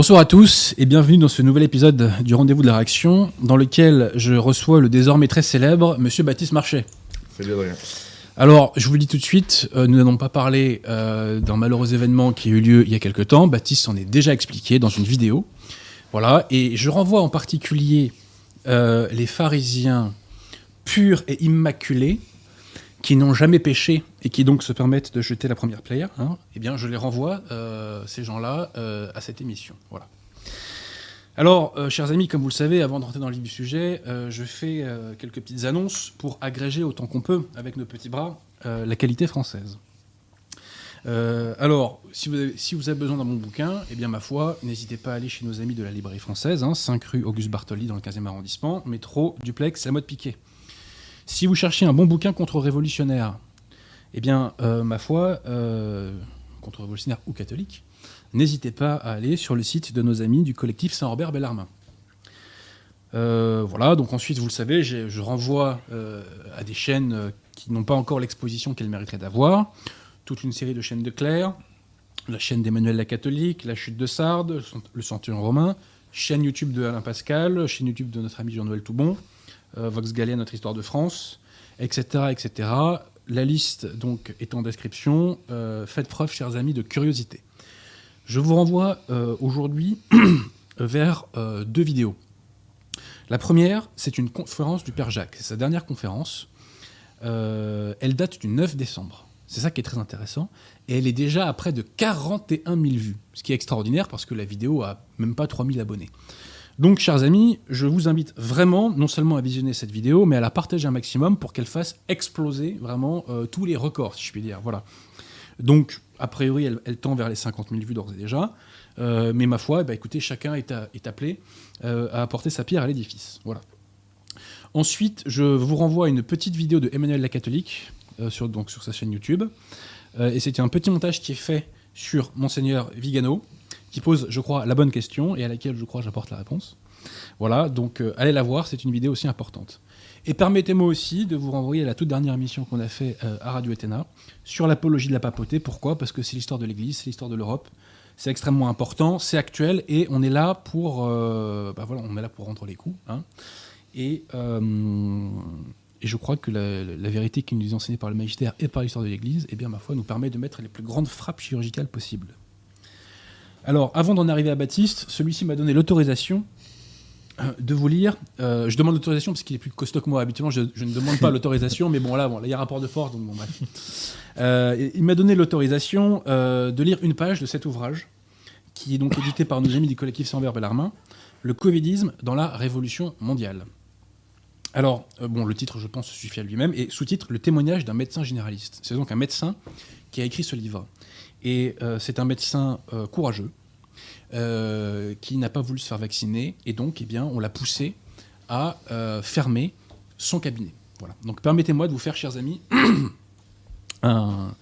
Bonsoir à tous et bienvenue dans ce nouvel épisode du Rendez-vous de la Réaction, dans lequel je reçois le désormais très célèbre Monsieur Baptiste Marchais. Salut Adrien. Alors, je vous le dis tout de suite, euh, nous n'allons pas parler euh, d'un malheureux événement qui a eu lieu il y a quelque temps. Baptiste s'en est déjà expliqué dans une vidéo. Voilà, et je renvoie en particulier euh, les pharisiens purs et immaculés qui n'ont jamais péché et qui donc se permettent de jeter la première pierre, hein, eh bien, je les renvoie, euh, ces gens-là, euh, à cette émission. Voilà. Alors, euh, chers amis, comme vous le savez, avant de rentrer dans le vif du sujet, je fais quelques petites annonces pour agréger autant qu'on peut, avec nos petits bras, la qualité française. Alors, si vous, avez, besoin d'un bon bouquin, eh bien, ma foi, n'hésitez pas à aller chez nos amis de la librairie française, hein, 5 rue Auguste Bartoli dans le 15e arrondissement, métro, duplex, la mode piqué. Si vous cherchez un bon bouquin contre-révolutionnaire, eh bien, euh, ma foi, euh, contre-révolutionnaire ou catholique, n'hésitez pas à aller sur le site de nos amis du collectif Saint-Robert Bellarmin. Euh, voilà, donc ensuite, vous le savez, je renvoie à des chaînes qui n'ont pas encore l'exposition qu'elles mériteraient d'avoir. Toute une série de chaînes de Claire, la chaîne d'Emmanuel la Catholique, la chute de Sardes, le Centurion romain, chaîne YouTube de Alain Pascal, chaîne YouTube de notre ami Jean-Noël Toubon, euh, Vox Gallia, notre histoire de France, etc., etc. La liste donc est en description. Euh, faites preuve, chers amis, de curiosité. Je vous renvoie euh, aujourd'hui vers deux vidéos. La première, c'est une conférence du Père Jacques. C'est sa dernière conférence. Elle date du 9 décembre. C'est ça qui est très intéressant. Et elle est déjà à près de 41 000 vues. Ce qui est extraordinaire parce que la vidéo a même pas 3 000 abonnés. Donc, chers amis, je vous invite vraiment non seulement à visionner cette vidéo, mais à la partager un maximum pour qu'elle fasse exploser vraiment euh, tous les records, si je puis dire. Voilà. Donc, a priori, elle, tend vers les 50 000 vues d'ores et déjà. Euh, mais ma foi, bah, écoutez, chacun est, appelé euh, à apporter sa pierre à l'édifice. Voilà. Ensuite, je vous renvoie à une petite vidéo de Emmanuel la Catholique sur, sur sa chaîne YouTube. Et c'était un petit montage qui est fait sur Monseigneur Vigano, qui pose, je crois, la bonne question et à laquelle, je crois, j'apporte la réponse. Voilà, donc euh, allez la voir, c'est une vidéo aussi importante. Et permettez-moi aussi de vous renvoyer à la toute dernière émission qu'on a fait euh, à Radio Ethéna sur l'apologie de la papauté. Pourquoi? Parce que c'est l'histoire de l'Église, c'est l'histoire de l'Europe. C'est extrêmement important, c'est actuel et on est là pour, euh, bah voilà, on est là pour rendre les coups. hein. Et, euh, et je crois que la, la vérité qui nous est enseignée par le magistère et par l'histoire de l'Église, eh bien ma foi, nous permet de mettre les plus grandes frappes chirurgicales possibles. Alors, avant d'en arriver à Baptiste, celui-ci m'a donné l'autorisation euh, de vous lire. Euh, je demande l'autorisation parce qu'il est plus costaud que moi. Habituellement, je, je ne demande pas l'autorisation, mais bon, là, bon, là, il y a rapport de force, donc bon, bref. Euh, il m'a donné l'autorisation euh, de lire une page de cet ouvrage, qui est donc édité par nos amis du collectif Saint-Verbert Bellarmin, Le Covidisme dans la Révolution mondiale. Alors, bon, le titre, je pense, suffit à lui-même, et sous-titre Le témoignage d'un médecin généraliste. C'est donc un médecin qui a écrit ce livre. Et euh, c'est un médecin euh, courageux, euh, qui n'a pas voulu se faire vacciner, et donc, eh bien, on l'a poussé à fermer son cabinet. Voilà. Donc, permettez-moi de vous faire, chers amis, un,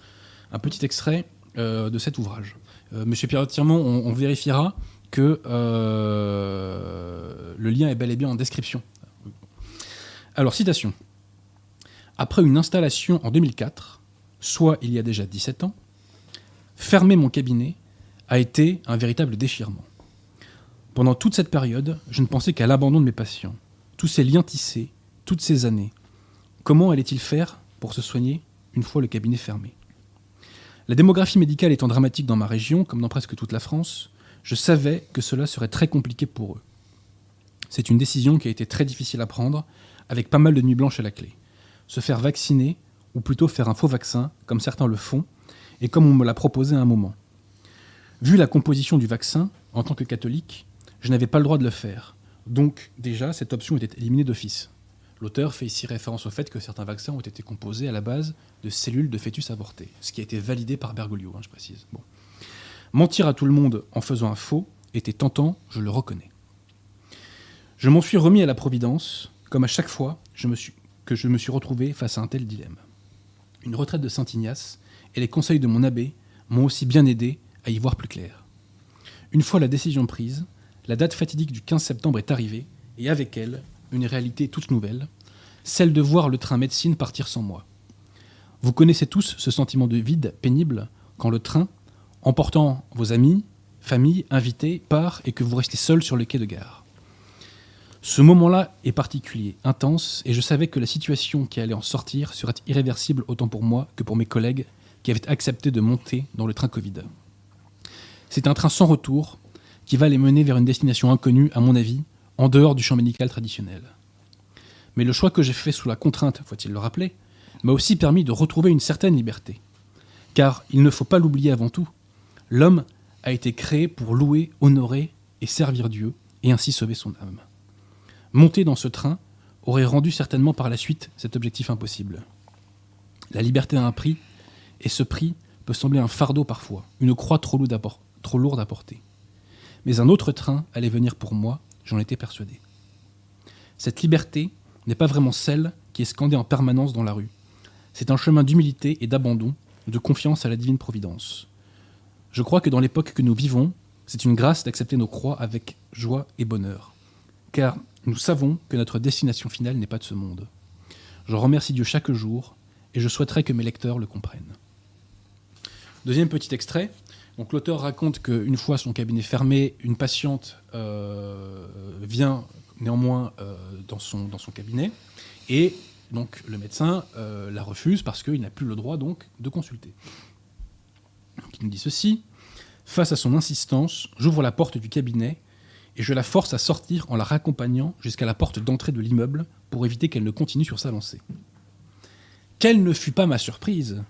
petit extrait de cet ouvrage. Monsieur Pierre Tirmont, on, vérifiera que le lien est bel et bien en description. Alors, citation. Après une installation en 2004, soit il y a déjà 17 ans, fermer mon cabinet a été un véritable déchirement. Pendant toute cette période, je ne pensais qu'à l'abandon de mes patients, tous ces liens tissés, toutes ces années. Comment allait-il faire pour se soigner une fois le cabinet fermé? La démographie médicale étant dramatique dans ma région, comme dans presque toute la France, je savais que cela serait très compliqué pour eux. C'est une décision qui a été très difficile à prendre, avec pas mal de nuits blanches à la clé. Se faire vacciner, ou plutôt faire un faux vaccin, comme certains le font, et comme on me l'a proposé à un moment. Vu la composition du vaccin, en tant que catholique, je n'avais pas le droit de le faire. Donc, déjà, cette option était éliminée d'office. L'auteur fait ici référence au fait que certains vaccins ont été composés à la base de cellules de fœtus avortés, ce qui a été validé par Bergoglio, hein, je précise. Mentir à tout le monde en faisant un faux était tentant, je le reconnais. Je m'en suis remis à la Providence, comme à chaque fois que je me suis retrouvé face à un tel dilemme. Une retraite de Saint-Ignace et les conseils de mon abbé m'ont aussi bien aidé à y voir plus clair. Une fois la décision prise, la date fatidique du 15 septembre est arrivée, et avec elle, une réalité toute nouvelle, celle de voir le train médecine partir sans moi. Vous connaissez tous ce sentiment de vide pénible quand le train, emportant vos amis, famille, invités, part et que vous restez seul sur le quai de gare. Ce moment-là est particulier, intense, et je savais que la situation qui allait en sortir serait irréversible autant pour moi que pour mes collègues qui avaient accepté de monter dans le train Covid. C'est un train sans retour qui va les mener vers une destination inconnue, à mon avis, en dehors du champ médical traditionnel. Mais le choix que j'ai fait sous la contrainte, faut-il le rappeler, m'a aussi permis de retrouver une certaine liberté. Car il ne faut pas l'oublier avant tout, l'homme a été créé pour louer, honorer et servir Dieu, et ainsi sauver son âme. Monter dans ce train aurait rendu certainement par la suite cet objectif impossible. La liberté a un prix, et ce prix peut sembler un fardeau parfois, une croix trop lourde à porter. Mais un autre train allait venir pour moi, j'en étais persuadé. Cette liberté n'est pas vraiment celle qui est scandée en permanence dans la rue. C'est un chemin d'humilité et d'abandon, de confiance à la divine providence. Je crois que dans l'époque que nous vivons, c'est une grâce d'accepter nos croix avec joie et bonheur. Car nous savons que notre destination finale n'est pas de ce monde. Je remercie Dieu chaque jour et je souhaiterais que mes lecteurs le comprennent. Deuxième petit extrait. Donc l'auteur raconte qu'une fois son cabinet fermé, une patiente euh, vient néanmoins euh, dans, son, cabinet et donc le médecin euh, la refuse parce qu'il n'a plus le droit donc de consulter. il nous dit ceci face à son insistance, j'ouvre la porte du cabinet et je la force à sortir en la raccompagnant jusqu'à la porte d'entrée de l'immeuble pour éviter qu'elle ne continue sur sa lancée. Quelle ne fut pas ma surprise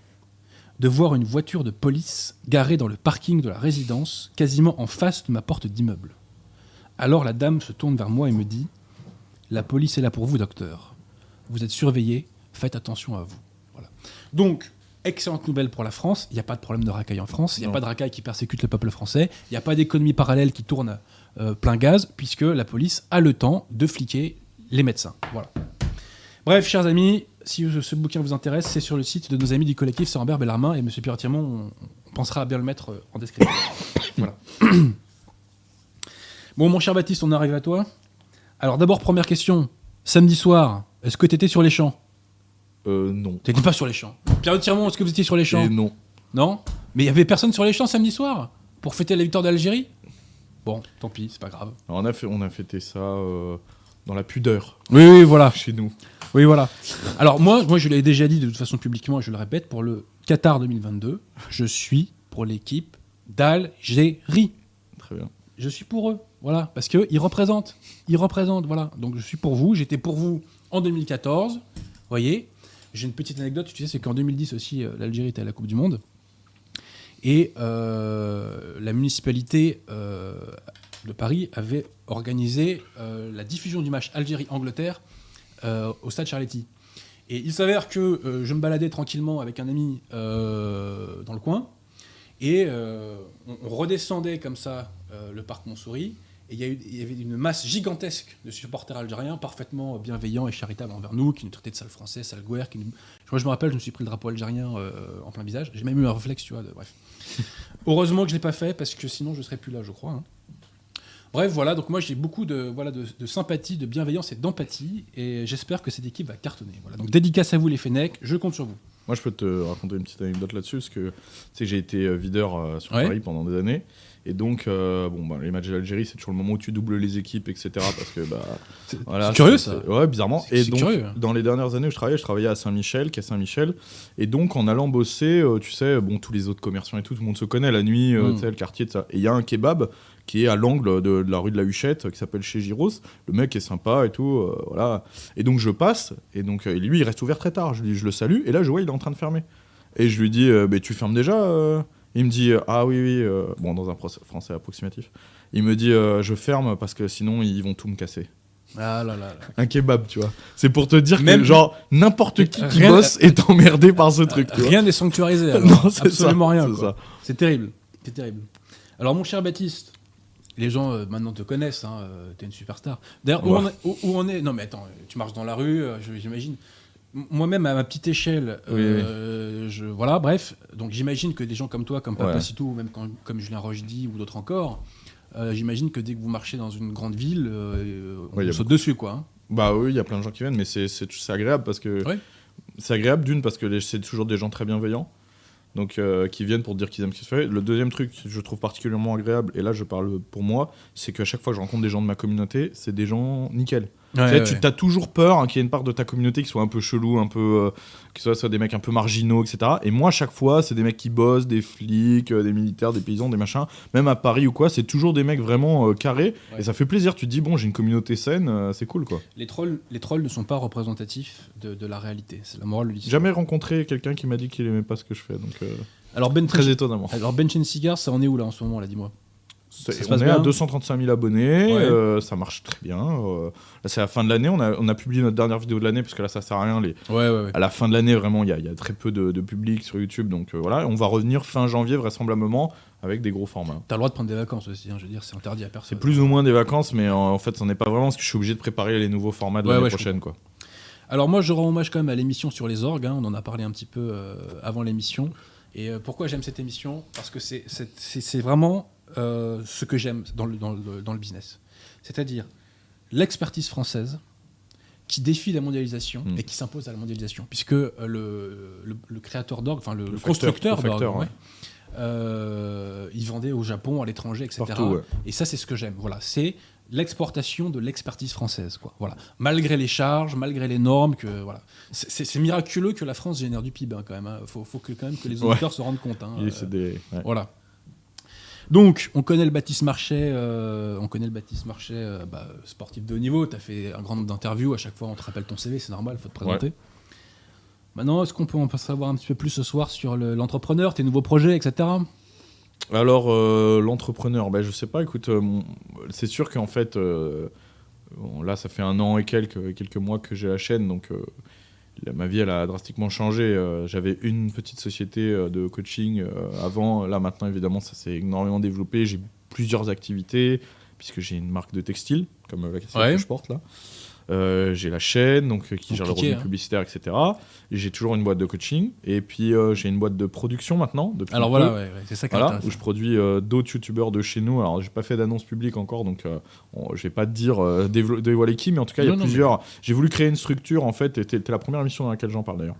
de voir une voiture de police garée dans le parking de la résidence, quasiment en face de ma porte d'immeuble. Alors la dame se tourne vers moi et me dit La police est là pour vous, docteur. Vous êtes surveillé, faites attention à vous. Voilà. Donc, excellente nouvelle pour la France. Il n'y a pas de problème de racaille en France. Il n'y a pas de racaille qui persécute le peuple français. Il n'y a pas d'économie parallèle qui tourne euh, plein gaz, puisque la police a le temps de fliquer les médecins. Voilà. Bref, chers amis, si ce bouquin vous intéresse, c'est sur le site de nos amis du collectif Sorambert Bellarmin et Monsieur Pierre Tirmont, on, pensera à bien le mettre euh, en description. voilà. bon, mon cher Baptiste, on arrive à toi. Alors d'abord, première question. Samedi soir, est-ce que tu étais sur les champs? Euh, non. T'étais pas sur les champs. Pierre Tirmont, est-ce que vous étiez sur les champs? Et non. Non? Mais il y avait personne sur les champs samedi soir? Pour fêter la victoire d'Algérie? Bon, tant pis, c'est pas grave. Alors, on, a fait, on a fêté ça euh, dans la pudeur Oui, oui, voilà. chez nous. Oui, voilà. Alors moi, moi je l'ai déjà dit de toute façon publiquement et je le répète, pour le Qatar 2022, je suis pour l'équipe d'Algérie. Très bien. Je suis pour eux, voilà, parce qu'ils représentent. Ils représentent, voilà. Donc je suis pour vous, j'étais pour vous en 2014, vous voyez. J'ai une petite anecdote, tu sais, c'est qu'en 2010 aussi, euh, l'Algérie était à la Coupe du Monde. Et euh, la municipalité euh, de Paris avait organisé euh, la diffusion du match Algérie-Angleterre au stade Charletti. Et il s'avère que euh, je me baladais tranquillement avec un ami euh, dans le coin, et euh, on, on redescendait comme ça euh, le parc Montsouris, et il y, y avait une masse gigantesque de supporters algériens, parfaitement bienveillants et charitables envers nous, qui nous traitaient de sales français, sales gouères. Qui nous... Moi, je me rappelle, je me suis pris le drapeau algérien euh, en plein visage. J'ai même eu un réflexe, tu vois. De... Bref. Heureusement que je ne l'ai pas fait, parce que sinon, je ne serais plus là, je crois. hein. Bref, voilà, donc moi j'ai beaucoup de, voilà, de, de sympathie, de bienveillance et d'empathie, et j'espère que cette équipe va cartonner. Voilà. Donc dédicace à vous les Fennecs, je compte sur vous. Moi, je peux te raconter une petite anecdote là-dessus, parce que tu sais j'ai été euh, videur euh, sur Ouais. Paris pendant des années. Et donc, euh, bon, bah, les matchs d'Algérie, c'est toujours le moment où tu doubles les équipes, etc. Parce que, bah, voilà, c'est curieux, ça. Ouais, bizarrement. C'est- Et donc, curieux. hein. dans les dernières années où je travaillais, je travaillais à Saint-Michel, est Saint-Michel. Et donc, en allant bosser, euh, tu sais, bon, tous les autres commerçants et tout, tout le monde se connaît la nuit, euh, Mm. tu sais, le quartier, de ça. Et il y a un kebab qui est à l'angle de, de la rue de la Huchette, qui s'appelle chez Giros. Le mec est sympa et tout, euh, voilà. Et donc, je passe, et donc, euh, lui, il reste ouvert très tard. Je, lui, je le salue, et là, je vois, il est en train de fermer. Et je lui dis, euh, Mais tu fermes déjà Il me dit, ah oui, oui, bon, dans un français approximatif. Il me dit, je ferme parce que sinon, ils vont tout me casser. Ah là là là. Un kebab, tu vois. C'est pour te dire Même- que, genre, n'importe qui qui bosse est emmerdé par ce truc, tu. Rien n'est sanctuarisé. alors. Non, c'est Absolument ça, rien. C'est terrible. C'est terrible. Alors, mon cher Baptiste, les gens euh, maintenant te connaissent, hein, euh, t'es une superstar. D'ailleurs, où, on est- où- où on est? Non, mais attends, tu marches dans la rue, euh, j'imagine. Moi-même, à ma petite échelle, euh, je, voilà, bref. Donc, j'imagine que des gens comme toi, comme Papa Ouais. Sitou, ou même quand- comme Julien Rochdy ou d'autres encore, j'imagine que dès que vous marchez dans une grande ville, on Ouais, saute dessus, quoi. hein. Bah oui, il y a plein de gens qui viennent, mais c'est agréable parce que. Ouais. C'est agréable d'une parce que c'est toujours des gens très bienveillants. Donc, euh, qui viennent pour dire qu'ils aiment ce qui se fait. Le deuxième truc que je trouve particulièrement agréable, et là je parle pour moi, c'est qu'à chaque fois que je rencontre des gens de ma communauté, c'est des gens nickel. Tu sais, tu as toujours peur hein, qu'il y ait une part de ta communauté qui soit un peu chelou, un peu, euh, que ce soit, soit des mecs un peu marginaux, etc. Et moi, à chaque fois, c'est des mecs qui bossent, des flics, euh, des militaires, des paysans, des machins. Même à Paris ou quoi, c'est toujours des mecs vraiment euh, carrés. Ouais. Et ça fait plaisir. Tu te dis, bon, j'ai une communauté saine, euh, c'est cool, quoi. Les trolls, les trolls ne sont pas représentatifs de, de la réalité. C'est la morale de l'histoire. Jamais rencontré quelqu'un qui m'a dit qu'il aimait pas ce que je fais, donc euh, Alors Ben très étonnamment. Alors Bench and Cigar, ça en est où là en ce moment là, dis-moi? On passe est bien à 235 000 abonnés, Ouais. euh, ça marche très bien. euh, là, c'est la fin de l'année. On a, on a publié notre dernière vidéo de l'année parce que là, ça sert à rien. Les, Ouais, ouais, ouais. à la fin de l'année, vraiment, il y, a- il y a très peu de, de public sur YouTube. Donc euh, voilà, on va revenir fin janvier vraisemblablement avec des gros formats. T'as le droit de prendre des vacances aussi, hein, je veux dire, c'est interdit à personne. C'est plus ou moins des vacances, mais en, en fait, ça n'est pas vraiment parce que je suis obligé de préparer les nouveaux formats de Ouais, l'année prochaine. Quoi. Alors moi, je rends hommage quand même à l'émission sur les orgues. hein, on en a parlé un petit peu euh, avant l'émission. Et pourquoi j'aime cette émission? Parce que c'est vraiment euh, ce que j'aime dans le, dans, le, dans le business. C'est-à-dire l'expertise française qui défie la mondialisation Mm. et qui s'impose à la mondialisation. Puisque euh, le, le, créateur d'orgue, enfin le, constructeur d'orgue, facteur, ouais, ouais. euh, il vendait au Japon, à l'étranger, etc. Partout, ouais. Et ça, c'est ce que j'aime. Voilà, c'est l'exportation de l'expertise française. Quoi. Voilà. Malgré les charges, malgré les normes, que voilà, c'est- miraculeux que la France génère du PIB hein, quand même. hein. Faut, faut que quand même que les auditeurs se rendent compte. hein. Euh, des- voilà. Donc, on connaît le Baptiste Marchais, euh, on connaît le Baptiste Marchais, euh, bah, sportif de haut niveau. Tu as fait un grand nombre d'interviews. À chaque fois, on te rappelle ton CV, c'est normal, faut te présenter. Maintenant, est-ce qu'on peut en savoir un petit peu plus ce soir sur le- l'entrepreneur, tes nouveaux projets, etc. Alors, euh, l'entrepreneur, ben, je sais pas, écoute, c'est sûr qu'en fait, bon, là, ça fait un an et quelques, quelques mois que j'ai la chaîne, donc ma vie, elle a drastiquement changé. Euh, J'avais une petite société euh, de coaching euh, avant, là, maintenant, évidemment, ça s'est énormément développé. J'ai plusieurs activités, puisque j'ai une marque de textile, comme la Ouais. que je porte là. Euh, j'ai la chaîne donc, euh, qui gère le revenu hein. publicitaire, etc. Et J'ai toujours une boîte de coaching. Et puis, euh, j'ai une boîte de production maintenant. Depuis Alors voilà, ouais, ouais, c'est ça qui est Voilà, où je produis euh, d'autres youtubeurs de chez nous. Alors, j'ai pas fait d'annonce publique encore, donc on- je vais pas te dire dévo- dévoiler qui, mais en tout cas, il y a Non, plusieurs. J'ai voulu créer une structure, en fait, t'es la première émission dans laquelle j'en parle d'ailleurs.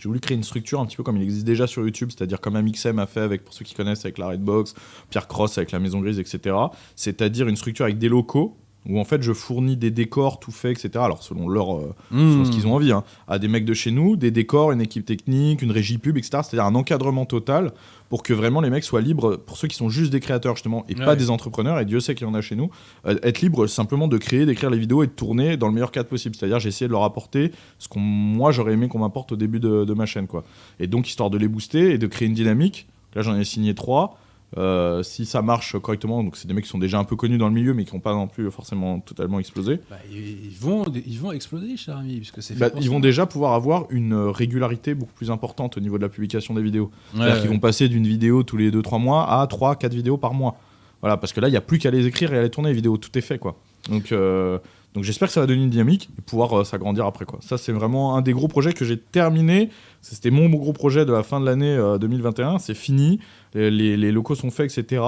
J'ai voulu créer une structure un petit peu comme il existe déjà sur YouTube, c'est-à-dire comme Amixem a fait avec, pour ceux qui connaissent, avec la Redbox, Pierre Cross avec la Maison Grise, etc. C'est-à-dire une structure avec des locaux où en fait je fournis des décors tout faits, etc. Alors selon leur, euh, selon ce qu'ils ont envie, hein, à des mecs de chez nous, des décors, une équipe technique, une régie pub, etc. C'est-à-dire un encadrement total pour que vraiment les mecs soient libres, pour ceux qui sont juste des créateurs justement, et Ouais. pas des entrepreneurs, et Dieu sait qu'il y en a chez nous, euh, être libre simplement de créer, d'écrire les vidéos et de tourner dans le meilleur cadre possible. C'est-à-dire j'ai essayé de leur apporter ce qu'on moi j'aurais aimé qu'on m'apporte au début de, de ma chaîne. quoi. Et donc histoire de les booster et de créer une dynamique, là j'en ai signé trois. Euh, si ça marche correctement, donc c'est des mecs qui sont déjà un peu connus dans le milieu, mais qui n'ont pas non plus forcément totalement explosé. Bah, ils, vont, ils vont exploser, cher ami, puisque c'est Bah, ils ça. vont déjà pouvoir avoir une régularité beaucoup plus importante au niveau de la publication des vidéos. Ouais, C'est-à-dire ouais. qu'ils vont passer d'une vidéo tous les 2-3 mois à 3-4 vidéos par mois. Voilà, parce que là, il n'y a plus qu'à les écrire et à les tourner les vidéos, tout est fait, quoi. Donc, euh, donc j'espère que ça va donner une dynamique et pouvoir euh, s'agrandir après, quoi. Ça, c'est vraiment un des gros projets que j'ai terminé. C'était mon gros projet de la fin de l'année euh, 2021. C'est fini. Les locaux sont faits, etc.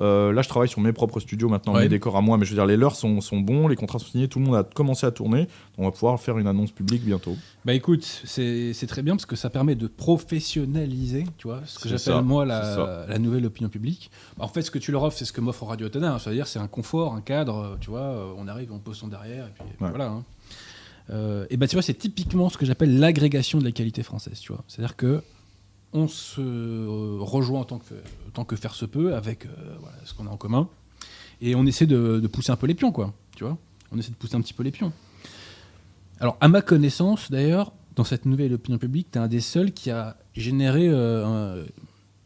Euh, là, je travaille sur mes propres studios maintenant, Ouais. mes décors à moi, mais je veux dire, les leurs sont, sont bons, les contrats sont signés, tout le monde a commencé à tourner. On va pouvoir faire une annonce publique bientôt. Bah écoute, c'est très bien parce que ça permet de professionnaliser, tu vois, ce que j'appelle moi la, nouvelle opinion publique. Bah, en fait, ce que tu leur offres, c'est ce que m'offre Radio hein. c'est-à-dire c'est un confort, un cadre, tu vois, on arrive, on pose son derrière, et puis et puis Ouais. voilà. hein. Euh, et bah tu vois, c'est typiquement ce que j'appelle l'agrégation de la qualité française, tu vois. C'est-à-dire que on se euh, rejoint en tant que, en tant que faire se peut avec euh, voilà, ce qu'on a en commun, et on essaie de, de pousser un peu les pions, quoi, tu vois. On essaie de pousser un petit peu les pions. Alors, à ma connaissance, d'ailleurs, dans cette nouvelle opinion publique, tu es un des seuls qui a généré euh, un,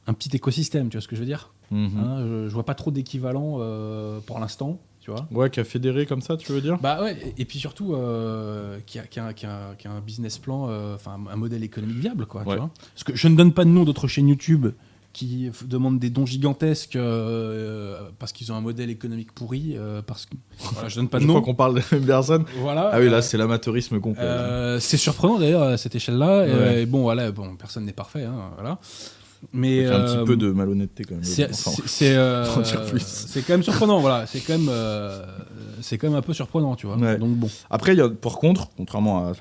un petit écosystème, tu vois ce que je veux dire? Mhm. Hein, je, je vois pas trop d'équivalent euh, pour l'instant, tu vois Ouais, qui a fédéré comme ça, tu veux dire? Bah ouais, et, et puis surtout, euh, qui, a, qui, a, qui, a, qui a un business plan, euh, enfin un modèle économique viable, quoi. tu Ouais. vois Parce que je ne donne pas de nom d'autres chaînes YouTube qui demandent des dons gigantesques euh, parce qu'ils ont un modèle économique pourri, euh, parce que voilà, je donne pas de Je nom. qu'on parle de la même personne. Voilà. Ah oui, là, euh, c'est l'amateurisme complet. c'est surprenant d'ailleurs à cette échelle-là. Ouais. et bon, voilà, bon, personne n'est parfait, hein, voilà. Mais un euh, petit peu de malhonnêteté quand même. C'est euh, c'est quand même surprenant, voilà. C'est quand même, euh, c'est quand même un peu surprenant, tu vois. Ouais. Donc bon. Après, il y a, par contre, contrairement à,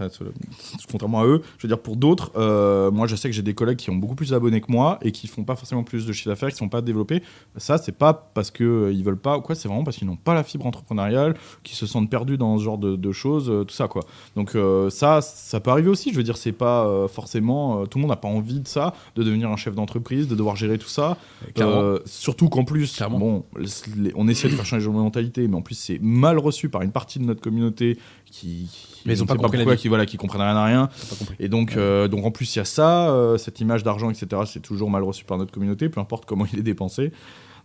contrairement à eux, je veux dire pour d'autres, euh, moi je sais que j'ai des collègues qui ont beaucoup plus d'abonnés que moi et qui font pas forcément plus de chiffre d'affaires, qui sont pas développés. Ça, c'est pas parce que euh, ils veulent pas ou quoi, c'est vraiment parce qu'ils n'ont pas la fibre entrepreneuriale, qu'ils se sentent perdus dans ce genre de, de choses, euh, tout ça quoi. Donc euh, ça, ça peut arriver aussi. Je veux dire, c'est pas euh, forcément euh, tout le monde n'a pas envie de ça, de devenir un chef d'entreprise, de devoir gérer tout ça. Clairement. Euh, surtout qu'en plus, Clairement. bon, on essaie de faire changer les mentalités, mais en plus c'est mal reçu par une partie de notre communauté qui, Mais ils ont on pas compris pourquoi, qui voilà, qui comprennent rien à rien. Et donc, euh, donc en plus il y a ça, euh, cette image d'argent, etc. C'est toujours mal reçu par notre communauté, peu importe comment il est dépensé.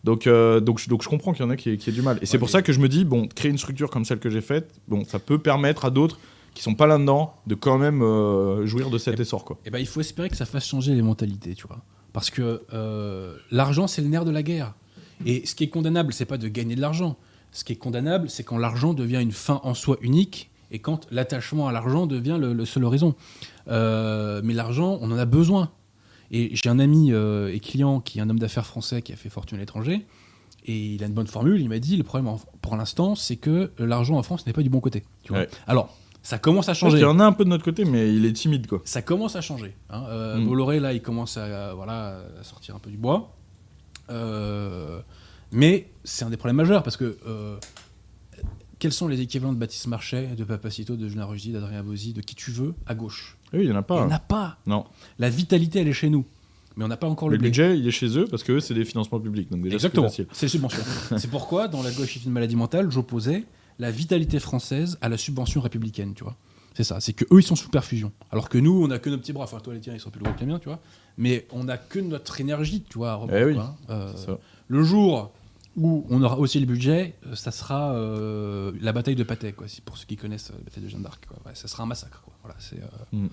Donc, euh, donc, je- donc je comprends qu'il y en a qui, qui aient du mal. Et c'est pour mais- ça que je me dis, bon, créer une structure comme celle que j'ai faite, bon, ça peut permettre à d'autres qui sont pas là-dedans de quand même euh, jouir de cet essor, quoi. Eh ben, il faut espérer que ça fasse changer les mentalités, tu vois. Parce que euh, l'argent, c'est le nerf de la guerre. Et ce qui est condamnable, c'est pas de gagner de l'argent. Ce qui est condamnable, c'est quand l'argent devient une fin en soi unique et quand l'attachement à l'argent devient le, le seul horizon. Euh, mais l'argent, on en a besoin. Et j'ai un ami euh, et client qui est un homme d'affaires français qui a fait fortune à l'étranger. Et il a une bonne formule. Il m'a dit le problème en- pour l'instant, c'est que l'argent en France n'est pas du bon côté. Tu vois. Ouais. Alors, ça commence à changer qu'il y en a un peu de notre côté, mais il est timide, quoi. ça commence à changer. Hein. Euh, Mm. Bolloré, là, il commence à, euh, voilà, à sortir un peu du bois. Euh, mais c'est un des problèmes majeurs parce que euh, quels sont les équivalents de Baptiste Marchais, de Papacito, de Julien Rugy, d'Adrien Bozzi, de qui tu veux à gauche? Oui, il y en a Il pas. n'y en a pas. Non. La vitalité, elle est chez nous. Mais on n'a pas encore Le le, blé. budget, il est chez eux parce que eux, c'est des financements publics. Donc déjà, Exactement. C'est les subventions. c'est pourquoi, dans La gauche est une maladie mentale, j'opposais la vitalité française à la subvention républicaine, tu vois. C'est ça, c'est que eux ils sont sous perfusion. Alors que nous, on a que nos petits bras. Enfin, toi, les tiens, ils sont plus gros que les miens, tu vois. Mais on a que notre énergie, tu vois. à Eh oui, quoi, hein. Euh, le jour où on aura aussi le budget, euh, ça sera euh, la bataille de Patay, quoi. si- Pour ceux qui connaissent la bataille de Jeanne d'Arc, quoi. Ouais, ça sera un massacre, quoi. Voilà, c'est. euh, Mm.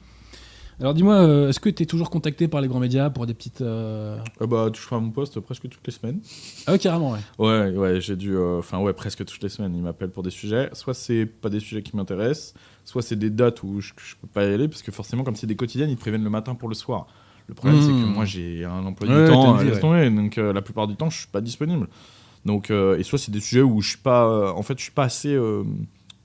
Alors dis-moi, euh, est-ce que tu es toujours contacté par les grands médias pour des petites. euh, Ah bah, tu feras mon poste presque toutes les semaines. Ah ouais, carrément, ouais. Ouais, ouais, j'ai dû. euh, Enfin, ouais, presque toutes les semaines, ils m'appellent pour des sujets. Soit c'est pas des sujets qui m'intéressent, soit c'est des dates où je, je peux pas y aller, parce que forcément, comme c'est des quotidiennes, ils te préviennent le matin pour le soir. Le problème, c'est que Mmh. moi, j'ai un emploi Ouais, du temps, laisse ouais. donc la plupart du temps, je suis pas disponible. Donc, et soit c'est des sujets où je suis pas. en fait, je suis pas assez.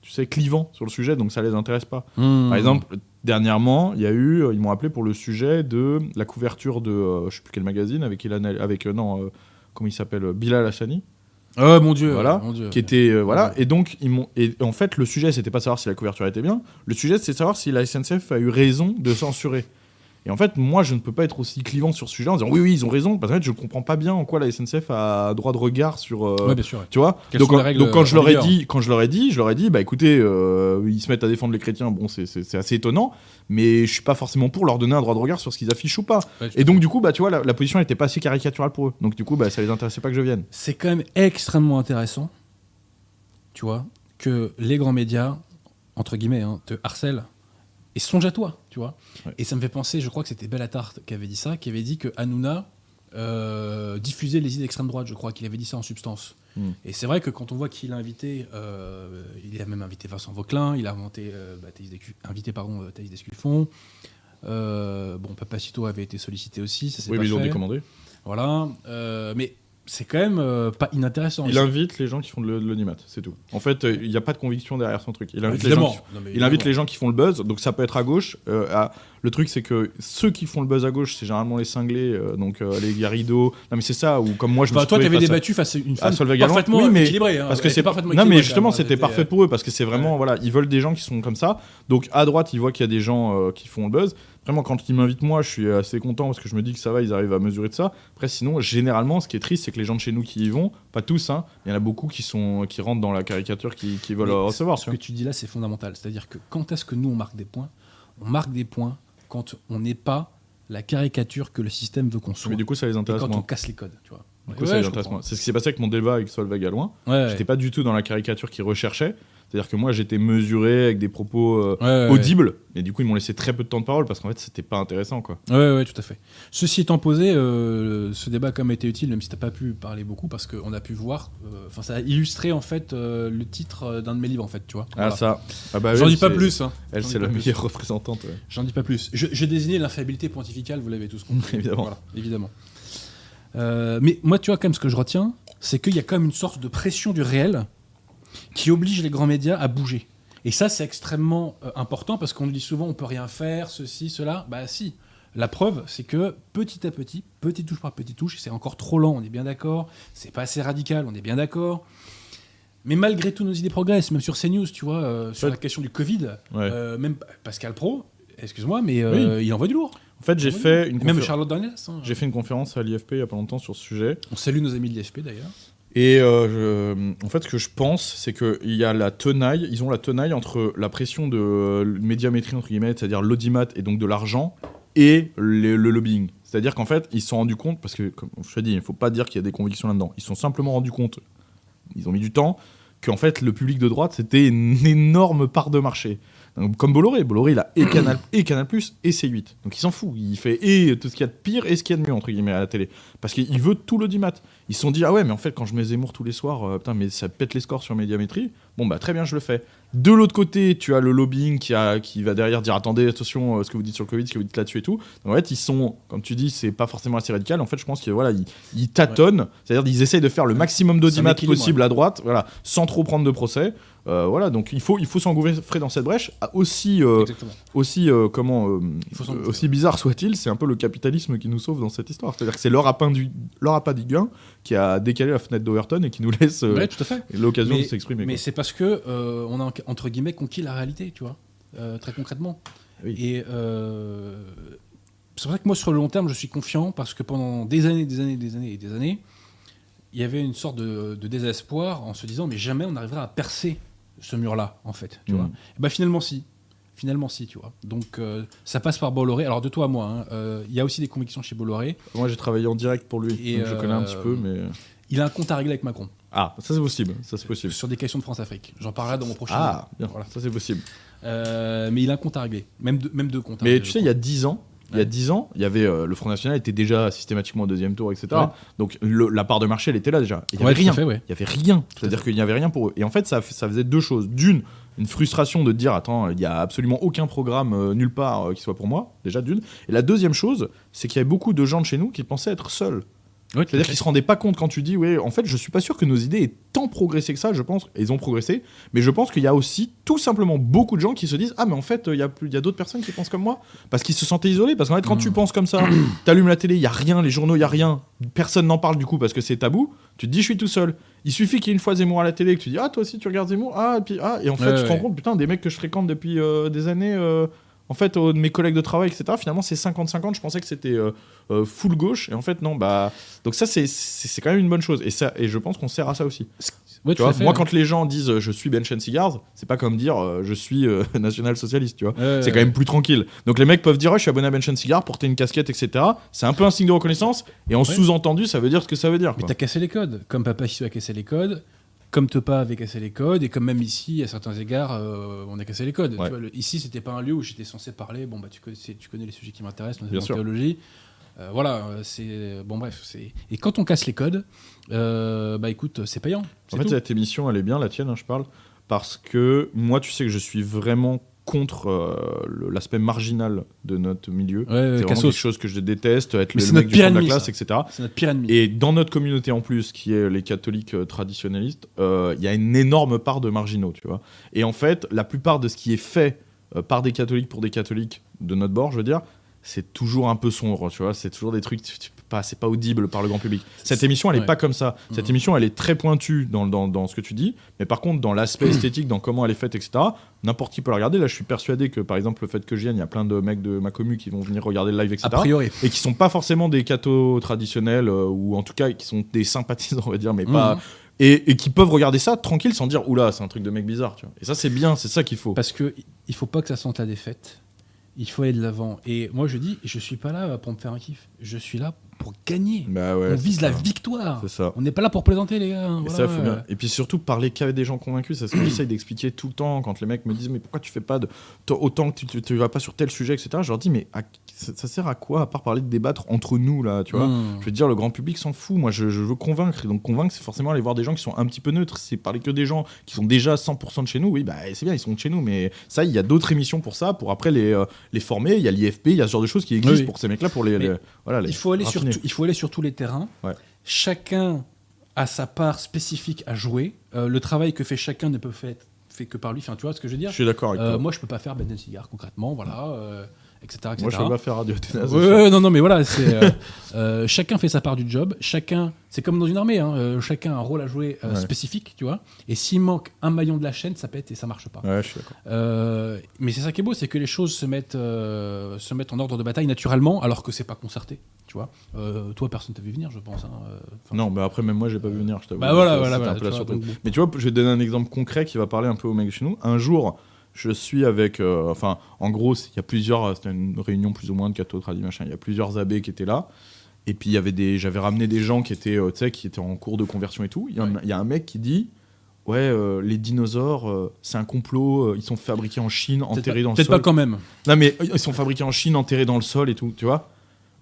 tu sais, clivant sur le sujet, donc ça les intéresse pas. Hmm. Par exemple, dernièrement, il y a eu, euh, ils m'ont appelé pour le sujet de la couverture de, euh, je sais plus quel magazine, avec Ilan, avec euh, non, euh, comment il s'appelle, Bilal Hassani, Oh mon dieu, Voilà, mon dieu. qui était, voilà, Ouais. et donc ils m'ont, et en fait, le sujet, c'était pas savoir si la couverture était bien, le sujet, c'est savoir si la SNCF a eu raison de censurer. Et en fait, moi, je ne peux pas être aussi clivant sur ce sujet en disant oui, oui, ils ont raison, parce qu'en fait, je comprends pas bien en quoi la SNCF a droit de regard sur. euh, Ouais, bien sûr. ouais. tu vois Quelles donc, sont les quand- règles donc quand je leur ai dit, quand je leur ai dit, je leur ai dit, bah écoutez, euh, ils se mettent à défendre les chrétiens, bon, c'est- assez étonnant, mais je suis pas forcément pour leur donner un droit de regard sur ce qu'ils affichent ou pas. Ouais, Et donc du coup, bah tu vois, la, la position était pas assez caricaturale pour eux. Donc du coup, bah ça les intéressait pas que je vienne. C'est quand même extrêmement intéressant, tu vois, que les grands médias, entre guillemets, hein, te harcèlent et songent à toi, tu vois. Ouais. Et ça me fait penser, je crois que c'était Bellatar qui avait dit ça, qui avait dit que Hanouna euh, diffusait les idées d'extrême droite, je crois qu'il avait dit ça en substance. Mm. Et c'est vrai que quand on voit qu'il a invité, euh, il a même invité Vincent Vauquelin, il a inventé, euh, bah, Thaïs invité pardon, Thaïs Descuffon. Euh, bon, Papacito avait été sollicité aussi, ça s'est Oui, pas mais ils l'ont décommandé. Voilà, mais c'est quand même euh, pas inintéressant. Il invite les gens qui font de l'audimat, c'est tout. En fait, euh, il n'y a pas de conviction derrière son truc. Il invite, les gens, Évidemment. qui, Non, il invite les gens qui font le buzz, donc ça peut être à gauche. euh, à- le truc, c'est que ceux qui font le buzz à gauche, c'est généralement les cinglés, euh, donc euh, les Garrido. Non, mais c'est ça, ou comme moi, je me Enfin, suis toi, t'avais face à- débattu face à une femme parfaitement Oui, mais- équilibrée. hein. parce que c'est parfaitement non mais justement c'était parfait pour eux parce que c'est vraiment voilà ils veulent des gens qui sont comme ça donc à droite ils voient qu'il y a des gens euh, qui font le buzz vraiment quand ils m'invitent moi je suis assez content parce que je me dis que ça va ils arrivent à mesurer de ça. Après sinon généralement ce qui est triste c'est que les gens de chez nous qui y vont pas tous hein il y en a beaucoup qui sont qui rentrent dans la caricature qui, qui veulent Mais euh, recevoir Ce que tu dis là, c'est fondamental. C'est-à-dire que quand est-ce que nous, on marque des points? On marque des points quand on n'est pas la caricature que le système veut qu'on soit. mais du coup ça les Et intéresse quand on casse les codes, tu vois. Du coup, Ouais, c'est ce qui s'est passé avec mon débat avec Solveig à loin Ouais, j'étais pas du tout dans la caricature qu'ils recherchaient C'est-à-dire que moi, j'étais mesuré avec des propos euh, Ouais, ouais, ouais. audibles, et du coup, ils m'ont laissé très peu de temps de parole parce qu'en fait, c'était pas intéressant, quoi. Ouais, ouais, tout à fait. Ceci étant posé, euh, ce débat a quand même été utile, même si t'as pas pu parler beaucoup, parce qu'on a pu voir, euh, enfin, ça a illustré en fait le titre d'un de mes livres, en fait, tu vois. Ah, Voilà. ça. Ah bah, J'en dis pas plus. Hein. Elle, c'est la plus. meilleure représentante. J'en dis pas plus. Je, je désignais l'infiabilité pontificale, vous l'avez tous compris. Évidemment. Voilà, évidemment. Mais moi, tu vois, quand même, ce que je retiens, c'est qu'il y a quand même une sorte de pression du réel qui oblige les grands médias à bouger. Et ça, c'est extrêmement euh, important parce qu'on nous dit souvent on peut rien faire, ceci, cela. Bah si. La preuve, c'est que petit à petit, petite touche par petite touche, c'est encore trop lent, on est bien d'accord. C'est pas assez radical, on est bien d'accord. Mais malgré tout, nos idées progressent, même sur CNews, tu vois, euh, sur Ouais. la question du Covid. Ouais. euh, même Pascal Pro, excuse-moi, mais euh, il envoie du lourd. En fait, j'ai fait une même Charlotte hein. J'ai fait une conférence à l'IFP il y a pas longtemps sur ce sujet. On salue nos amis de l'IFP d'ailleurs. Et euh, en fait, ce que je pense, c'est qu'il y a la tenaille, ils ont la tenaille entre la pression de euh, médiamétrie, entre guillemets, c'est-à-dire l'audimat et donc de l'argent, et le, lobbying. C'est-à-dire qu'en fait, ils se sont rendus compte, parce que, comme je te dis, il ne faut pas dire qu'il y a des convictions là-dedans, ils se sont simplement rendus compte, ils ont mis du temps, qu'en fait, le public de droite, c'était une énorme part de marché. Donc, comme Bolloré, Bolloré, il a et Canal, et Canal+, et C8. Donc il s'en fout, il fait et tout ce qu'il y a de pire et ce qu'il y a de mieux, entre guillemets, à la télé. Parce qu'il veut tout l'audimat. Ils se sont dit, ah ouais, mais en fait, quand je mets Zemmour tous les soirs, euh, putain, mais ça pète les scores sur Médiamétrie. Bon, bah très bien, je le fais. De l'autre côté, tu as le lobbying qui, a, qui va derrière dire, attendez, attention, euh, ce que vous dites sur le Covid, ce que vous dites là-dessus et tout. Donc, en fait, ils sont, comme tu dis, c'est pas forcément assez radical. En fait, je pense qu'ils voilà, ils, ils tâtonnent, c'est-à-dire qu'ils essayent de faire le maximum d'audimat possible à droite, voilà, sans trop prendre de procès. Euh, voilà, donc il faut, il faut s'engouffrer dans cette brèche. Ah, Aussi, euh, aussi euh, comment aussi bizarre soit-il, c'est un peu le capitalisme qui nous sauve dans cette histoire. C'est-à-dire que c'est Laura Laura Padiguin qui a décalé la fenêtre d'Overton et qui nous laisse Ouais, l'occasion de s'exprimer. mais c'est parce que euh, on a entre guillemets conquis la réalité, tu vois, très concrètement. Oui. Et c'est vrai que moi sur le long terme, je suis confiant parce que pendant des années, des années, des années et des années, il y avait une sorte de, de désespoir en se disant mais jamais on n'arrivera à percer ce mur-là, en fait. Tu vois. Et bah finalement si. Finalement si, tu vois. Donc euh, ça passe par Bolloré. Alors de toi à moi, hein, euh, il y a aussi des convictions chez Bolloré. Moi j'ai travaillé en direct pour lui, Et, donc je connais un euh, petit peu, mais Il a un compte à régler avec Macron ah ça c'est possible, ça c'est possible. sur des questions de France-Afrique. J'en parlerai dans mon prochain. Ah bien, Voilà. ça c'est possible. Euh, mais il a un compte à régler. Même deux, même deux comptes à Mais régler, tu sais, il y a 10 ans, il y a Ouais. 10 ans, il y avait euh, le Front National était déjà systématiquement au deuxième tour, etc. Ouais. Donc le- la part de marché, elle était là déjà. Il y Ouais, avait rien. fait, ouais. Il y avait rien. C'est-à-dire qu'il n'y avait rien pour eux. Et en fait, ça, ça faisait deux choses. D'une, une frustration de dire attends, il n'y a absolument aucun programme euh, nulle part euh, qui soit pour moi, déjà d'une. Et la deuxième chose, c'est qu'il y avait beaucoup de gens de chez nous qui pensaient être seuls. C'est-à-dire qu'ils se rendaient pas compte quand tu dis, ouais, en fait, je suis pas sûr que nos idées aient tant progressé que ça, je pense, et ils ont progressé, mais je pense qu'il y a aussi tout simplement beaucoup de gens qui se disent, ah, mais en fait, il y a, plus- il y a d'autres personnes qui pensent comme moi, parce qu'ils se sentaient isolés, parce qu'en fait, quand tu penses comme ça, t'allumes la télé, il y a rien, les journaux, il y a rien, personne n'en parle du coup parce que c'est tabou, tu te dis, je suis tout seul. Il suffit qu'il y ait une fois Zemmour à la télé, que tu dis, ah, toi aussi, tu regardes Zemmour, ah, et puis, ah, et en fait, Ouais, tu te rends compte, putain, des mecs que je fréquente depuis euh, des années. euh, en fait, de mes collègues de travail, etc., finalement, c'est 50-50. Je pensais que c'était euh, euh, full gauche. Et en fait, non, bah. Donc, ça, c'est- quand même une bonne chose. Et, ça, et je pense qu'on sert à ça aussi. Ouais, Tu tout vois, à fait, moi, ouais. quand les gens disent je suis Benchen Cigars, c'est pas comme dire euh, je suis euh, tu vois. Ouais, c'est quand même plus tranquille. Donc, les mecs peuvent dire je suis abonné à Benchen Cigars, porter une casquette, etc. C'est un peu un signe de reconnaissance. Et en sous-entendu, ça veut dire ce que ça veut dire. Mais t'as cassé les codes. Comme Papa Ici a cassé les codes, comme Tepa avait cassé les codes, et comme même ici, à certains égards, euh, on a cassé les codes. Ouais. Tu vois, le- ici, c'était pas un lieu où j'étais censé parler. Bon, bah, tu connais, tu connais les sujets qui m'intéressent, sûr. théologie. Euh, voilà, euh, c'est. Bon, bref. c'est Et quand on casse les codes, euh, bah écoute, c'est payant. En fait, tout. cette émission, elle est bien, la tienne, hein, je parle, parce que moi, tu sais que je suis vraiment contre euh, l'aspect marginal de notre milieu. Ouais, c'est vraiment quelque chose que je déteste, être Mais le, mec du fond de la classe, ça. etc. C'est notre pire ennemi. Et dans notre communauté en plus, qui est les catholiques euh, traditionnalistes, euh, il y a une énorme part de marginaux, tu vois. Et en fait, la plupart de ce qui est fait par des catholiques pour des catholiques de notre bord, je veux dire, c'est toujours un peu sombre, tu vois. C'est toujours des trucs, tu- tu peux pas, c'est pas audible par le grand public. Cette émission, elle est Ouais. pas comme ça. Cette Mhm. émission, elle est très pointue dans, dans, dans ce que tu dis, mais par contre, dans l'aspect esthétique, dans comment elle est faite, etc., n'importe qui peut la regarder. Là, je suis persuadé que, par exemple, le fait que je vienne, il y a plein de mecs de ma commu qui vont venir regarder le live, etc a priori. et qui sont pas forcément des cathos traditionnels euh, ou en tout cas qui sont des sympathisants on va dire mais pas Mhm. et, et qui peuvent regarder ça tranquille sans dire oula c'est un truc de mec bizarre tu vois et ça c'est bien c'est ça qu'il faut Parce que il faut pas que ça sente la défaite. Il faut aller de l'avant. Et moi, je dis, je suis pas là pour me faire un kiff. Je suis là pour gagner. Bah ouais, on vise la victoire. Ça. On n'est pas là pour plaisanter, les gars. Et Voilà. ça, faut bien. Et puis surtout, parler qu'avec des gens convaincus, c'est ce que j'essaye d'expliquer tout le temps quand les mecs me disent Mais pourquoi tu fais pas de. Autant que tu, tu vas pas sur tel sujet, etc. Je leur dis Mais à- ça, ça sert à quoi à part parler de débattre entre nous, là, tu vois? Mmh. Je veux dire, le grand public s'en fout. Moi, je, je veux convaincre. Et donc, convaincre, c'est forcément aller voir des gens qui sont un petit peu neutres. C'est parler que des gens qui sont déjà 100% de chez nous. Oui, bah, c'est bien, ils sont de chez nous. Mais ça, il y a d'autres émissions pour ça, pour après les, euh, les former. Il y a l'IFP, il y a ce genre de choses qui existent Oui. pour ces mecs-là, pour les- voilà, les il, faut aller sur il faut aller sur tous les terrains. Ouais. Chacun a sa part spécifique à jouer. Euh, le travail que fait chacun ne peut faire fait que par lui. Enfin, tu vois ce que je veux dire Je suis d'accord avec Euh, toi. Moi, je peux pas faire Ben Cigare concrètement, voilà, euh, etc., etc. Moi, je peux pas faire Radio. Ouais, non, non, mais voilà, c'est euh, euh, chacun fait sa part du job. Chacun, c'est comme dans une armée, hein, euh, chacun a un rôle à jouer euh, Ouais. spécifique, tu vois. Et s'il manque un maillon de la chaîne, ça pète et ça marche pas. Ouais, je suis d'accord. Mais c'est ça qui est beau, c'est que les choses se mettent, se mettent en ordre de bataille naturellement, alors que c'est pas concerté, tu vois. Toi, personne t'a vu venir, je pense. hein, Non, mais après, même moi, j'ai pas vu venir, je t'avoue. Bah voilà, voilà, voilà, un peu la vois, donc. Mais tu vois, je vais te donner un exemple concret qui va parler un peu aux mecs chez nous. Un jour, je suis avec. euh, enfin, en gros, il y a plusieurs. euh, C'était une réunion plus ou moins de cathos, tradis, machin. Il y a plusieurs abbés qui étaient là. Et puis, il y avait des. J'avais ramené des gens qui étaient, euh, qui étaient en cours de conversion et tout. Il y, a- il y a un mec qui dit. Ouais, euh, les dinosaures, c'est un complot. ils sont fabriqués en Chine, peut-être enterrés pas- dans le Peut-être sol. pas quand même. Non, mais ils sont fabriqués en Chine, enterrés dans le sol et tout, tu vois.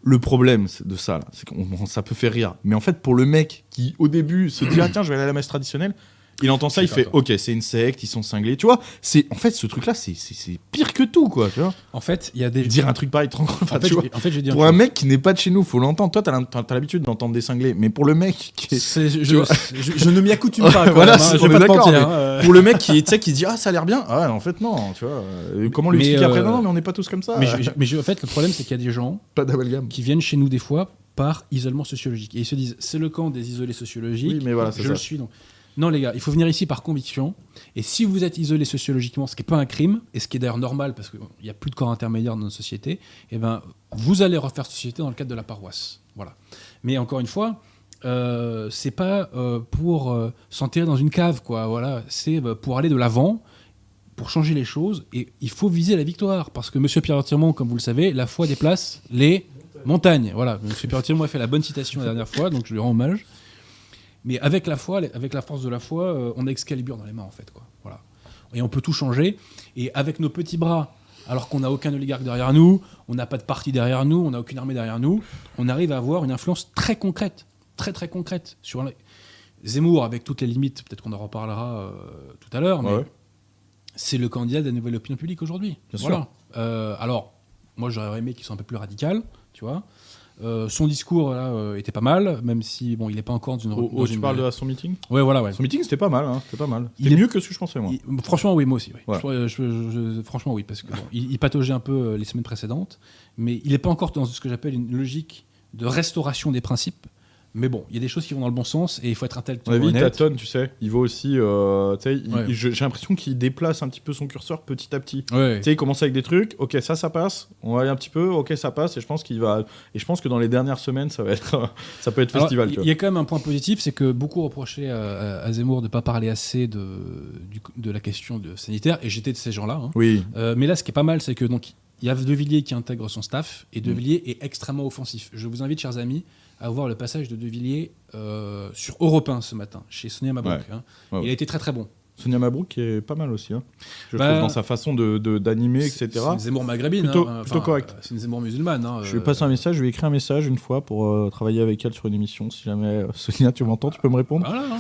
Le problème de ça, c'est qu'on ça peut faire rire. Mais en fait, pour le mec qui, au début, se dit Ah, tiens, je vais aller à la messe traditionnelle, il entend ça, il fait. Ok, c'est une secte, ils sont cinglés. Tu vois, c'est en fait, ce truc-là, c'est- c'est c'est pire que tout, quoi. Tu vois, En fait, il y a des. dire un truc pareil, tranquille. Enfin, en, fait, tu vois, en fait, je pour un mec qui n'est pas de chez nous, faut l'entendre. Toi, t'as l'habitude d'entendre des cinglés. Mais pour le mec qui est- je, je- je ne m'y accoutume pas. Quand Voilà, même, hein, on est d'accord, hein, pour le mec qui, qui dit Ah, ça a l'air bien. Ah, en fait, non, tu vois. Euh, Comment lui expliquer après? euh, Non, non, mais on n'est pas tous comme ça. Mais, je- en fait, le problème, c'est qu'il y a des gens Pas qui viennent chez nous des fois par isolement sociologique. Et ils se disent, c'est le camp des isolés sociologiques. Oui, mais voilà, c'est je ça. le suis. Donc. Non, les gars, il faut venir ici par conviction. Et si vous êtes isolé sociologiquement, ce qui n'est pas un crime, et ce qui est d'ailleurs normal, parce qu'il n'y a plus de corps intermédiaire dans notre société, eh ben, vous allez refaire société dans le cadre de la paroisse. Voilà. Mais encore une fois, euh, c'est pas euh, pour euh, s'enterrer dans une cave, quoi. Voilà, c'est euh, pour aller de l'avant, pour changer les choses. Et il faut viser la victoire, parce que Monsieur Pierre Tirmont, comme vous le savez, la foi déplace les montagnes. Voilà, Monsieur Pierre Tirmont a fait la bonne citation la dernière fois, donc je lui rends hommage. Mais avec la foi, avec la force de la foi, euh, on a Excalibur dans les mains, en fait, quoi. Voilà. Et on peut tout changer. Et avec nos petits bras, alors qu'on n'a aucun oligarque derrière nous, on n'a pas de parti derrière nous, on n'a aucune armée derrière nous, on arrive à avoir une influence très concrète, très très concrète sur Zemmour, avec toutes les limites, peut-être qu'on en reparlera euh, tout à l'heure, mais Ouais. c'est le candidat de la nouvelle opinion publique aujourd'hui. Bien Voilà. Euh, alors, moi j'aurais aimé qu'il soit un peu plus radical, tu vois. Euh, son discours là euh, était pas mal, même si bon, il n'est pas encore dans une. Oh, dans oh, tu une- parles de son meeting Ouais, voilà, ouais. Son meeting, c'était pas mal, hein, c'était pas mal. Il est- mieux que ce que je pensais, moi. Il- franchement, oui, moi aussi. oui. Ouais. Je- je- je- franchement, oui, parce que bon, il, il pataugeait un peu euh, les semaines précédentes, mais il n'est pas encore dans ce que j'appelle une logique de restauration des principes. Mais bon, il y a des choses qui vont dans le bon sens et il faut être intellectuellement avis, il honnête. tâtonne, tu sais. Il va aussi. euh, Ouais. j'ai l'impression qu'il déplace un petit peu son curseur petit à petit. Ouais. Tu sais, il commence avec des trucs, ok, ça, ça passe, on va aller un petit peu, ok, ça passe, et je pense qu'il va. Et je pense que dans les dernières semaines, ça va être. ça peut être festival, Il y a quand même un point positif, c'est que beaucoup reprochaient à, à Zemmour de ne pas parler assez de, du- de la question de sanitaire, et j'étais de ces gens-là. hein. Oui, Euh, mais là, ce qui est pas mal, c'est que donc il y a De Villiers qui intègre son staff, et Mm. De Villiers est extrêmement offensif. Je vous invite, chers amis, à voir le passage de De Villiers euh, sur Europe 1 ce matin, chez Sonia Mabrouk. Ouais. hein. Ouais, Il a été très très bon. Sonia Mabrouk qui est pas mal aussi, hein. je Bah, trouve, dans sa façon d'animer, de, d'animer, etc. C'est une Zemmour maghrébine. Plutôt- hein. plutôt correct. euh, C'est une Zemmour musulmane. hein. Je lui Euh, passe un message, je lui écris un message une fois pour euh, travailler avec elle sur une émission. Si jamais Sonia, tu m'entends, tu peux me répondre Voilà, hein,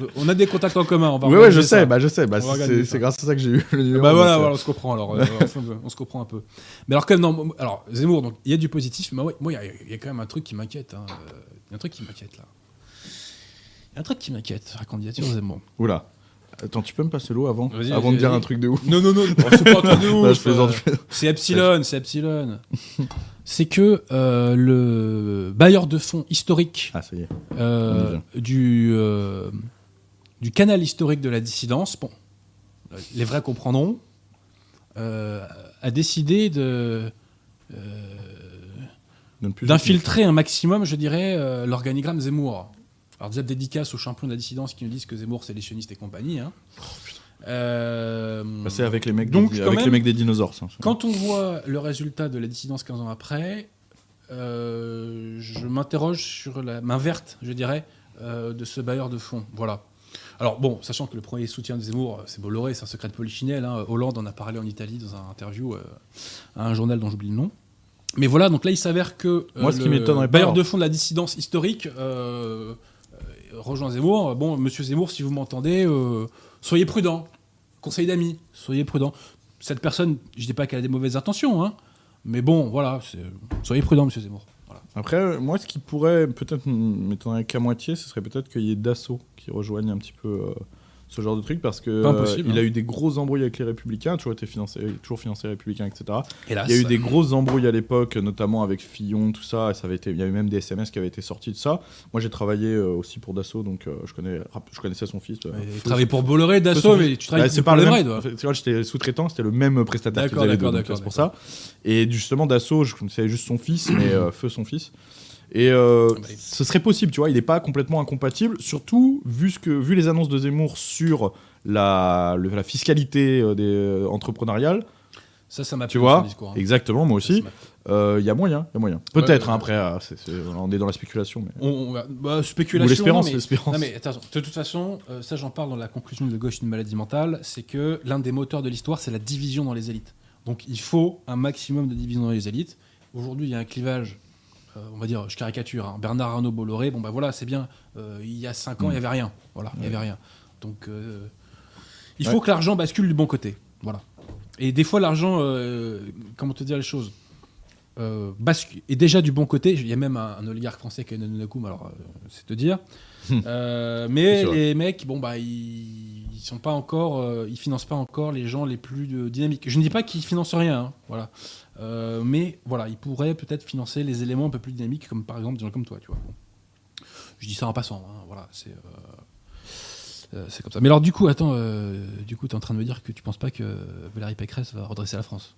euh, on a des contacts en commun. On va Oui, ouais, organiser je sais, bah, je sais. Bah, c'est- grâce à ça que j'ai eu le numéro. Bah voilà, on se comprend alors. euh, on se comprend un peu. Mais alors quand même, non, alors Zemmour, donc il y a du positif, mais moi il y y, a quand même un truc qui m'inquiète. hein, Il y a un truc qui m'inquiète là. Il y a un truc qui m'inquiète sur la candidature de Zemmour. Oula. Attends, tu peux me passer l'eau avant Vas-y, Avant vas-y, de dire vas-y. un truc de ouf Non, non, non, c'est pas un truc de ouf. Ouais, je plaisante, euh, je plaisante. C'est Epsilon, c'est Epsilon. C'est que euh, le bailleur de fonds historique Ah, ça y est. euh, On y du, euh, du canal historique de la dissidence, bon, les vrais comprendront, euh, a décidé de Donne plus d'infiltrer un maximum, je dirais, euh, l'organigramme Zemmour. Alors déjà dédicace aux champions de la dissidence qui nous disent que Zemmour c'est les sionistes et compagnie. hein. Euh, Bah, c'est avec les mecs, Donc, des, avec même- les mecs des dinosaures. ça. quand on voit le résultat de la dissidence 15 ans après, euh, je m'interroge sur la main verte, je dirais, euh, de ce bailleur de fonds. Voilà. Alors bon, sachant que le premier soutien de Zemmour, c'est Bolloré, c'est un secret de polichinelle. hein. Hollande en a parlé en Italie dans un interview euh, à un journal dont j'oublie le nom. Mais voilà, donc là, il s'avère que euh, Moi, ce qui le bailleur alors- de fonds de la dissidence historique rejoint Zemmour. Bon, Monsieur Zemmour, si vous m'entendez, euh, soyez prudent. Conseil d'amis, soyez prudent. Cette personne, je dis pas qu'elle a des mauvaises intentions, hein, mais bon, voilà, soyez prudent, Monsieur Zemmour. Voilà. Après, moi, ce qui pourrait peut-être m'étonnerait qu'à moitié, ce serait peut-être qu'il y ait Dassault qui rejoigne un petit peu euh, ce genre de truc parce que euh, il hein. a eu des grosses embrouilles avec les Républicains, toujours été financé, toujours financé républicain, etc. Hélas. Il y a eu des grosses embrouilles à l'époque, notamment avec Fillon, tout ça. Et ça avait été, il y avait même des SMS qui avaient été sortis de ça. Moi, j'ai travaillé euh, aussi pour Dassault, donc euh, je connais, je connaissais son fils. euh, Tu travailles pour Bolloré, Dassault, mais tu travailles Bah, c'est pour pas le même. toi. vois, j'étais sous-traitant, c'était le même prestataire D'accord, d'accord, donc, d'accord, C'est pour ça. Et justement, Dassault, je connaissais juste son fils, mais euh, Feu son fils. Et euh, Ah bah, ce serait possible, tu vois, il n'est pas complètement incompatible, surtout vu, ce que, vu les annonces de Zemmour sur la, le- la fiscalité euh, des, euh, entrepreneuriale. Ça, ça m'a Tu vois discours, hein. Exactement, moi aussi. Euh, Il y a moyen, il y a moyen. Peut-être, ouais, hein, après, c'est- on est dans la spéculation. Mais... On, on va- bah, Ou l'espérance, mais-. Non mais de toute façon, ça j'en parle dans la conclusion de Gauche une maladie mentale, c'est que l'un des moteurs de l'histoire, c'est la division dans les élites. Donc il faut un maximum de division dans les élites. Aujourd'hui, il y a un clivage, on va dire, je caricature, hein, Bernard Arnault Bolloré, bon bah voilà, c'est bien. Euh, il y a 5 ans, il Mm. n'y avait rien. Voilà, il n'y avait rien. Donc euh, il Ouais. faut que l'argent bascule du bon côté. Voilà. Et des fois, l'argent, euh, comment te dire les choses euh, bascule- est déjà du bon côté. Il y a même un, un oligarque français qui est Nanonakoum, alors euh, c'est te dire. Euh, mais les mecs, bon bah ils, ils sont pas encore, euh, ils financent pas encore les gens les plus euh, dynamiques. Je ne dis pas qu'ils financent rien, hein, voilà. Euh, mais voilà, ils pourraient peut-être financer les éléments un peu plus dynamiques, comme par exemple des gens comme toi, tu vois. Bon. Je dis ça en passant, hein, voilà, c'est. euh, euh, c'est comme ça. Mais alors, du coup, attends, du coup, tu es en train de me dire que tu penses pas que Valérie Pécresse va redresser la France?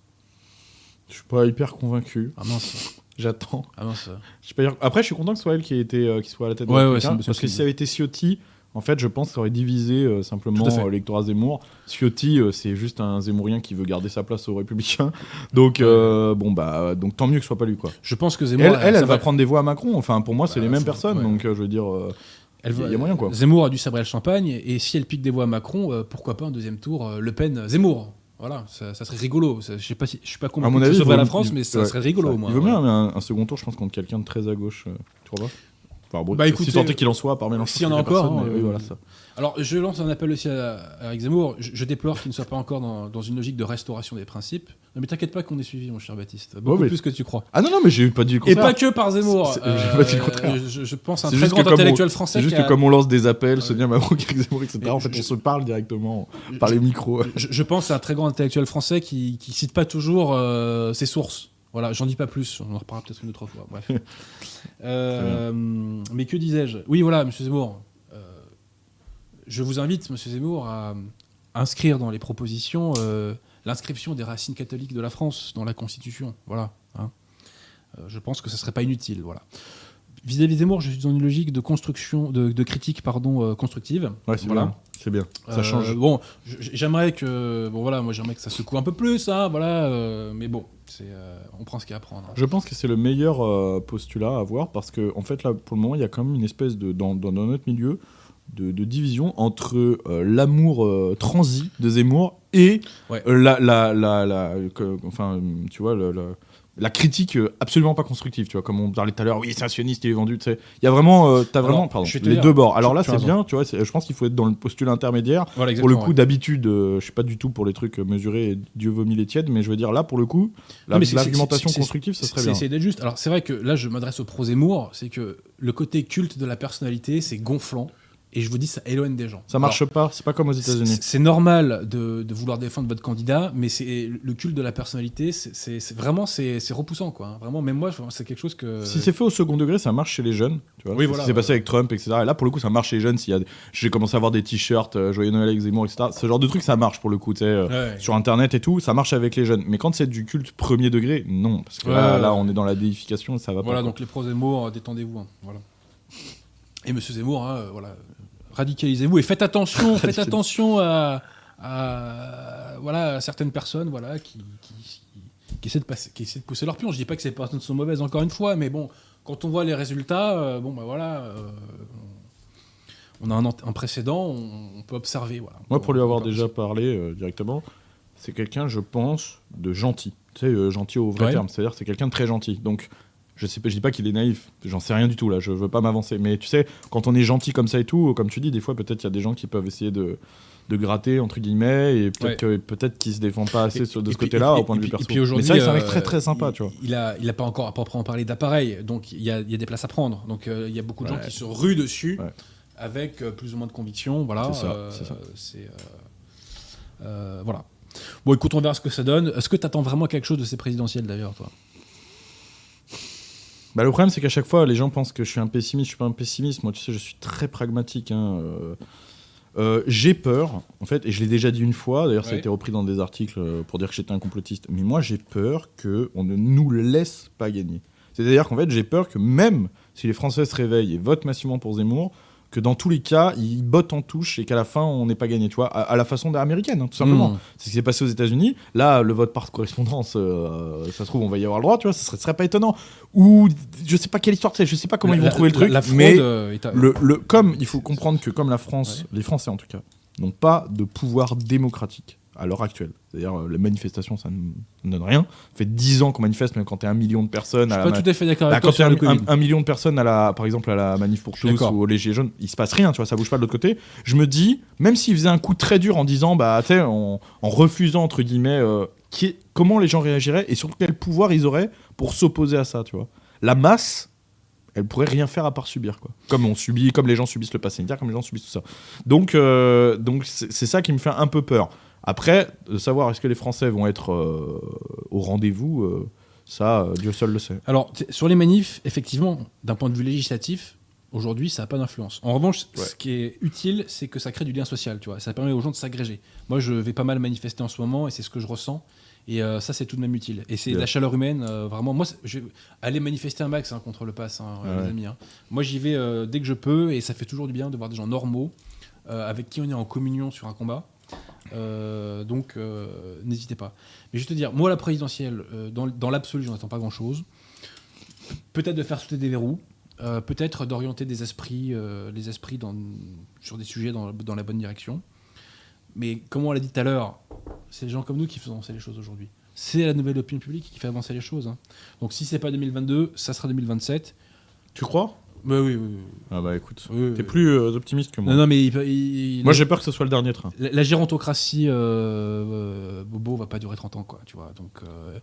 Je suis pas hyper convaincu. Ah mince, J'attends. ah mince. Je pas Après, je suis content que ce soit elle qui, ait été, qui soit à la tête de Ouais, la ouais, Parce que si ça avait été Ciotti, en fait, je pense que ça aurait divisé euh, simplement euh, l'électorat Zemmour. Ciotti, euh, c'est juste un Zemmourien qui veut garder sa place aux Républicains. Donc, bon, bah, donc tant mieux que ce soit pas lui, quoi. Je pense que Zemmour. Elle, elle, va prendre des voix à Macron. Enfin, pour moi, c'est Bah, les mêmes personnes. ouais. Donc, je veux dire, Elle il y a- va- il y a moyen, quoi. Zemmour a dû sabrer le champagne, et si elle pique des voix à Macron, pourquoi pas un deuxième tour Le Pen, Zemmour Voilà, ça, ça serait rigolo. Je sais pas si, je suis pas À convaincu que ce la France, mais ça ouais, serait rigolo ça- au moins. Il vaut ouais. mieux un, un second tour, je pense, contre quelqu'un de très à gauche. euh, tu crois pas? Enfin, bon, Bah, écoutez, si tant est qu'il en soit, par Mélenchon. s'il y en a encore, personne, hein, mais oui, euh, voilà, ça. Alors, je lance un appel aussi à, à Eric Zemmour. Je, je déplore qu'il ne soit pas encore dans, dans une logique de restauration des principes. Non, mais t'inquiète pas qu'on est suivi, mon cher Baptiste. Beaucoup mais- plus que tu crois. Ah non, non, mais j'ai pas dit le Et contraire. pas que par Zemmour. C'est- j'ai pas dit le contraire. je, je pense à un C'est très grand intellectuel on- français. C'est juste qui que comme on lance des appels. Sonia Mabrouk, Eric Zemmour, etc., Mais en fait, je- on se parle directement par les micros. je, je pense à un très grand intellectuel français qui, qui cite pas toujours euh, ses sources. Voilà, j'en dis pas plus, on en reparlera peut-être une autre fois. Bref. Euh, mais que disais-je? Oui, voilà, monsieur Zemmour. euh, je vous invite, monsieur Zemmour, à inscrire dans les propositions euh, l'inscription des racines catholiques de la France dans la Constitution. Voilà. hein. Euh, je pense que ce serait pas inutile. Voilà. Vis-à-vis Zemmour, je suis dans une logique de construction, de, de critique pardon, euh, constructive. Ouais, c'est Voilà. bien. C'est bien. Ça Euh, change. Bon, j'aimerais que, bon voilà, moi j'aimerais que ça secoue un peu plus, hein, voilà. euh, mais bon, c'est, on prend ce qu'il y a à prendre. hein. Je pense que c'est le meilleur postulat à avoir parce que, en fait, là, pour le moment, il y a quand même une espèce de, dans, dans- dans notre milieu, de, de division entre l'amour transi de Zemmour et Ouais. la, la, la, la- que- enfin, tu vois, le- la critique euh, absolument pas constructive, tu vois, comme on parlait tout à l'heure, oui, c'est un sioniste, il est vendu, tu sais. Il y a vraiment, euh, t'as Alors, vraiment, pardon, les dire, deux bords. Alors là, c'est bien, tu vois, c'est- je pense qu'il faut être dans le postulat intermédiaire. Voilà, Pour le coup, ouais. d'habitude, euh, je suis pas du tout pour les trucs mesurés, et Dieu vomit les tièdes, mais je veux dire, là, pour le coup, la- c'est- l'argumentation c'est- c'est- constructive, ça serait C'est bien. essayer d'être juste. Alors c'est vrai que là, je m'adresse au pro Zemmour, c'est que le côté culte de la personnalité, c'est gonflant, et je vous dis, ça éloigne des gens. Ça marche pas, c'est pas comme aux États-Unis. c'est- C'est normal de, de vouloir défendre votre candidat, mais c'est le culte de la personnalité, c'est- c'est c'est vraiment c'est c'est repoussant quoi. hein. Vraiment, même moi, c'est quelque chose que. Si c'est fait au second degré, ça marche chez les jeunes. Tu vois Oui, C'est voilà, ce qui s'est passé ouais. avec Trump, etc. Et là, pour le coup, ça marche chez les jeunes. S'il j'ai commencé à avoir des t-shirts, euh, Joyeux Noël avec Zemmour, etc. Ce genre de truc, ça marche pour le coup. tu sais, euh, Ouais. Sur Internet et tout, ça marche avec les jeunes. Mais quand c'est du culte premier degré, non. Parce que là, Ouais. là, on est dans la déification et ça va Voilà, pas. quoi. donc les pro Zemmour, euh, détendez-vous. hein, voilà. Et Monsieur Zemmour, hein, voilà, radicalisez-vous et faites attention, faites attention à, à- voilà à certaines personnes, voilà, qui, qui, qui essaient de, passer, qui essaient de pousser leur pion. Je dis pas que ces personnes sont mauvaises, encore une fois, mais bon, quand on voit les résultats, euh, bon, bah voilà, euh, on a un, précédent, on, on peut observer. Voilà. Moi, pour lui avoir déjà parlé euh, directement, c'est quelqu'un, je pense, de gentil. Tu sais, gentil au vrai Ouais. terme. C'est-à-dire, c'est quelqu'un de très gentil. Donc, je sais pas, je dis pas qu'il est naïf. J'en sais rien du tout là. Je veux pas m'avancer. Mais tu sais, quand on est gentil comme ça et tout, comme tu dis, des fois, peut-être il y a des gens qui peuvent essayer de de gratter entre guillemets et peut-être que peut-être qu'ils se défendent pas assez Et- sur- de ce côté-là au point de vue perso. et puis aujourd'hui, mais ça, euh, très très sympa, il- tu vois. Il a, il a pas encore à proprement parler d'appareil, donc il y a, il y a des places à prendre. Donc euh, il y a beaucoup de gens Ouais. qui se ruent dessus Ouais. avec euh, plus ou moins de conviction. Voilà. C'est ça, euh, c'est voilà. Bon, écoute, on verra ce que ça donne. Est-ce que tu attends vraiment quelque chose de ces présidentielles d'ailleurs, toi? Bah, le problème, c'est qu'à chaque fois, les gens pensent que je suis un pessimiste. Je suis pas un pessimiste. Moi, tu sais, je suis très pragmatique. hein, euh. Euh, j'ai peur, en fait, et je l'ai déjà dit une fois. D'ailleurs, ça a été repris dans des articles euh, pour dire que j'étais un complotiste. Mais moi, j'ai peur que on ne nous laisse pas gagner. C'est-à-dire qu'en fait, j'ai peur que même si les Français se réveillent et votent massivement pour Zemmour, que dans tous les cas, ils bottent en touche et qu'à la fin, on n'ait pas gagné, tu vois, à, à la façon américaine, hein, tout simplement. Mmh. C'est ce qui s'est passé aux États-Unis. Là, le vote par correspondance, euh, ça se trouve, on va y avoir le droit, tu vois, ça serait, serait pas étonnant. Ou je sais pas quelle histoire c'est, je sais pas comment La- ils vont la- trouver le truc, La fraude mais euh, est à- le, le- comme il faut comprendre que comme la France, Ouais. les Français en tout cas, n'ont pas de pouvoir démocratique à l'heure actuelle. C'est-à-dire euh, les manifestations, ça ne ne donne rien. Ça fait 10 ans qu'on manifeste, même quand t'es un million de personnes. Je à suis la pas tout à fait d'accord bah, avec quand toi sur un, un- million de personnes, à la, par exemple, à la manif pour tous ou au léger jaune, il se passe rien, tu vois, ça bouge pas de l'autre côté. Je me dis, même s'ils faisaient un coup très dur en disant, bah, tu en, en refusant, entre guillemets, euh, qui comment les gens réagiraient et surtout quel pouvoir ils auraient pour s'opposer à ça, tu vois. La masse, elle pourrait rien faire à part subir, quoi. Comme on subit, comme les gens subissent le pass sanitaire, comme les gens subissent tout ça. Donc, euh, donc c'est ça qui me fait un peu peur. Après, de savoir est-ce que les Français vont être euh, au rendez-vous, euh, ça, euh, Dieu seul le sait. Alors, sur les manifs, effectivement, d'un point de vue législatif, aujourd'hui, ça n'a pas d'influence. En revanche, Ouais. ce qui est utile, c'est que ça crée du lien social, tu vois. Ça permet aux gens de s'agréger. Moi, je vais pas mal manifester en ce moment et c'est ce que je ressens. Et euh, ça, c'est tout de même utile. Et c'est de la chaleur humaine, euh, vraiment. Moi, je vais aller manifester un max hein, contre le pass, hein, Ah ouais. les amis. hein. Moi, j'y vais euh, dès que je peux et ça fait toujours du bien de voir des gens normaux avec qui on est en communion sur un combat. Euh, donc, euh, n'hésitez pas. Mais vais te dire, moi, la présidentielle, euh, dans, l'absolu, j'en attends pas grand-chose. Peut-être de faire sauter des verrous, peut-être d'orienter les esprits sur des sujets dans, dans la bonne direction. Mais comme on l'a dit tout à l'heure, c'est les gens comme nous qui font avancer les choses aujourd'hui. C'est la nouvelle opinion publique qui fait avancer les choses. hein. Donc si c'est pas 2022, ça sera 2027. Tu crois? Bah oui, oui, oui. Ah bah écoute, Oui, t'es oui. plus euh, optimiste que moi. Non, non, mais il- il- Moi j'ai peur que ce soit le dernier train. la, la gérontocratie euh, euh, Bobo va pas durer 30 ans, quoi, tu vois. Donc, euh,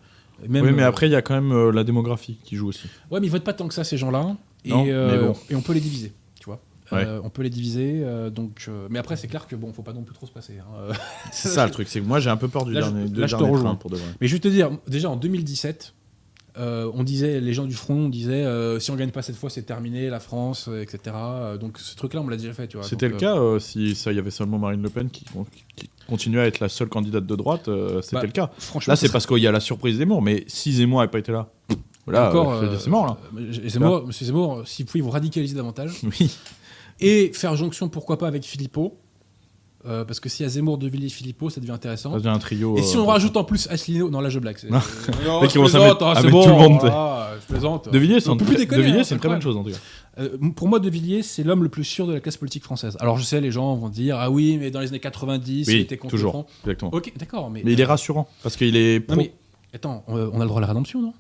même, oui mais euh, après il y a quand même euh, la démographie qui joue aussi. Ouais, mais ils votent pas tant que ça, ces gens-là. Et, Non, mais euh, bon. et on peut les diviser, tu vois. Ouais. Euh, on peut les diviser, euh, donc. euh, mais après, c'est clair que bon, faut pas non plus trop se passer. hein. Euh, C'est ça le truc, c'est que moi j'ai un peu peur du Là, je- dernier, du là, je te dernier rejoins. train pour de vrai. Mais je vais te dire, déjà en 2017, euh, on disait, les gens du front disaient, euh, si on gagne pas cette fois, c'est terminé, la France, euh, etc. Donc ce truc-là, on me l'a déjà fait, tu vois. C'était le cas si ça y avait seulement Marine Le Pen qui, qui continuait à être la seule candidate de droite, c'était Bah, le cas. Franchement, Là c'est ce parce qu'il y a la surprise Zemmour, mais si Zemmour n'avait pas été là, euh, c'est mort là. Zemmour, Monsieur Zemmour, s'il pouvait vous radicaliser davantage Oui. et faire jonction, pourquoi pas avec Philippot, euh, parce que s'il y a Zemmour, De Villiers, Philippot, ça devient intéressant. Ça devient un trio. Et si euh, on rajoute en plus Asselineau, non là je blague. Non. Non, Mec, je plaisante, hein, c'est bon. tout le monde. voilà, je plaisante. De Villiers, c'est un hein, c'est une très bonne chose en tout cas. Euh, pour moi, De Villiers, c'est l'homme le plus sûr de la classe politique française. Alors je sais, les gens vont dire ah oui, mais dans les années 90, il Oui, était contre toujours. Exactement. Ok, d'accord, mais Mais il est rassurant parce qu'il est pro. non mais attends, on, on a le droit à la rédemption, non?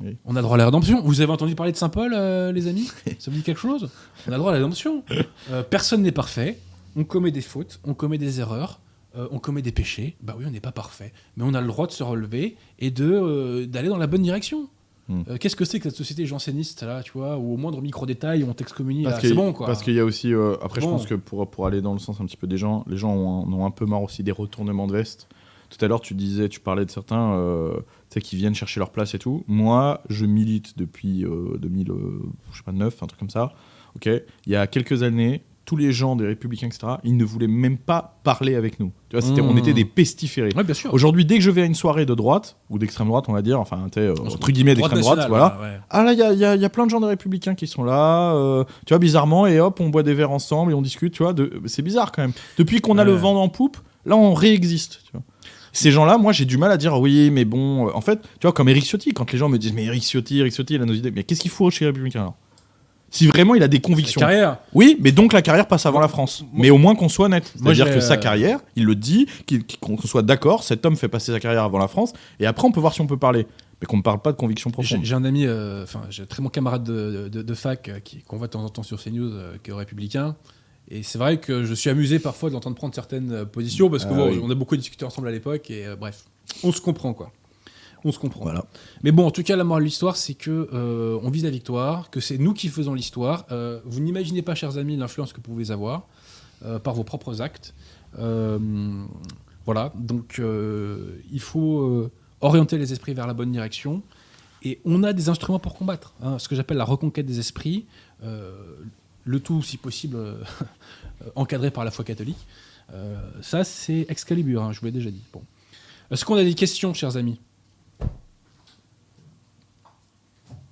Oui. On a le droit à la rédemption. Vous avez entendu parler de Saint Paul, euh, les amis? Ça vous dit quelque chose? On a le droit à la rédemption. Euh, personne n'est parfait. On commet des fautes, on commet des erreurs, euh, on commet des péchés. Bah oui, on n'est pas parfait, mais on a le droit de se relever et de euh, d'aller dans la bonne direction. Hmm. Euh, Qu'est-ce que c'est que cette société janséniste là, tu vois, où au moindre micro détail on t'excommunie, c'est bon quoi. Parce qu'il y a aussi. euh, après, Bon. je pense que pour, pour aller dans le sens un petit peu des gens, les gens ont, un- ont un peu marre aussi des retournements de veste. Tout à l'heure, tu disais, tu parlais de certains euh, qui viennent chercher leur place et tout. Moi, je milite depuis euh, 2000, euh, je sais pas, 9, un truc comme ça. Ok. Il y a quelques années, tous les gens des Républicains, etc., ils ne voulaient même pas parler avec nous. Tu vois, on Mmh. était des pestiférés. Ouais. Aujourd'hui, dès que je vais à une soirée de droite, ou d'extrême droite, on va dire, enfin, euh, entre guillemets Droite d'extrême droite, voilà. ouais. Ah là, il y y y a plein de gens des Républicains qui sont là, euh, tu vois, bizarrement, et hop, on boit des verres ensemble et on discute, tu vois. C'est bizarre quand même. Depuis qu'on a le vent en poupe, là, on réexiste, tu vois. Ces gens-là, moi, j'ai du mal à dire oui, mais bon. euh, En fait, tu vois, comme Eric Ciotti, quand les gens me disent mais Eric Ciotti, Eric Ciotti, il a nos idées. Mais qu'est-ce qu'il faut chez les Républicains alors? Si vraiment il a des convictions. Carrière. Oui, mais donc la carrière passe avant la France. Moi- mais au moins qu'on soit net. C'est-à-dire que sa euh, carrière, il le dit, qu'on soit d'accord, cet homme fait passer sa carrière avant la France, et après on peut voir si on peut parler. Mais qu'on ne parle pas de convictions J'ai profondes. j'ai un ami, euh, enfin, j'ai un très bon camarade de, de- de fac euh, qui- qu'on voit de temps en temps sur CNews, euh, qui est républicain. Et c'est vrai que je suis amusé parfois de l'entendre prendre certaines euh, positions parce que Ah bon, oui. on a beaucoup discuté ensemble à l'époque et bref, on se comprend quoi. On se comprend. Voilà. Mais bon, en tout cas, la morale de l'histoire, c'est que euh, on vise la victoire, que c'est nous qui faisons l'histoire. Euh, vous n'imaginez pas, chers amis, l'influence que vous pouvez avoir euh, par vos propres actes. Voilà, donc il faut orienter les esprits vers la bonne direction. Et on a des instruments pour combattre. hein, ce que j'appelle la reconquête des esprits. le tout, si possible, encadré par la foi catholique. Ça, c'est Excalibur, hein, je vous l'ai déjà dit. Bon. Est-ce qu'on a des questions, chers amis?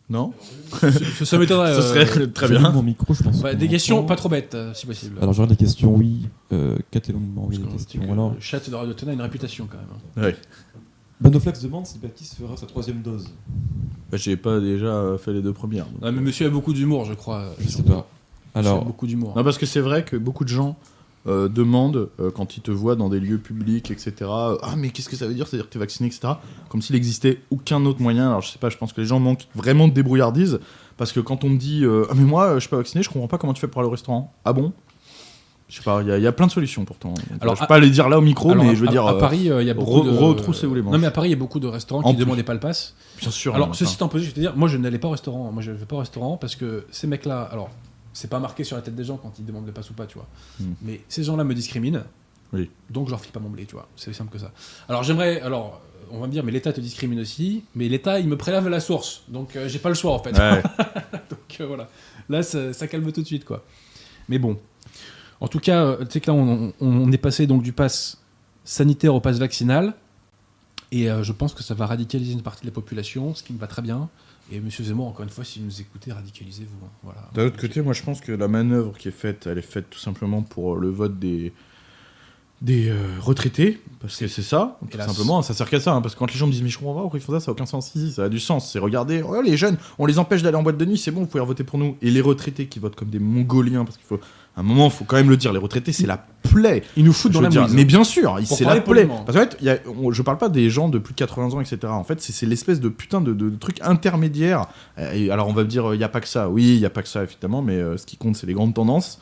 Non Ça, ça m'étonnerait. Ce euh, serait très J'allume bien. mon micro, je pense. ouais, qu'on des questions pas trop bêtes, euh, si possible. Alors j'aurais des questions, oui. Euh, des questions. euh, Alors, Le chat de Radio Tona a une réputation quand même. hein. Ouais. Bonoflex demande si Baptiste fera sa troisième dose. Bah, J'ai pas déjà fait les deux premières. donc. Ah, mais monsieur a beaucoup d'humour, je crois. Je sais pas. Monsieur a Alors, beaucoup d'humour. Non, parce que c'est vrai que beaucoup de gens euh, demandent, euh, quand ils te voient dans des lieux publics, etc., euh, Ah, mais qu'est-ce que ça veut dire C'est-à-dire que tu es vacciné, etc. Comme s'il existait aucun autre moyen. Alors, je sais pas, je pense que les gens manquent vraiment de débrouillardise. Parce que quand on me dit euh, Ah, mais moi, je suis pas vacciné, je comprends pas comment tu fais pour aller au restaurant. Ah bon? Je sais pas, il y, a- il y a plein de solutions pourtant. Alors, je peux pas les dire là au micro, Alors, mais je veux dire. à Paris, euh, il y a beaucoup re- de. retroussez-vous les manches. Non, mais à Paris, il y a beaucoup de restaurants En qui plus. demandaient pas le pass. bien sûr. Alors, ceci étant posé, je vais te dire, moi, je n'allais pas au restaurant. Moi, je ne vais pas au restaurant parce que ces mecs-là, alors, c'est pas marqué sur la tête des gens quand ils demandent le pass ou pas, tu vois. Hmm. Mais ces gens-là me discriminent. Oui. Donc, je leur file pas mon blé, tu vois. C'est simple que ça. Alors, j'aimerais. Alors, on va me dire, mais l'État te discrimine aussi. Mais l'État, il me prélève à la source. Donc, euh, j'ai pas le choix, en fait. ouais. Donc euh, voilà, là ça, ça calme tout de suite quoi. Mais bon, en tout cas, euh, tu sais que là on, on- on est passé donc du pass sanitaire au pass vaccinal, et euh, je pense que ça va radicaliser une partie de la population, ce qui me va très bien. Et Monsieur Zemmour, encore une fois, si vous nous écoutez, radicalisez-vous. hein. Voilà. D'un autre côté, moi je pense que la manœuvre qui est faite, elle est faite tout simplement pour euh, le vote des, des euh, retraités, parce que c'est ça, tout Hélas. simplement, ça sert qu'à ça, hein, parce que quand les gens me disent mais je comprends pas pourquoi ils font ça, ça n'a aucun sens, si, si, ça a du sens, c'est regarder, oh, les jeunes, on les empêche d'aller en boîte de nuit, c'est bon, vous pouvez voter pour nous, et les retraités qui votent comme des mongoliens, parce qu'il faut, un moment, il faut quand même le dire, les retraités c'est la plaie, Ils nous foutent je dans la mouise. mais bien sûr, c'est la plaie. poliment. Parce qu'en fait, y a- on- je parle pas des gens de plus de 80 ans, etc. En fait, c'est l'espèce de putain de, de, de truc intermédiaire. Euh, et alors, on va me dire, il n'y a pas que ça. Oui, il n'y a pas que ça, évidemment, mais euh, ce qui compte, c'est les grandes tendances.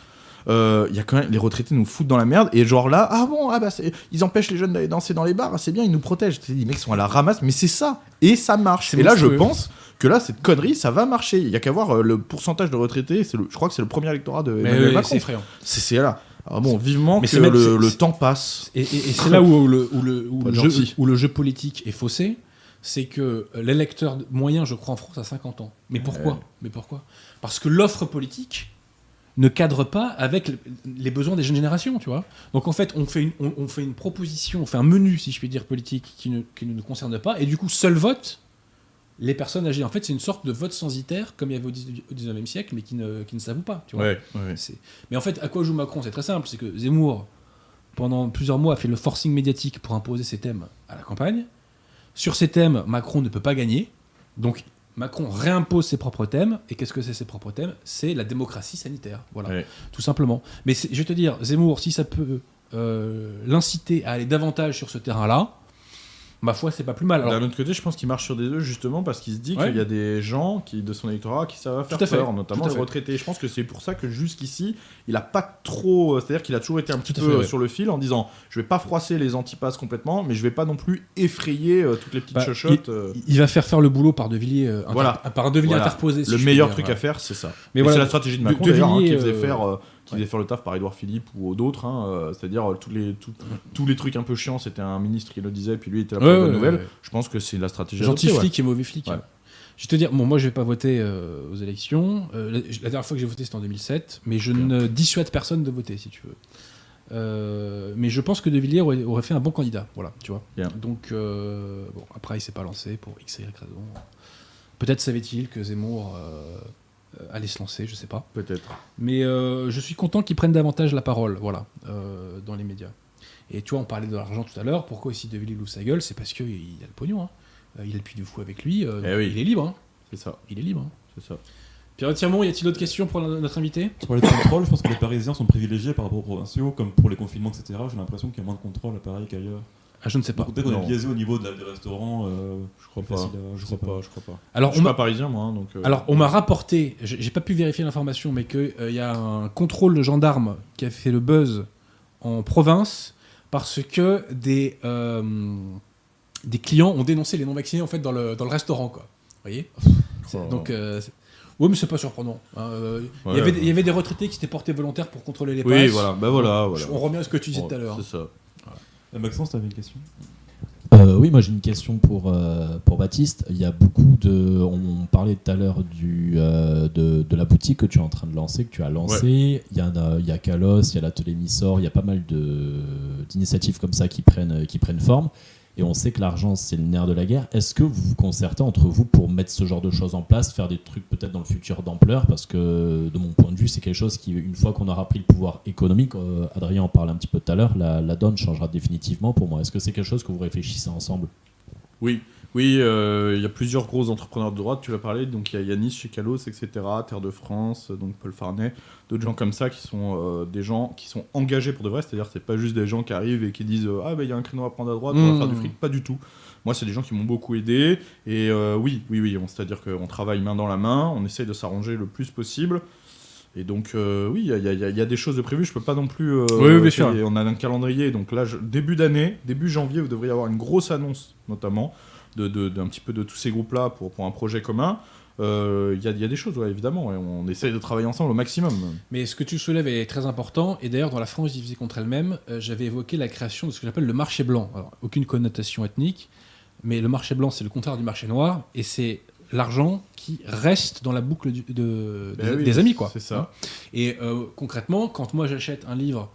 Euh, y a quand même les retraités nous foutent dans la merde et genre là ah bon ah bah ils empêchent les jeunes d'aller danser dans les bars ah, c'est bien ils nous protègent les mecs sont à la ramasse mais c'est ça et ça marche et là je pense que là cette connerie ça va marcher il y a qu'à voir euh, le pourcentage de retraités le- je crois que c'est le premier électorat de Emmanuel oui, Macron c'est là alors bon vivement Mais que même- le, temps passe Et, et- et c'est là où, le, où le- où Pas le de jeu, gentil. où le jeu politique est faussé, c'est que l'électeur moyen, je crois, en France, a 50 ans. Mais pourquoi? Ouais. Mais pourquoi? Parce que l'offre politique ne cadre pas avec le- les besoins des jeunes générations, tu vois. Donc en fait, on fait, une, on, on fait une proposition, on fait un menu, si je puis dire, politique qui ne, qui ne nous concerne pas, et du coup, seul vote les personnes âgées. En fait, c'est une sorte de vote censitaire, comme il y avait au 19 au 19e siècle, mais qui ne, qui ne s'avoue pas, tu vois. ouais, ouais. C'est- Mais en fait, à quoi joue Macron? C'est très simple, c'est que Zemmour, pendant plusieurs mois, a fait le forcing médiatique pour imposer ses thèmes à la campagne. Sur ces thèmes, Macron ne peut pas gagner. Donc, Macron réimpose ses propres thèmes. Et qu'est-ce que c'est ses propres thèmes? C'est la démocratie sanitaire. Voilà, Ouais. tout simplement. Mais je vais te dire, Zemmour, si ça peut euh, l'inciter à aller davantage sur ce terrain-là, ma foi, c'est pas plus mal. Alors, D'un autre côté, je pense qu'il marche sur des œufs justement parce qu'il se dit Ouais. qu'il y a des gens qui, de son électorat qui savent faire peur, notamment les retraités. Je pense que c'est pour ça que jusqu'ici, il a pas trop. C'est-à-dire qu'il a toujours été un petit peu fait, sur le fil en disant je vais pas froisser les antipasses complètement, mais je vais pas non plus effrayer euh, toutes les petites Bah, chochottes. euh. il va faire faire le boulot par De Villiers, euh, Voilà. par De Villiers Voilà. interposé. si le meilleur dire, truc ouais. à faire, c'est ça. Mais voilà, c'est la stratégie de Macron De d'ailleurs, hein, qui faisait euh, faire. Qui ouais. faisait faire le taf par Édouard Philippe ou d'autres, hein, euh, c'est-à-dire euh, tous les tout- tous les trucs un peu chiants, c'était un ministre qui le disait, puis lui était pour Ouais, la bonne nouvelle. Je pense que c'est la stratégie. Gentil flic et mauvais flic. Ouais. Je vais te dire, bon, moi je vais pas voter euh, aux élections. Euh, la, la dernière fois que j'ai voté c'était en 2007, mais je Bien. ne dissuade personne de voter si tu veux. Euh, mais je pense que De Villiers aurait, aurait fait un bon candidat, voilà, tu vois. Bien. Donc bon, après il s'est pas lancé pour x et y raison. Peut-être savait-il que Zemmour euh, allait se lancer, je sais pas. Peut-être. Mais euh, je suis content qu'ils prennent davantage la parole, voilà, euh, dans les médias. Et tu vois, on parlait de l'argent tout à l'heure. Pourquoi ici De Villiers ouvre sa gueule? C'est parce qu'il a le pognon. hein. Il a le puits du fou avec lui. euh, Eh oui. Il est libre. hein. C'est ça, Il est libre. hein. c'est ça. Pierre Tirmont, y a-t-il d'autres questions pour no- notre invité? Tu parlais de contrôle, je pense que les Parisiens sont privilégiés par rapport aux provinciaux, comme pour les confinements, etc. J'ai l'impression qu'il y a moins de contrôle à Paris qu'ailleurs. Ah, Je ne sais pas. Peut-être qu'on Non. est biaisé au niveau de la- des restaurants. euh, Je crois pas. à- Je crois pas, je crois pas. Alors, je on suis pas parisien, moi, hein, donc. euh, Alors, on m'a rapporté, j'ai pas pu vérifier l'information, mais qu'il y a un contrôle de gendarme qui a fait le buzz en province parce que des, euh, des clients ont dénoncé les non-vaccinés en fait dans le, dans le restaurant. Quoi. Vous voyez Oh. Donc, euh, oui, mais c'est pas surprenant. hein. Euh, il, y Ouais, avait, ouais. il y avait des retraités qui s'étaient portés volontaires pour contrôler les passes. Oui, voilà, bah voilà, voilà. On revient à ce que tu disais tout à l'heure. C'est ça. Euh, Maxence, t'avais une question? Euh, oui, moi j'ai une question pour, euh, pour Baptiste. Il y a beaucoup de. On parlait tout à l'heure du, euh, de, de la boutique que tu es en train de lancer, que tu as lancée. Il, y a, il y a Kalos, il y a l'atelier Missor, il y a pas mal d'initiatives comme ça qui prennent, qui prennent forme. Et on sait que l'argent, c'est le nerf de la guerre. Est-ce que vous vous concertez entre vous pour mettre ce genre de choses en place, faire des trucs peut-être dans le futur d'ampleur? Parce que de mon point de vue, c'est quelque chose qui, une fois qu'on aura pris le pouvoir économique, euh, Adrien en parlait un petit peu tout à l'heure, la donne changera définitivement pour moi. Est-ce que c'est quelque chose que vous réfléchissez ensemble? Oui, oui, euh, il y a plusieurs gros entrepreneurs de droite, tu l'as parlé, donc il y a Yanis chez Calos, etc., Terre de France, donc Paul Farnet, d'autres gens comme ça qui sont euh, des gens qui sont engagés pour de vrai, c'est-à-dire c'est pas juste des gens qui arrivent et qui disent euh, ah ben il y a un créneau à prendre à droite, on Mmh. va faire du fric, pas du tout. Moi c'est des gens qui m'ont beaucoup aidé et euh, oui, oui, oui, c'est-à-dire qu'on travaille main dans la main, on essaye de s'arranger le plus possible. Et donc, euh, oui, il y, a- y y des choses de prévues. Je peux pas non plus. euh, Oui, bien sûr. On a un calendrier. Donc là, je- début d'année, début janvier, vous devriez avoir une grosse annonce, notamment, de, de- d'un petit peu de tous ces groupes-là pour, pour un projet commun. Euh, Il y, a, il y a des choses, ouais, évidemment. et on essaye de travailler ensemble au maximum. Mais ce que tu soulèves est très important. Et d'ailleurs, dans la France divisée contre elle-même, euh, j'avais évoqué la création de ce que j'appelle le marché blanc. Alors, aucune connotation ethnique, mais le marché blanc, c'est le contraire du marché noir. Et c'est l'argent qui reste dans la boucle du- de, Ben des, oui, des amis. quoi. C'est ça. Et euh, concrètement, quand moi j'achète un livre,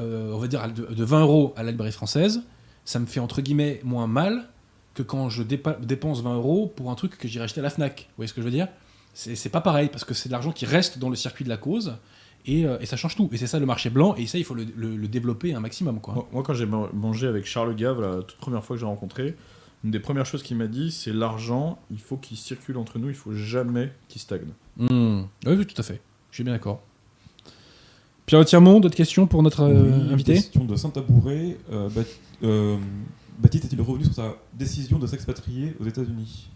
euh, on va dire de, de 20 euros à la librairie française, ça me fait entre guillemets moins mal que quand je dépense 20 euros pour un truc que j'irai acheter à la Fnac. Vous voyez ce que je veux dire? C'est pas pareil parce que c'est de l'argent qui reste dans le circuit de la cause et, euh, et ça change tout. Et c'est ça le marché blanc et ça il faut le, le- le développer un maximum. Quoi. Moi, quand j'ai man- mangé avec Charles Gave, la toute première fois que j'ai rencontré, une des premières choses qu'il m'a dit, c'est l'argent, il faut qu'il circule entre nous, il faut jamais qu'il stagne. Hmm. Oui, oui, tout à fait. Je suis bien d'accord. Pierre Tirmont, d'autres questions pour notre euh, Oui, invité? question de Saint-Tabouret. Euh, Bat- euh, Baptiste est-il revenu sur sa décision de s'expatrier aux États-Unis?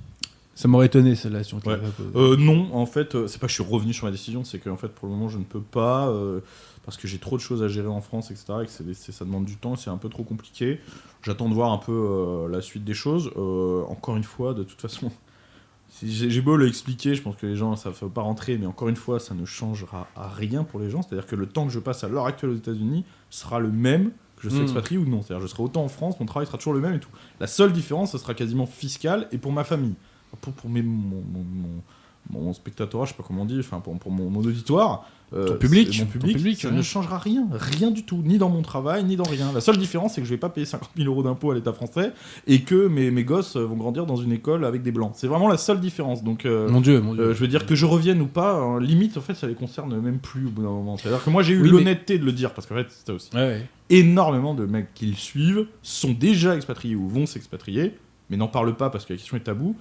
Ça m'aurait étonné celle-là si on Ouais. Euh, non, en fait, euh, c'est pas que je suis revenu sur ma décision, c'est que en fait, pour le moment, je ne peux pas euh, parce que j'ai trop de choses à gérer en France, etc. Et que c'est- c'est- ça demande du temps, c'est un peu trop compliqué. J'attends de voir un peu euh, la suite des choses. Euh, encore une fois, de toute façon, si j'ai j'ai beau l'expliquer, je pense que les gens ça ne va pas rentrer, mais encore une fois, ça ne changera à rien pour les gens. C'est-à-dire que le temps que je passe à l'heure actuelle aux États-Unis sera le même je Mm. s'expatrie ou non. C'est-à-dire je serai autant en France, mon travail sera toujours le même et tout. La seule différence, ce sera quasiment fiscal et pour ma famille. Pour, pour mes, mon, mon, mon- mon spectatorat, je sais pas comment on dit, enfin pour, pour mon, mon auditoire, euh, Ton public, ton public, ça ouais. ne changera rien, rien du tout, ni dans mon travail, ni dans rien. La seule différence, c'est que je vais pas payer 50 000 euros d'impôts à l'État français et que mes, mes gosses vont grandir dans une école avec des blancs. C'est vraiment la seule différence. Donc, euh, Mon Dieu, mon Dieu. euh, je veux dire que je revienne ou pas, hein, limite, en fait, ça les concerne même plus au bout d'un moment. C'est-à-dire que moi, j'ai eu Oui, mais- l'honnêteté de le dire, parce qu'en fait, c'est ça aussi Ouais, ouais. énormément de mecs qui le suivent sont déjà expatriés ou vont s'expatrier, mais n'en parlent pas parce que la question est taboue.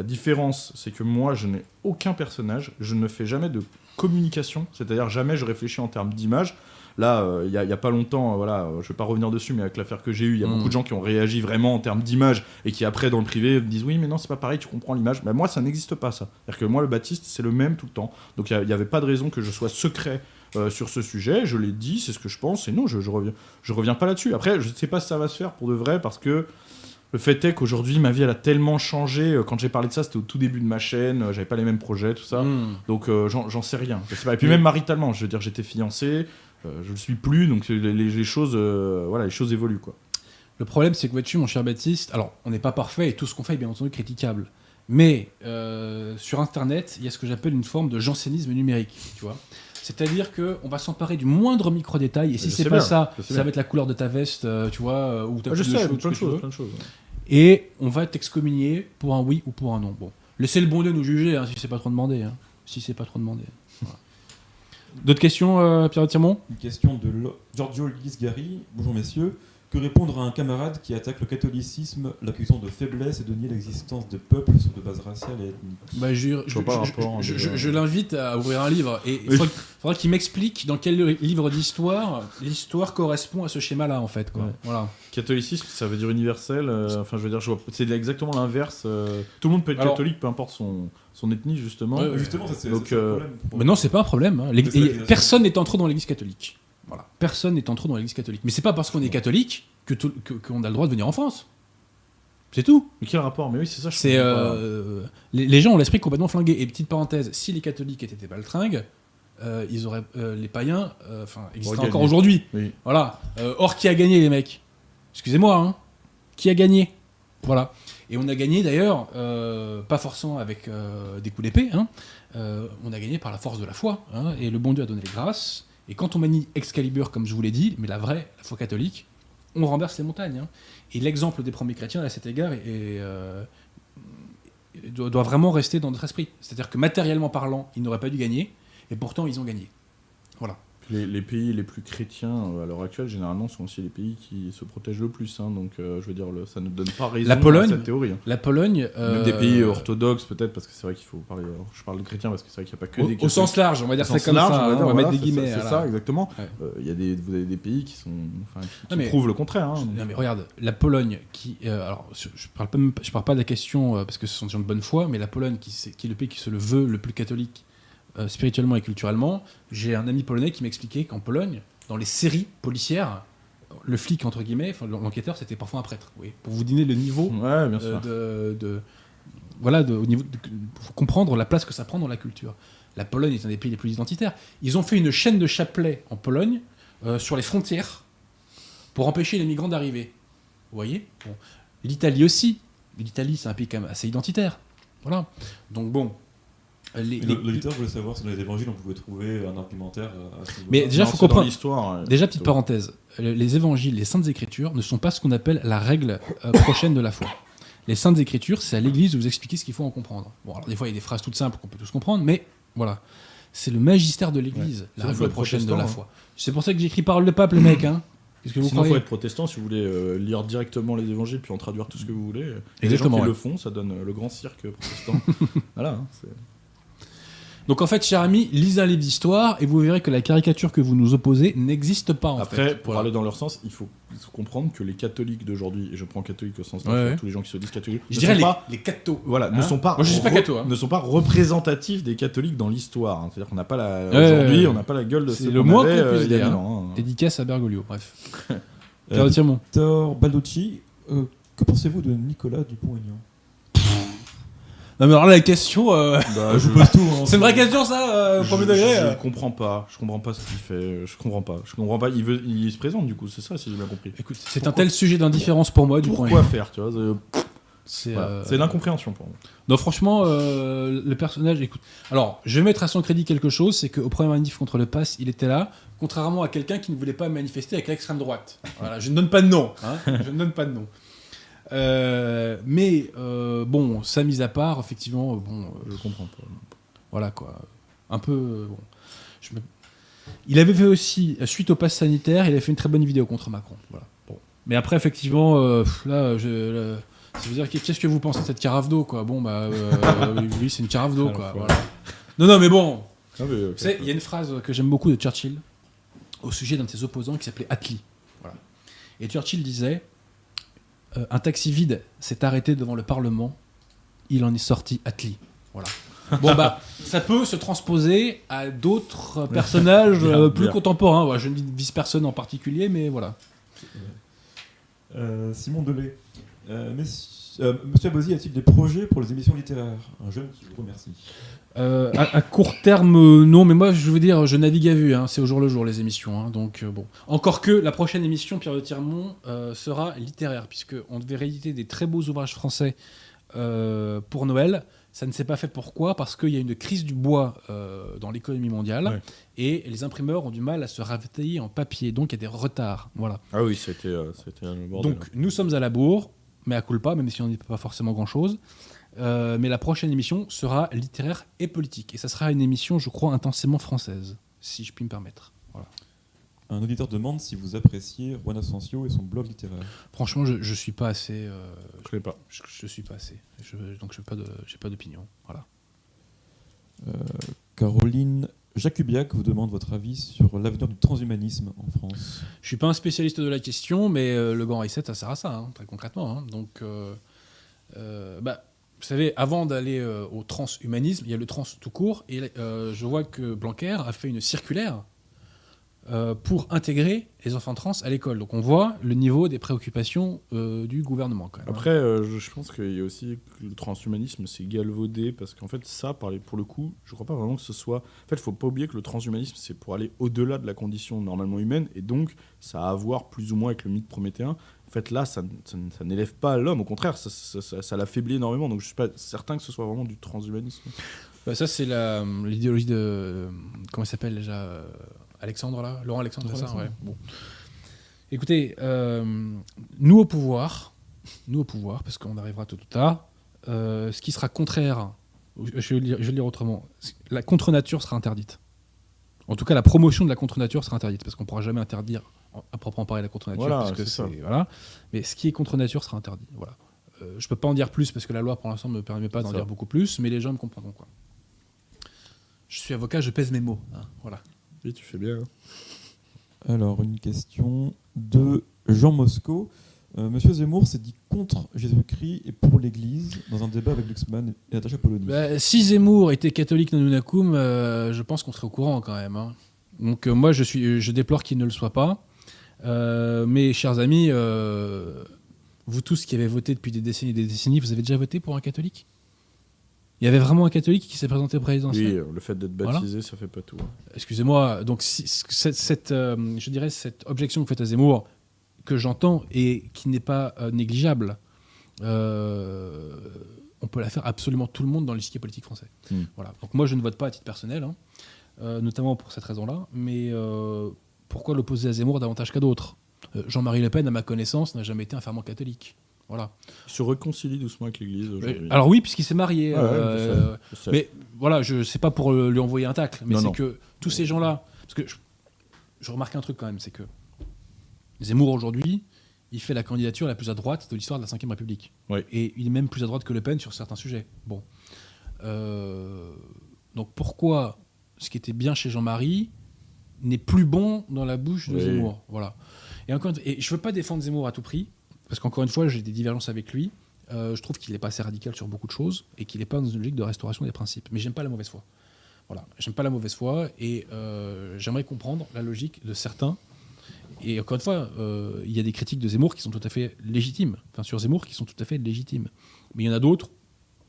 La différence, c'est que moi, je n'ai aucun personnage, je ne fais jamais de communication, c'est-à-dire jamais je réfléchis en termes d'image. Là, euh, il n'y a, pas longtemps, euh, voilà, euh, je vais pas revenir dessus, mais avec l'affaire que j'ai eue, il y a Mm. beaucoup de gens qui ont réagi vraiment en termes d'image et qui après, dans le privé, me disent oui, mais non, c'est pas pareil, tu comprends l'image. Mais moi, ça n'existe pas, ça. C'est-à-dire que moi, le Baptiste, c'est le même tout le temps. Donc il n'y avait pas de raison que je sois secret euh, sur ce sujet. Je l'ai dit, c'est ce que je pense, et non, je, je reviens, je reviens pas là-dessus. Après, je ne sais pas si ça va se faire pour de vrai, parce que le fait est qu'aujourd'hui, ma vie, elle a tellement changé. Euh, Quand j'ai parlé de ça, c'était au tout début de ma chaîne, euh, j'avais pas les mêmes projets, tout ça. Hmm. Donc euh, j'en sais rien. Je sais pas. Et puis même maritalement, je veux dire, j'étais fiancé, euh, je le suis plus, donc les, choses, euh, voilà, les choses évoluent quoi. Le problème, c'est que vois-tu, mon cher Baptiste, alors on n'est pas parfait et tout ce qu'on fait est bien entendu critiquable. Mais sur Internet, il y a ce que j'appelle une forme de jansénisme numérique, tu vois. C'est-à-dire que on va s'emparer du moindre micro détail et si c'est pas bien, ça, ça bien. va être la couleur de ta veste, euh, tu vois, euh, ou ta Ah, je sais, cheveux, plein de choses, veux. plein de choses. Et on va t'excommunier pour un oui ou pour un non. Bon, laissez le bon Dieu nous juger hein, si c'est pas trop demandé. hein. Si c'est pas trop demandé. Voilà. D'autres questions, euh, Pierre Tirmont Une question de Giorgio Lisgari. Bonjour messieurs. Que répondre à un camarade qui attaque le catholicisme, l'accusant de faiblesse et de nier l'existence de peuples sur de base raciale et ethnique bah, Je, Je vois pas le rapport, je- je- euh, je l'invite à ouvrir un livre et il Oui. faudra, faudra qu'il m'explique dans quel livre d'histoire l'histoire correspond à ce schéma-là en fait. Quoi. Ouais. Voilà. Catholicisme, ça veut dire universel. euh, Enfin, je veux dire, je c'est exactement l'inverse. euh, tout le monde peut être Alors- catholique, peu importe son, son ethnie, justement. Ouais. Justement, ça, c'est Donc, euh, problème. pour- Mais non, c'est pas un problème. hein. Personne n'est entré dans l'Église catholique. Voilà. Personne n'est entré dans l'Église catholique. Mais c'est pas parce qu'on est catholique que qu'on a le droit de venir en France. C'est tout. Mais quel rapport? Mais oui, c'est ça. C'est euh, les, les gens ont l'esprit complètement flingué. Et petite parenthèse, si les catholiques étaient des baltringues, euh, ils auraient euh, les païens, enfin, gagné. encore aujourd'hui. Oui. Voilà. Or, qui a gagné, les mecs? Excusez-moi, hein Qui a gagné? Voilà. Et on a gagné d'ailleurs, pas forcément avec des coups d'épée, hein, on a gagné par la force de la foi. hein, et le bon Dieu a donné les grâces. Et quand on manie Excalibur, comme je vous l'ai dit, mais la vraie, la foi catholique, on renverse les montagnes. hein. Et l'exemple des premiers chrétiens, à cet égard, euh, doit vraiment rester dans notre esprit. C'est-à-dire que matériellement parlant, ils n'auraient pas dû gagner, et pourtant ils ont gagné. Voilà. Les, les pays les plus chrétiens euh, à l'heure actuelle, généralement, sont aussi les pays qui se protègent le plus. hein, donc, euh, je veux dire, le- ça ne donne pas raison La Pologne, à cette théorie. hein. La Pologne. Même euh, des pays orthodoxes, peut-être, parce que c'est vrai qu'il faut parler. je parle de chrétiens parce que c'est vrai qu'il n'y a pas que au, des au sens large, on va dire sens comme large, ça. on va hein, dire, on va voilà, mettre des c'est guillemets. C'est ça, exactement. Ouais. Euh, Il y a des, vous avez des pays qui sont, enfin, qui, qui Non, mais- prouvent le contraire. hein. Non mais regarde, la Pologne qui, euh, alors je, je parle pas, je parle pas de la question euh, parce que ce sont des gens de bonne foi, mais la Pologne qui, c'est- qui est le pays qui se le veut le plus catholique euh, spirituellement et culturellement. J'ai un ami polonais qui m'expliquait qu'en Pologne, dans les séries policières, le flic entre guillemets, enfin, l'enquêteur, c'était parfois un prêtre. Oui, pour vous donner le niveau Ouais, bien euh, sûr. de, de- voilà, de, au niveau de- pour comprendre la place que ça prend dans la culture. La Pologne est un des pays les plus identitaires. Ils ont fait une chaîne de chapelets en Pologne euh, sur les frontières pour empêcher les migrants d'arriver. Vous voyez Bon. L'Italie aussi. L'Italie, c'est un pays quand même assez identitaire. Voilà. Donc bon. Les, Et les- le- L'auditeur voulait savoir si dans les évangiles on pouvait trouver un argumentaire euh, à ce niveau-là. Mais déjà, Non, faut comprendre- l'histoire. euh, Déjà, petite parenthèse, le- les évangiles, les saintes écritures ne sont pas ce qu'on appelle la règle euh, prochaine de la foi. Les saintes écritures, c'est à l'église de vous expliquer ce qu'il faut en comprendre. Bon, alors des fois, il y a des phrases toutes simples qu'on peut tous comprendre, mais voilà. C'est le magistère de l'église, la règle prochaine de la foi. C'est pour ça que j'écris parole de pape, les mecs, hein. Qu'est-ce que vous Sinon, il faut être protestant si vous voulez euh, lire directement les évangiles puis en traduire tout ce que vous voulez. Et les gens qui ouais. le font, ça donne euh, le grand cirque protestant. voilà. hein, c'est- Donc en fait, cher ami, lisez un livre d'histoire et vous verrez que la caricature que vous nous opposez n'existe pas en Après, fait. pour Voilà. aller dans leur sens, il faut comprendre que les catholiques d'aujourd'hui, et je prends catholique au sens Ouais, large, ouais. tous les gens qui se disent catholiques, Je ne dirais sont les, pas les cathos. voilà, ne Hein sont pas Moi, je suis pas re- catho, hein. ne sont pas représentatifs des catholiques dans l'histoire. hein. C'est-à-dire qu'on n'a pas la Ouais, aujourd'hui, ouais, ouais. on n'a pas la gueule de C'est le moins qu'on puisse euh, dire, hein. hein. Dédicace à Bergoglio, bref. Euh. Victor Balducci, euh, que pensez-vous de Nicolas Dupont-Aignan? Non mais alors là, la question... euh, Bah, je, pose tout. hein, C'est une vraie question ça, euh, je- premier degré je euh. comprends pas. Je comprends pas ce qu'il fait. Je comprends pas. Je comprends pas. Il veut, il se présente du coup. C'est ça, si j'ai bien compris. Écoute, c'est un Pourquoi- tel sujet d'indifférence pour moi du point. Pourquoi faire, tu vois c'est- C'est voilà. euh, C'est l'incompréhension pour moi. Non, franchement, euh, le personnage, écoute. Alors, je vais mettre à son crédit quelque chose, c'est qu'au premier manif contre le pass, il était là, contrairement à quelqu'un qui ne voulait pas manifester avec l'extrême droite. Voilà, je ne donne pas de nom. hein, je ne donne pas de nom. Euh, mais euh, bon, ça mise à part, effectivement, euh, bon, Je comprends pas. voilà quoi, un peu. bon, je me- Il avait fait aussi, suite au pass sanitaire, il avait fait une très bonne vidéo contre Macron. Voilà. Bon. Mais après, effectivement, euh, là, je, là, ça veut dire qu'est-ce que vous pensez de cette carafe d'eau, quoi? Bon, bah, oui, c'est une carafe d'eau, quoi. voilà. Non, non, mais bon, Ah, mais, savez, il y a une phrase que j'aime beaucoup de Churchill au sujet d'un de ses opposants qui s'appelait Attlee. Voilà. Et Churchill disait euh, Un taxi vide s'est arrêté devant le Parlement, il en est sorti Attlee. Voilà. Bon, bah, ça peut se transposer à d'autres personnages Bien, euh, plus bien. contemporains. Je ne vise personne en particulier, mais voilà. Euh, Simon Delay. Euh, euh, Monsieur Abosi a-t-il des projets pour les émissions littéraires? Un jeune qui vous remercie. Euh, à, à court terme, euh, non, mais moi, je veux dire, je navigue à vue. hein, c'est au jour le jour les émissions. hein, donc euh, bon. Encore que la prochaine émission, Pierre de Tirmont, sera littéraire, puisque on devait rééditer des très beaux ouvrages français pour Noël. Ça ne s'est pas fait pourquoi? Parce qu'il y a une crise du bois dans l'économie mondiale Ouais. et les imprimeurs ont du mal à se ravitailler en papier, donc il y a des retards. Voilà. Ah oui, c'était le bordel. Donc nous sommes à la bourre, mais à culpa, même si on n'y peut pas forcément grand-chose. Euh, mais la prochaine émission sera littéraire et politique. Et ça sera une émission, je crois, intensément française. si je puis me permettre. Voilà. Un auditeur demande si vous appréciez Juan Asensio et son blog littéraire. Franchement, je, je suis pas assez. euh, Je connais pas. je, je suis pas assez. Je- donc, je n'ai pas d'opinion. Voilà. Caroline Jacubiac vous demande votre avis sur l'avenir du transhumanisme en France. Je suis pas un spécialiste de la question, mais euh, le grand reset, ça sert à ça, hein, très concrètement. hein. Donc, euh, euh, bah, vous savez, avant d'aller euh, au transhumanisme, il y a le trans tout court, et euh, je vois que Blanquer a fait une circulaire euh, pour intégrer les enfants trans à l'école. Donc, on voit le niveau des préoccupations du gouvernement, quand même. hein. Après, je, pense qu'il y a aussi que le transhumanisme, c'est galvaudé parce qu'en fait, ça, pour le coup, je crois pas vraiment que ce soit. En fait, il faut pas oublier que le transhumanisme, c'est pour aller au-delà de la condition normalement humaine et donc ça a à voir plus ou moins avec le mythe prométhéen. En fait, là, ça, ça- ça n'élève pas l'homme, au contraire, ça, l'affaiblit énormément. Donc, je suis pas certain que ce soit vraiment du transhumanisme. Bah, ça, c'est l'idéologie de. euh, Comment il s'appelle déjà euh, Alexandre, là? Laurent Alexandre, c'est ça? Alexandre. ouais. Bon. Écoutez, euh, nous au pouvoir, nous au pouvoir, parce qu'on arrivera tôt ou tard, euh, ce qui sera contraire, je vais, le lire, je vais le lire autrement, la contre-nature sera interdite. En tout cas, la promotion de la contre-nature sera interdite, parce qu'on ne pourra jamais interdire à proprement parler la contre-nature, Voilà, parce que c'est voilà. Mais ce qui est contre-nature sera interdit. Voilà. Euh, je peux pas en dire plus parce que la loi pour l'instant ne me permet pas d'en dire beaucoup plus, mais les gens me comprendront quoi. Je suis avocat, je pèse mes mots. hein, voilà. Oui, tu fais bien. hein. Alors, une question de Jean Mosco. Euh, Monsieur Zemmour s'est dit contre Jésus-Christ et pour l'Église dans un débat avec Luxman et Natacha Polony. Bah, si Zemmour était catholique non euh, je pense qu'on serait au courant quand même. hein. Donc euh, moi, je, suis, je déplore qu'il ne le soit pas. Euh, mais chers amis, euh, vous tous qui avez voté depuis des décennies et des décennies, vous avez déjà voté pour un catholique? Il y avait vraiment un catholique qui s'est présenté au Oui, présidentiel? Euh, le fait d'être Voilà. baptisé, ça fait pas tout. hein. Excusez-moi, donc si- cette, cette, euh, je dirais cette objection que vous faites à Zemmour, que j'entends et qui n'est pas négligeable, euh, on peut la faire absolument tout le monde dans l'échiquier politique français. Hmm. Voilà. Donc moi je ne vote pas à titre personnel, hein, euh, notamment pour cette raison-là, mais pourquoi l'opposer à Zemmour davantage qu'à d'autres Euh, Jean-Marie Le Pen, à ma connaissance, n'a jamais été un fervent catholique. Voilà. Il se réconcilie doucement avec l'Église aujourd'hui. Alors oui, puisqu'il s'est marié. Ouais, euh, sais. mais voilà, je sais pas pour euh, lui envoyer un tacle, mais c'est que tous ces gens-là, parce que je, je remarque un truc quand même, c'est que Zemmour aujourd'hui, il fait la candidature la plus à droite de l'histoire de la Ve République. Et il est même plus à droite que Le Pen sur certains sujets. Bon. Euh, donc pourquoi ce qui était bien chez Jean-Marie n'est plus bon dans la bouche de Oui. Zemmour Voilà. Et, encore, et je veux pas défendre Zemmour à tout prix, parce qu'encore une fois, j'ai des divergences avec lui. Euh, je trouve qu'il n'est pas assez radical sur beaucoup de choses et qu'il n'est pas dans une logique de restauration des principes. Mais j'aime pas la mauvaise foi. Voilà, j'aime pas la mauvaise foi et euh, j'aimerais comprendre la logique de certains. Et encore une fois, euh, il y a des critiques de Zemmour qui sont tout à fait légitimes, enfin sur Zemmour qui sont tout à fait légitimes. Mais il y en a d'autres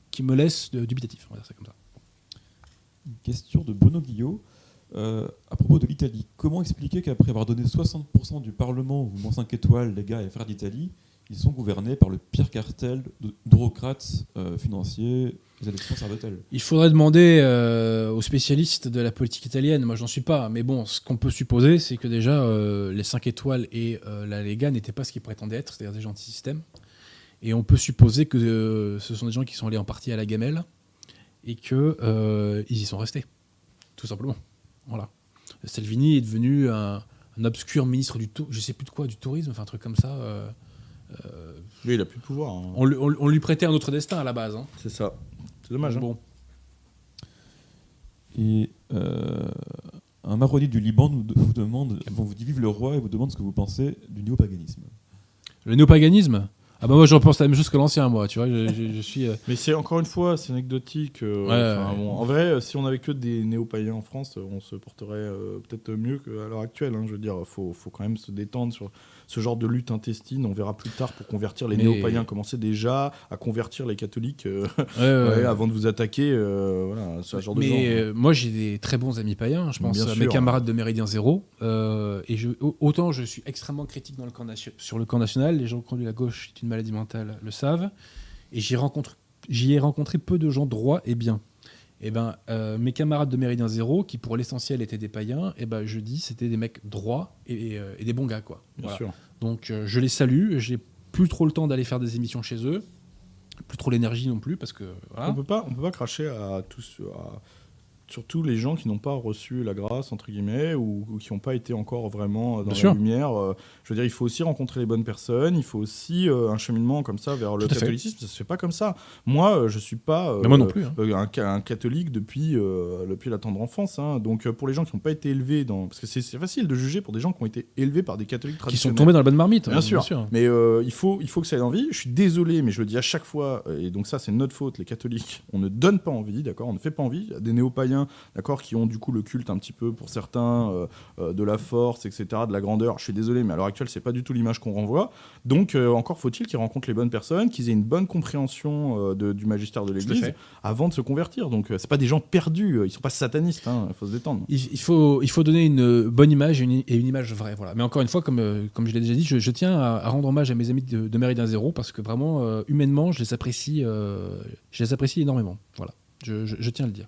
qui me laissent dubitatif, on va dire ça comme ça. Une question de Bruno Guillot. Euh, à propos de l'Italie, comment expliquer qu'après avoir donné 60% du Parlement au mouvement 5 étoiles, les gars et frères d'Italie, ils sont gouvernés par le pire cartel de- d'eurocrates euh, financiers des élections Sarbatel Il faudrait demander euh, aux spécialistes de la politique italienne. Moi, j'en suis pas. Mais bon, ce qu'on peut supposer, c'est que déjà, les 5 étoiles et la Lega n'étaient pas ce qu'ils prétendaient être, c'est-à-dire des gens anti-système. Et on peut supposer que ce sont des gens qui sont allés en partie à la gamelle et qu'ils y sont restés. Tout simplement. Voilà. Salvini est devenu un, un obscur ministre du tout, je sais plus de quoi, du tourisme, enfin un truc comme ça. euh, euh, Lui, il a plus de pouvoir. hein. on, lui- on- on lui prêtait un autre destin à la base. hein. C'est ça. C'est dommage. hein. Bon. Et euh, un marronnier du Liban nous, vous demande, bon, vous dit vive le roi et vous demande ce que vous pensez du néopaganisme. Le néopaganisme? Ah bah moi je repense la même chose que l'ancien moi, tu vois, je, je- je suis... euh, Mais c'est encore une fois, c'est anecdotique. euh, Ouais, enfin, ouais. bon, en vrai, si on avait que des néo-païens en France, on se porterait euh, peut-être mieux qu'à l'heure actuelle. hein. Je veux dire, faut, faut quand même se détendre sur ce genre de lutte intestine. On verra plus tard pour convertir les Mais- néo-païens. Commencez déjà à convertir les catholiques euh, ouais, ouais, avant de vous attaquer. euh, voilà, ce genre de Mais euh, moi j'ai des très bons amis païens, je pense Bien à sûr. mes camarades de Méridien Zéro, et je, autant je suis extrêmement critique dans le camp sur le camp national, les gens qui ont conduit la gauche est une maladie mentale le savent, et j'y rencontre, j'y ai rencontré peu de gens droits et bien. Et ben, euh, mes camarades de Méridien Zéro, qui pour l'essentiel étaient des païens, et ben je dis c'était des mecs droits et, et, euh, et des bons gars quoi. Bien Voilà. sûr. Donc euh, je les salue, j'ai plus trop le temps d'aller faire des émissions chez eux, plus trop l'énergie non plus parce que voilà. On peut pas, on peut pas cracher à tous, à surtout les gens qui n'ont pas reçu la grâce entre guillemets ou, ou qui n'ont pas été encore vraiment dans Bien la sûr. lumière. euh, je veux dire, il faut aussi rencontrer les bonnes personnes. Il faut aussi euh, un cheminement comme ça vers le Tout à catholicisme. Ça se fait pas comme ça. Moi, euh, je suis pas euh, moi non plus, hein. euh, un, ca- un catholique depuis euh, depuis la tendre enfance. hein. Donc euh, pour les gens qui n'ont pas été élevés dans, parce que c'est facile de juger pour des gens qui ont été élevés par des catholiques Qui sont traditionnels. tombés dans la bonne marmite. Bien hein, sûr. Mais euh, il, faut, il faut que ça ait envie. Je suis désolé, mais je le dis à chaque fois, euh, et donc ça, c'est notre faute, les catholiques. On ne donne pas envie, d'accord? On ne fait pas envie. A des néo-païens, d'accord, qui ont du coup le culte un petit peu pour certains euh, euh, de la force, etc., de la grandeur. Je suis désolé, mais à l'heure actuelle, c'est pas du tout l'image qu'on renvoie. Donc, euh, encore faut-il qu'ils rencontrent les bonnes personnes, qu'ils aient une bonne compréhension de- du magistère de l'Église avant de se convertir. Donc, c'est pas des gens perdus. Ils sont pas satanistes. Il faut se détendre. Il, il faut, il faut donner une bonne image et une, et une image vraie. Voilà. Mais encore une fois, comme, comme je l'ai déjà dit, je, je tiens à, à rendre hommage à mes amis de, de Méridien Zéro parce que vraiment, humainement, je les apprécie, je les apprécie énormément. Voilà. Je, je- je tiens à le dire.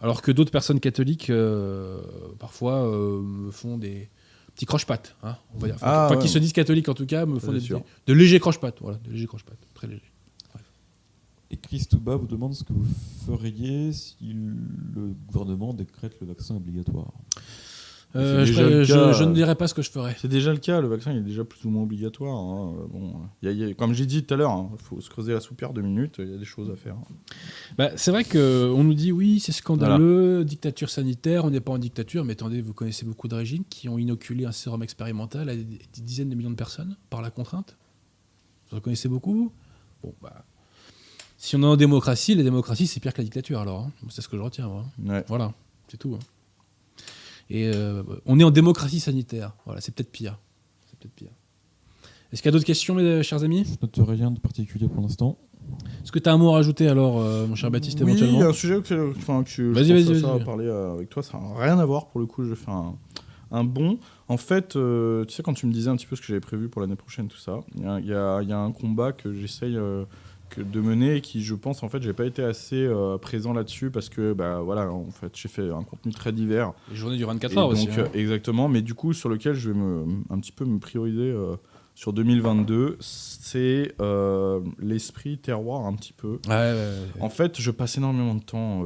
Alors que d'autres personnes catholiques, euh, parfois, euh, me font des petits croche-pattes. hein, on va dire. Enfin, Ah, enfin, ouais. qui se disent catholiques en tout cas, me font des, sûr. de légers croche-pattes. Voilà, de légers croche-pattes. Très légers. Et Chris Touba vous demande ce que vous feriez si le gouvernement décrète le vaccin obligatoire. Euh, je, ne dirais pas ce que je ferais. C'est déjà le cas, le vaccin il est déjà plus ou moins obligatoire. hein. Bon, il y a- il y a- comme j'ai dit tout à l'heure, il faut se creuser la soupière deux minutes, il y a des choses à faire. Bah, c'est vrai qu'on nous dit oui, c'est scandaleux, dictature sanitaire, on n'est pas en dictature, mais attendez, vous connaissez beaucoup de régimes qui ont inoculé un sérum expérimental à des, dizaines de millions de personnes par la contrainte? Vous en connaissez beaucoup Bon, bah. Si on est en démocratie, la démocratie c'est pire que la dictature alors. hein. C'est ce que je retiens. Ouais. Voilà, c'est tout. Et euh, on est en démocratie sanitaire. Voilà, c'est peut-être pire. C'est peut-être pire. Est-ce qu'il y a d'autres questions, mes chers amis? Je note rien de particulier pour l'instant. Est-ce que tu as un mot à rajouter alors, euh, mon cher Baptiste, oui, il y a un sujet que, enfin, que je Vas-y, pense vas-y, à ça vas-y. à parler euh, avec toi, ça n'a rien à voir pour le coup, je faire un, un bond. En fait, euh, tu sais, quand tu me disais un petit peu ce que j'avais prévu pour l'année prochaine, tout ça, il y a, y y un combat que j'essaye euh, que de mener et qui, je pense, en fait, j'ai pas été assez euh, présent là-dessus parce que, bah voilà, en fait, j'ai fait un contenu très divers. Les journées du 24 Et heures aussi. hein. exactement, mais du coup, sur lequel je vais me, un petit peu me prioriser euh, sur 2022, c'est euh, l'esprit terroir un petit peu. Ouais, ouais, ouais. En fait, je passe énormément de temps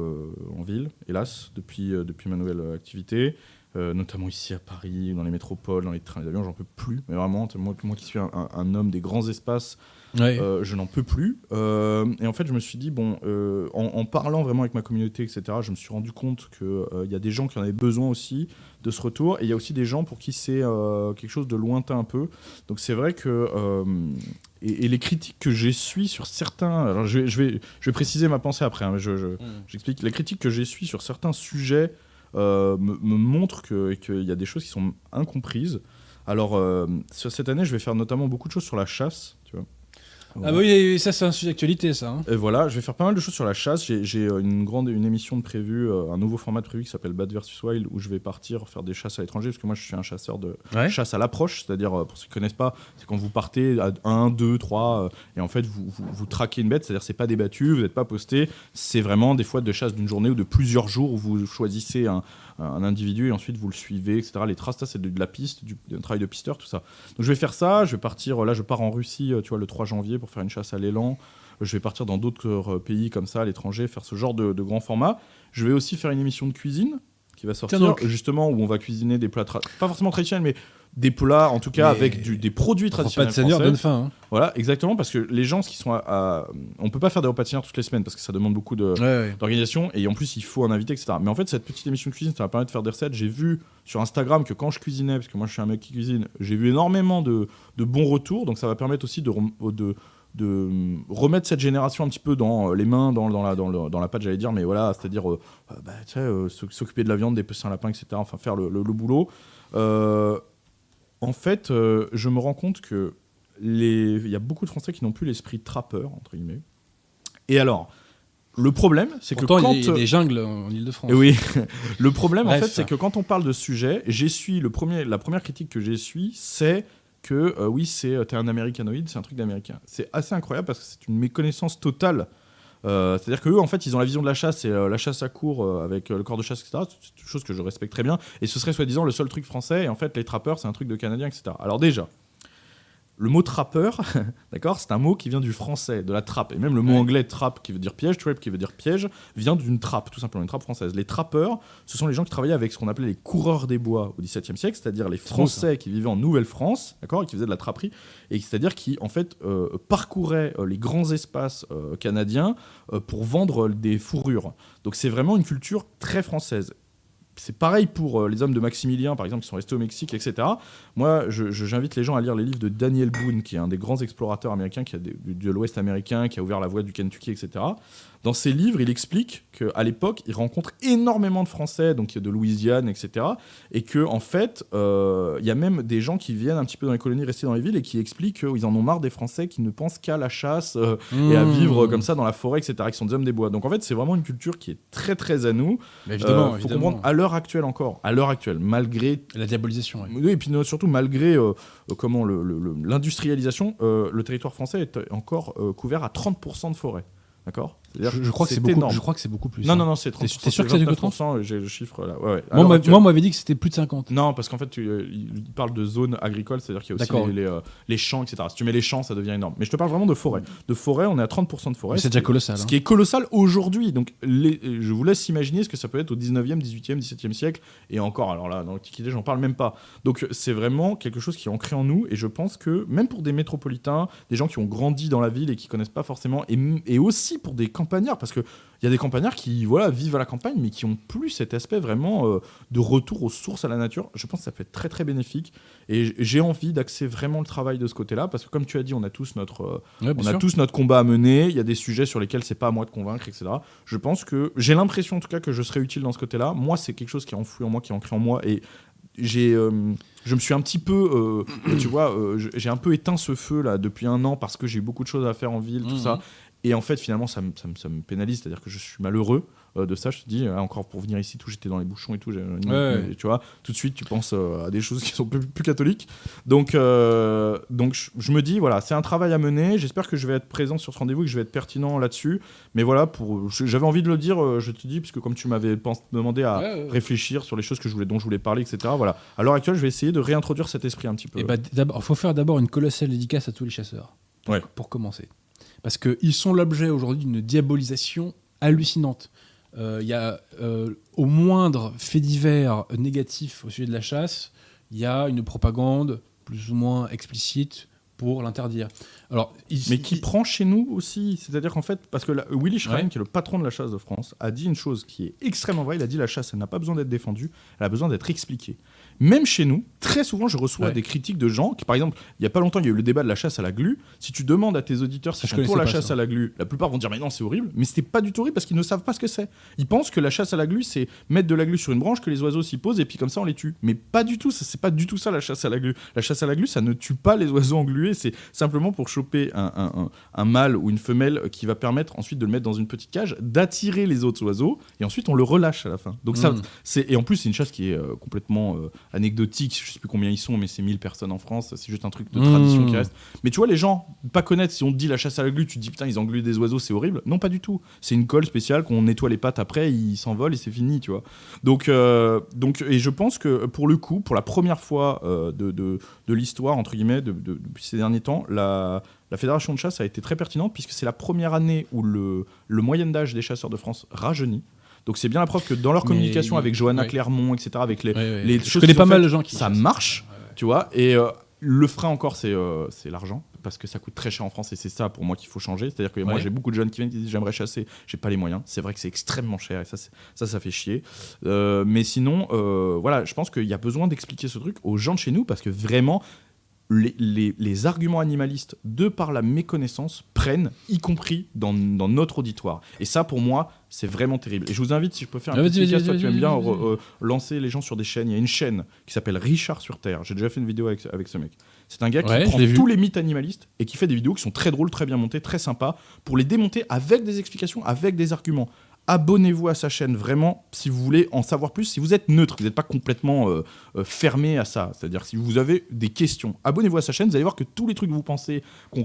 en ville, hélas, depuis, depuis ma nouvelle activité, euh, notamment ici à Paris, dans les métropoles, dans les trains, les avions, j'en peux plus. Mais vraiment, moi, moi qui suis un, un- un homme des grands espaces, Ouais. euh, je n'en peux plus. Euh, et en fait, je me suis dit, bon, euh, en, en parlant vraiment avec ma communauté, etc., je me suis rendu compte qu'il y a des gens qui en avaient besoin aussi de ce retour. Et il y a aussi des gens pour qui c'est quelque chose de lointain un peu. Donc c'est vrai que. et, et les critiques que j'essuie sur certains. Alors je vais, je vais, je vais préciser ma pensée après, hein, mais je, je- Mm. j'explique. Les critiques que j'essuie sur certains sujets me, me montrent que- qu'il y a des choses qui sont incomprises. Alors, sur cette année, je vais faire notamment beaucoup de choses sur la chasse. Ah bah oui, ça c'est un sujet d'actualité, ça. hein. Et voilà, je vais faire pas mal de choses sur la chasse. J'ai- J'ai euh, une grande une émission de prévue, euh, un nouveau format de prévu qui s'appelle Bad vs Wild, où je vais partir faire des chasses à l'étranger, parce que moi je suis un chasseur de Ouais. chasse à l'approche, c'est-à-dire, euh, pour ceux qui connaissent pas, c'est quand vous partez à 1, 2, 3, et en fait vous, vous, vous traquez une bête, c'est-à-dire c'est pas débattu, vous n'êtes pas posté, c'est vraiment des fois de chasse d'une journée ou de plusieurs jours où vous choisissez un, un individu et ensuite vous le suivez, etc. Les traces, ça c'est de, de la piste, du, du travail de pisteur, tout ça. Donc je vais faire ça, je vais partir, là je pars en Russie, euh, tu vois, le 3 janvier pour faire une chasse à l'élan. Je vais partir dans d'autres euh, pays comme ça, à l'étranger, faire ce genre de, de grand format. Je vais aussi faire une émission de cuisine qui va sortir, justement, où on va cuisiner des plats, pas forcément traditionnels, mais des plats, en tout cas, Mais- avec du- des produits Repas traditionnels de seigneur français. donne faim. hein. Voilà, exactement, parce que les gens qui sont à, à- On peut pas faire des repas de seigneur toutes les semaines, parce que ça demande beaucoup de Ouais, ouais. d'organisation et en plus il faut un invité etc mais en fait cette petite émission de cuisine ça va permettre de faire des recettes j'ai vu sur Instagram que quand je cuisinais parce que moi je suis un mec qui cuisine j'ai vu énormément de, de bons retours donc ça va permettre aussi de, de, de hum, remettre cette génération un petit peu dans euh, les mains dans, dans la, dans, le- dans la pâte j'allais dire mais voilà c'est à dire bah, euh, s'oc- s'occuper de la viande dépecer un lapin etc enfin faire le, le- le boulot Euh, en fait euh, je me rends compte que les il y a beaucoup de Français qui n'ont plus l'esprit trappeur entre guillemets et alors le problème c'est que quand il y a des jungles en Ile-de-France. oui, le problème Bref. en fait, c'est que quand on parle de sujet, j'essuie le premier, la première critique que j'essuie, c'est que euh, oui, c'est euh, t'es un américanoïde, c'est un truc d'américain. C'est assez incroyable parce que c'est une méconnaissance totale. Euh, C'est-à-dire que eux, en fait, ils ont la vision de la chasse et euh, la chasse à court euh, avec le corps de chasse, etc. C'est une chose que je respecte très bien. Et ce serait soi-disant le seul truc français. Et en fait, les trappeurs, c'est un truc de canadien, etc. Alors déjà, le mot trappeur, d'accord, c'est un mot qui vient du français, de la trappe. Et même le mot Ouais. anglais trap, qui veut dire piège, trap, qui veut dire piège, vient d'une trappe, tout simplement, une trappe française. Les trappeurs, ce sont les gens qui travaillaient avec ce qu'on appelait les coureurs des bois au XVIIe siècle, c'est-à-dire les Français qui vivaient en Nouvelle-France, d'accord, et qui faisaient de la trapperie, et c'est-à-dire qui, en fait, euh, parcouraient euh, les grands espaces euh, canadiens pour vendre des fourrures. Donc c'est vraiment une culture très française. C'est pareil pour euh, les hommes de Maximilien, par exemple, qui sont restés au Mexique, etc. Moi, j'invite les gens à lire les livres de Daniel Boone, qui est un des grands explorateurs américains qui a de l'Ouest américain, qui a ouvert la voie du Kentucky, etc. Dans ses livres, il explique qu'à l'époque, il rencontre énormément de Français, donc de Louisiane, etc. Et que en fait, euh, il y a même des gens qui viennent un petit peu dans les colonies, rester dans les villes, et qui expliquent qu'ils en ont marre des Français qui ne pensent qu'à la chasse euh, et à Mmh. vivre comme ça dans la forêt, etc. Qui sont des hommes des bois. Donc en fait, c'est vraiment une culture qui est très très à nous. Mais évidemment, Euh, faut évidemment. comprendre à l'heure actuelle encore, à l'heure actuelle, malgré La diabolisation. oui, et puis surtout malgré comment le- le- le- l'industrialisation, le territoire français est encore euh, couvert à 30% de forêt. D'accord? Je, je crois que c'est beaucoup. énorme. Je crois que c'est beaucoup plus. Non, hein. non, non, c'est 30%. T'es sûr que c'est que 29%, J'ai le chiffre là. Ouais, ouais. Moi, moi, actuelle. moi, on m'avait dit que c'était plus de 50. Non, parce qu'en fait, tu, euh, il parle de zones agricoles, c'est-à-dire qu'il y a aussi les, les, euh, les champs, etc. Si tu mets les champs, ça devient énorme. Mais je te parle vraiment de forêt. De forêt, on est à 30% de forêt. Mais c'est ce déjà colossal. Ce hein. qui est colossal aujourd'hui. Donc, les- je vous laisse imaginer ce que ça peut être au 19e, 18e, 17e siècle. Et encore, alors là, dans l'Antiquité, j'en parle même pas. Donc, c'est vraiment quelque chose qui est ancré en nous. Et je pense que, même pour des métropolitains, des gens qui ont grandi dans la ville et qui connaissent pas forcément, et, et aussi pour des campagnards, parce qu'il y a des campagnards qui voilà, vivent à la campagne, mais qui ont plus cet aspect vraiment euh, de retour aux sources, à la nature. Je pense que ça peut être très, très bénéfique. Et j'ai envie d'axer vraiment le travail de ce côté-là, parce que, comme tu as dit, on a tous notre. euh, Ouais, on a sûr. tous notre combat à mener, il y a des sujets sur lesquels c'est pas à moi de convaincre, etc. Je pense que j'ai l'impression en tout cas que je serai utile dans ce côté-là. Moi, c'est quelque chose qui est enfoui en moi, qui est ancré en moi, et j'ai, euh, je me suis un petit peu, euh, tu vois, euh, j'ai un peu éteint ce feu là depuis un an parce que j'ai eu beaucoup de choses à faire en ville, tout Mhm. ça. Et en fait, finalement, ça me, ça me- ça me pénalise, c'est-à-dire que je suis malheureux euh, de ça. Je te dis, euh, encore pour venir ici, tout, j'étais dans les bouchons et tout. Ouais. Tu vois, tout de suite, tu penses euh, à des choses qui sont plus, plus catholiques. Donc, euh, donc je, je me dis, voilà, c'est un travail à mener. J'espère que je vais être présent sur ce rendez-vous et que je vais être pertinent là-dessus. Mais voilà, pour, j'avais envie de le dire, je te dis, puisque comme tu m'avais demandé à Ouais, ouais. réfléchir sur les choses que je voulais, dont je voulais parler, etc. Voilà. À l'heure actuelle, je vais essayer de réintroduire cet esprit un petit peu. Et bah, d'abord, faut faire d'abord une colossale dédicace à tous les chasseurs. Ouais. pour commencer. Parce qu'ils sont l'objet aujourd'hui d'une diabolisation hallucinante. Euh, Il y a euh, au moindre fait divers négatif au sujet de la chasse, il y a une propagande plus ou moins explicite pour l'interdire. Alors, il- mais qui il- prend chez nous aussi. C'est-à-dire qu'en fait, parce que la- Willy Schrein, Ouais. qui est le patron de la chasse de France, a dit une chose qui est extrêmement vraie. Il a dit la chasse, elle n'a pas besoin d'être défendue, elle a besoin d'être expliquée. Même chez nous, très souvent, je reçois Ouais. des critiques de gens qui, par exemple, il y a pas longtemps, il y a eu le débat de la chasse à la glu. Si tu demandes à tes auditeurs si je sont pour la chasse ça. à la glu, la plupart vont dire mais non, c'est horrible. Mais c'était pas du tout horrible parce qu'ils ne savent pas ce que c'est. Ils pensent que la chasse à la glu, c'est mettre de la glu sur une branche, que les oiseaux s'y posent et puis comme ça on les tue. Mais pas du tout. Ça, c'est pas du tout ça la chasse à la glu. La chasse à la glu, ça ne tue pas les oiseaux englués. C'est simplement pour choper un, un- un- un mâle ou une femelle qui va permettre ensuite de le mettre dans une petite cage, d'attirer les autres oiseaux et ensuite on le relâche à la fin. Donc ça, Mm. c'est et en plus c'est une chasse qui est euh, complètement euh, anecdotique. Je sais plus combien ils sont, mais c'est 1000 personnes en France. C'est juste un truc de Mm. tradition qui reste. Mais tu vois, les gens pas connaître, si on te dit la chasse à la glu, tu te dis putain, ils engluent des oiseaux, c'est horrible. Non, pas du tout. C'est une colle spéciale qu'on nettoie les pattes après, ils s'envolent et c'est fini, tu vois. Donc, euh, donc, et je pense que pour le coup, pour la première fois euh, de, de, de l'histoire, entre guillemets, de, de- depuis ces derniers temps, la, la fédération de chasse a été très pertinente puisque c'est la première année où le, le moyen d'âge des chasseurs de France rajeunit. Donc c'est bien la preuve que dans leur communication avec Johanna ouais. Clermont, etc., avec les, Ouais, les je choses connais qu'ils pas mal de gens qui ça marche, tu vois. Et euh, le frein encore, c'est euh, c'est l'argent, parce que ça coûte très cher en France et c'est ça pour moi qu'il faut changer. C'est-à-dire que moi j'ai beaucoup de jeunes qui viennent qui disent j'aimerais chasser, j'ai pas les moyens. C'est vrai que c'est extrêmement cher et ça, ça, ça fait chier. Euh, mais sinon, euh, voilà, je pense qu'il y a besoin d'expliquer ce truc aux gens de chez nous parce que vraiment. Les, les- les arguments animalistes, de par la méconnaissance, prennent, y compris dans, dans notre auditoire. Et ça, pour moi, c'est vraiment terrible. Et je vous invite, si je peux faire un Ah, petit podcast, toi, tu aimes bien re- euh, lancer les gens sur des chaînes. Il y a une chaîne qui s'appelle Richard sur Terre. J'ai déjà fait une vidéo avec, avec ce mec. C'est un gars qui Ouais, prend tous les mythes animalistes et qui fait des vidéos qui sont très drôles, très bien montées, très sympas, pour les démonter avec des explications, avec des arguments. Abonnez-vous à sa chaîne vraiment si vous voulez en savoir plus, si vous êtes neutre, vous n'êtes pas complètement euh, euh, fermé à ça. C'est-à-dire si vous avez des questions, abonnez-vous à sa chaîne, vous allez voir que tous les trucs que vous pensez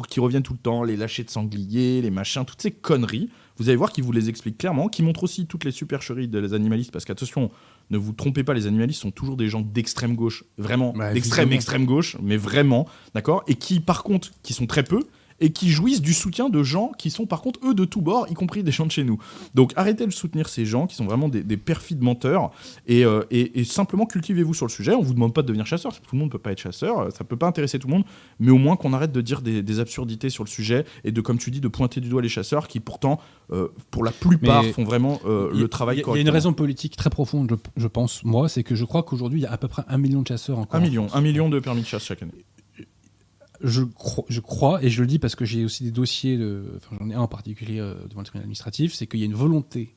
qui reviennent tout le temps, les lâchers de sangliers, les machins, toutes ces conneries, vous allez voir qu'il vous les explique clairement, qui montre aussi toutes les supercheries des animalistes, parce qu'attention, ne vous trompez pas, les animalistes sont toujours des gens d'extrême gauche, vraiment, Bah, d'extrême extrême gauche, mais vraiment, d'accord? Et qui, par contre, qui sont très peu, et qui jouissent du soutien de gens qui sont par contre eux de tous bords, y compris des gens de chez nous. Donc arrêtez de soutenir ces gens qui sont vraiment des, des perfides menteurs et, euh, et- et simplement cultivez-vous sur le sujet. On vous demande pas de devenir chasseur, tout le monde peut pas être chasseur, euh, ça peut pas intéresser tout le monde, mais au moins qu'on arrête de dire des, des absurdités sur le sujet et de, comme tu dis, de pointer du doigt les chasseurs qui pourtant, euh, pour la plupart, Mais font vraiment euh, a- le travail a- il y a une raison politique très profonde, je, je pense, moi, c'est que je crois qu'aujourd'hui, il y a à peu près un million de chasseurs encore. Un million, un million de permis de chasse chaque année. Je, cro- je crois, et je le dis parce que j'ai aussi des dossiers, de, enfin, j'en ai un en particulier euh, devant le tribunal administratif, c'est qu'il y a une volonté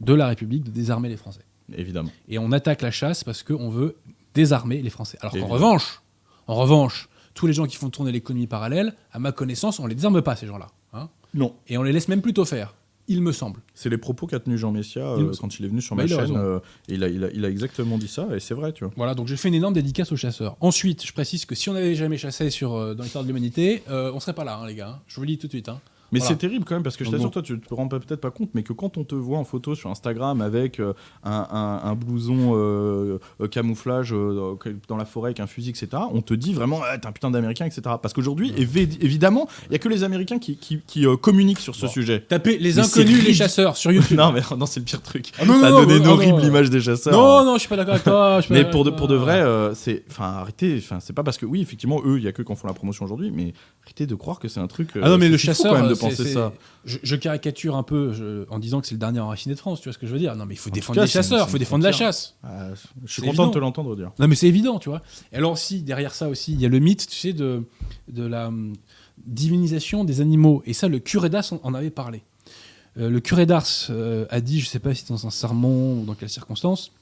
de la République de désarmer les Français. Évidemment. Et on attaque la chasse parce qu'on veut désarmer les Français. Alors qu'en revanche, en revanche, tous les gens qui font tourner l'économie parallèle, à ma connaissance, on les désarme pas, ces gens-là. hein. Non. et on les laisse même plutôt faire, il me semble. C'est les propos qu'a tenu Jean Messia euh, quand il est venu sur Bah, ma il chaîne. euh, il, a, il a- il a exactement dit ça, et c'est vrai, tu vois. Voilà, donc j'ai fait une énorme dédicace aux chasseurs. Ensuite, je précise que si on n'avait jamais chassé sur, euh, dans l'histoire de l'humanité, on serait pas là, hein, les gars. hein. Je vous le dis tout de suite. hein. Mais Voilà. c'est terrible quand même parce que je t'assure, toi, tu te rends peut-être pas compte, mais que quand on te voit en photo sur Instagram avec euh, un, un- un blouson euh, euh, camouflage euh, dans la forêt avec un fusil, etc., on te dit vraiment, ah, t'es un putain d'américain, etc. Parce qu'aujourd'hui, évi- évidemment, il y a que les Américains qui, qui- qui, communiquent sur ce Bon. sujet. Tapez les Mais inconnus, les chasseurs sur YouTube. non, mais non, c'est le pire truc. Ah, non, ça a donné une horrible image des chasseurs. non, non, je suis pas d'accord avec toi. Mais pour de, pour de vrai, c'est, enfin, arrêtez, enfin, c'est pas parce que oui, effectivement, eux, il y a que en font la promotion aujourd'hui, mais arrêtez de croire que c'est un truc. Ah non, mais le chasseur, penser ça. Je, je caricature un peu je- en disant que c'est le dernier enraciné de France, tu vois ce que je veux dire Non, mais il faut En défendre cas, les chasseurs, il faut défendre la chasse. Ah, je suis content évident. de te l'entendre dire. Non, mais c'est évident, tu vois. Et alors, si, derrière ça aussi, il y a le mythe, tu sais, de, de la hum, divinisation des animaux. Et ça, le curé d'Ars en, en avait parlé. Euh, le curé d'Ars euh, a dit, je sais pas si c'est dans un sermon ou dans quelles circonstances,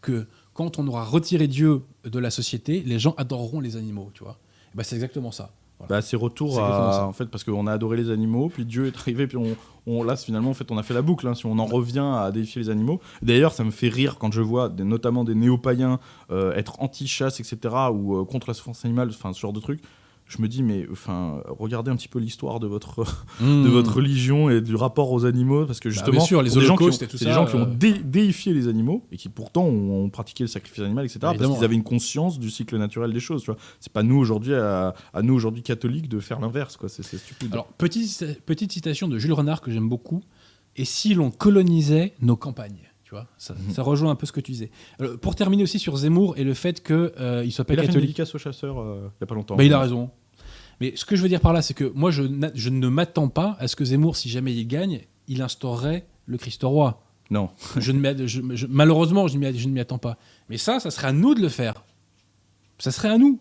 que quand on aura retiré Dieu de la société, les gens adoreront les animaux, tu vois. Et ben, c'est exactement ça. Voilà. Bah, c'est retour à, en fait, parce qu'on a adoré les animaux, puis Dieu est arrivé, puis on, on là, finalement, en fait, on a fait la boucle. hein, si on en revient à défier les animaux. D'ailleurs, ça me fait rire quand je vois, des- notamment des néo-païens, euh, être anti-chasse, etc., ou euh, contre la souffrance animale, enfin, ce genre de truc. Je me dis, mais enfin, regardez un petit peu l'histoire de votre, Mmh. de votre religion et du rapport aux animaux, parce que justement, bien sûr, les des gens qui ont, tout c'est ça, des gens qui ont euh, dé- déifié les animaux et qui pourtant ont, ont pratiqué le sacrifice animal, etc. parce qu'ils avaient une conscience du cycle naturel des choses. C'est pas nous aujourd'hui à, à nous aujourd'hui catholiques de faire l'inverse, quoi. C'est, stupide. Alors, petite, petite citation de Jules Renard que j'aime beaucoup. Et si l'on colonisait nos campagnes tu vois, ça, Mhm. ça rejoint un peu ce que tu disais. Euh, pour terminer aussi sur Zemmour et le fait qu'il euh, il soit pas il a fait une catholique. dédicace aux chasseurs euh, il y a pas longtemps. Bah, il a raison. Mais ce que je veux dire par là, c'est que moi, je, ne m'attends pas à ce que Zemmour, si jamais il gagne, il instaurerait le Christ roi. Non. Je ne je- je- malheureusement, je, ne m'y attends pas. Mais ça, ça serait à nous de le faire. Ça serait à nous.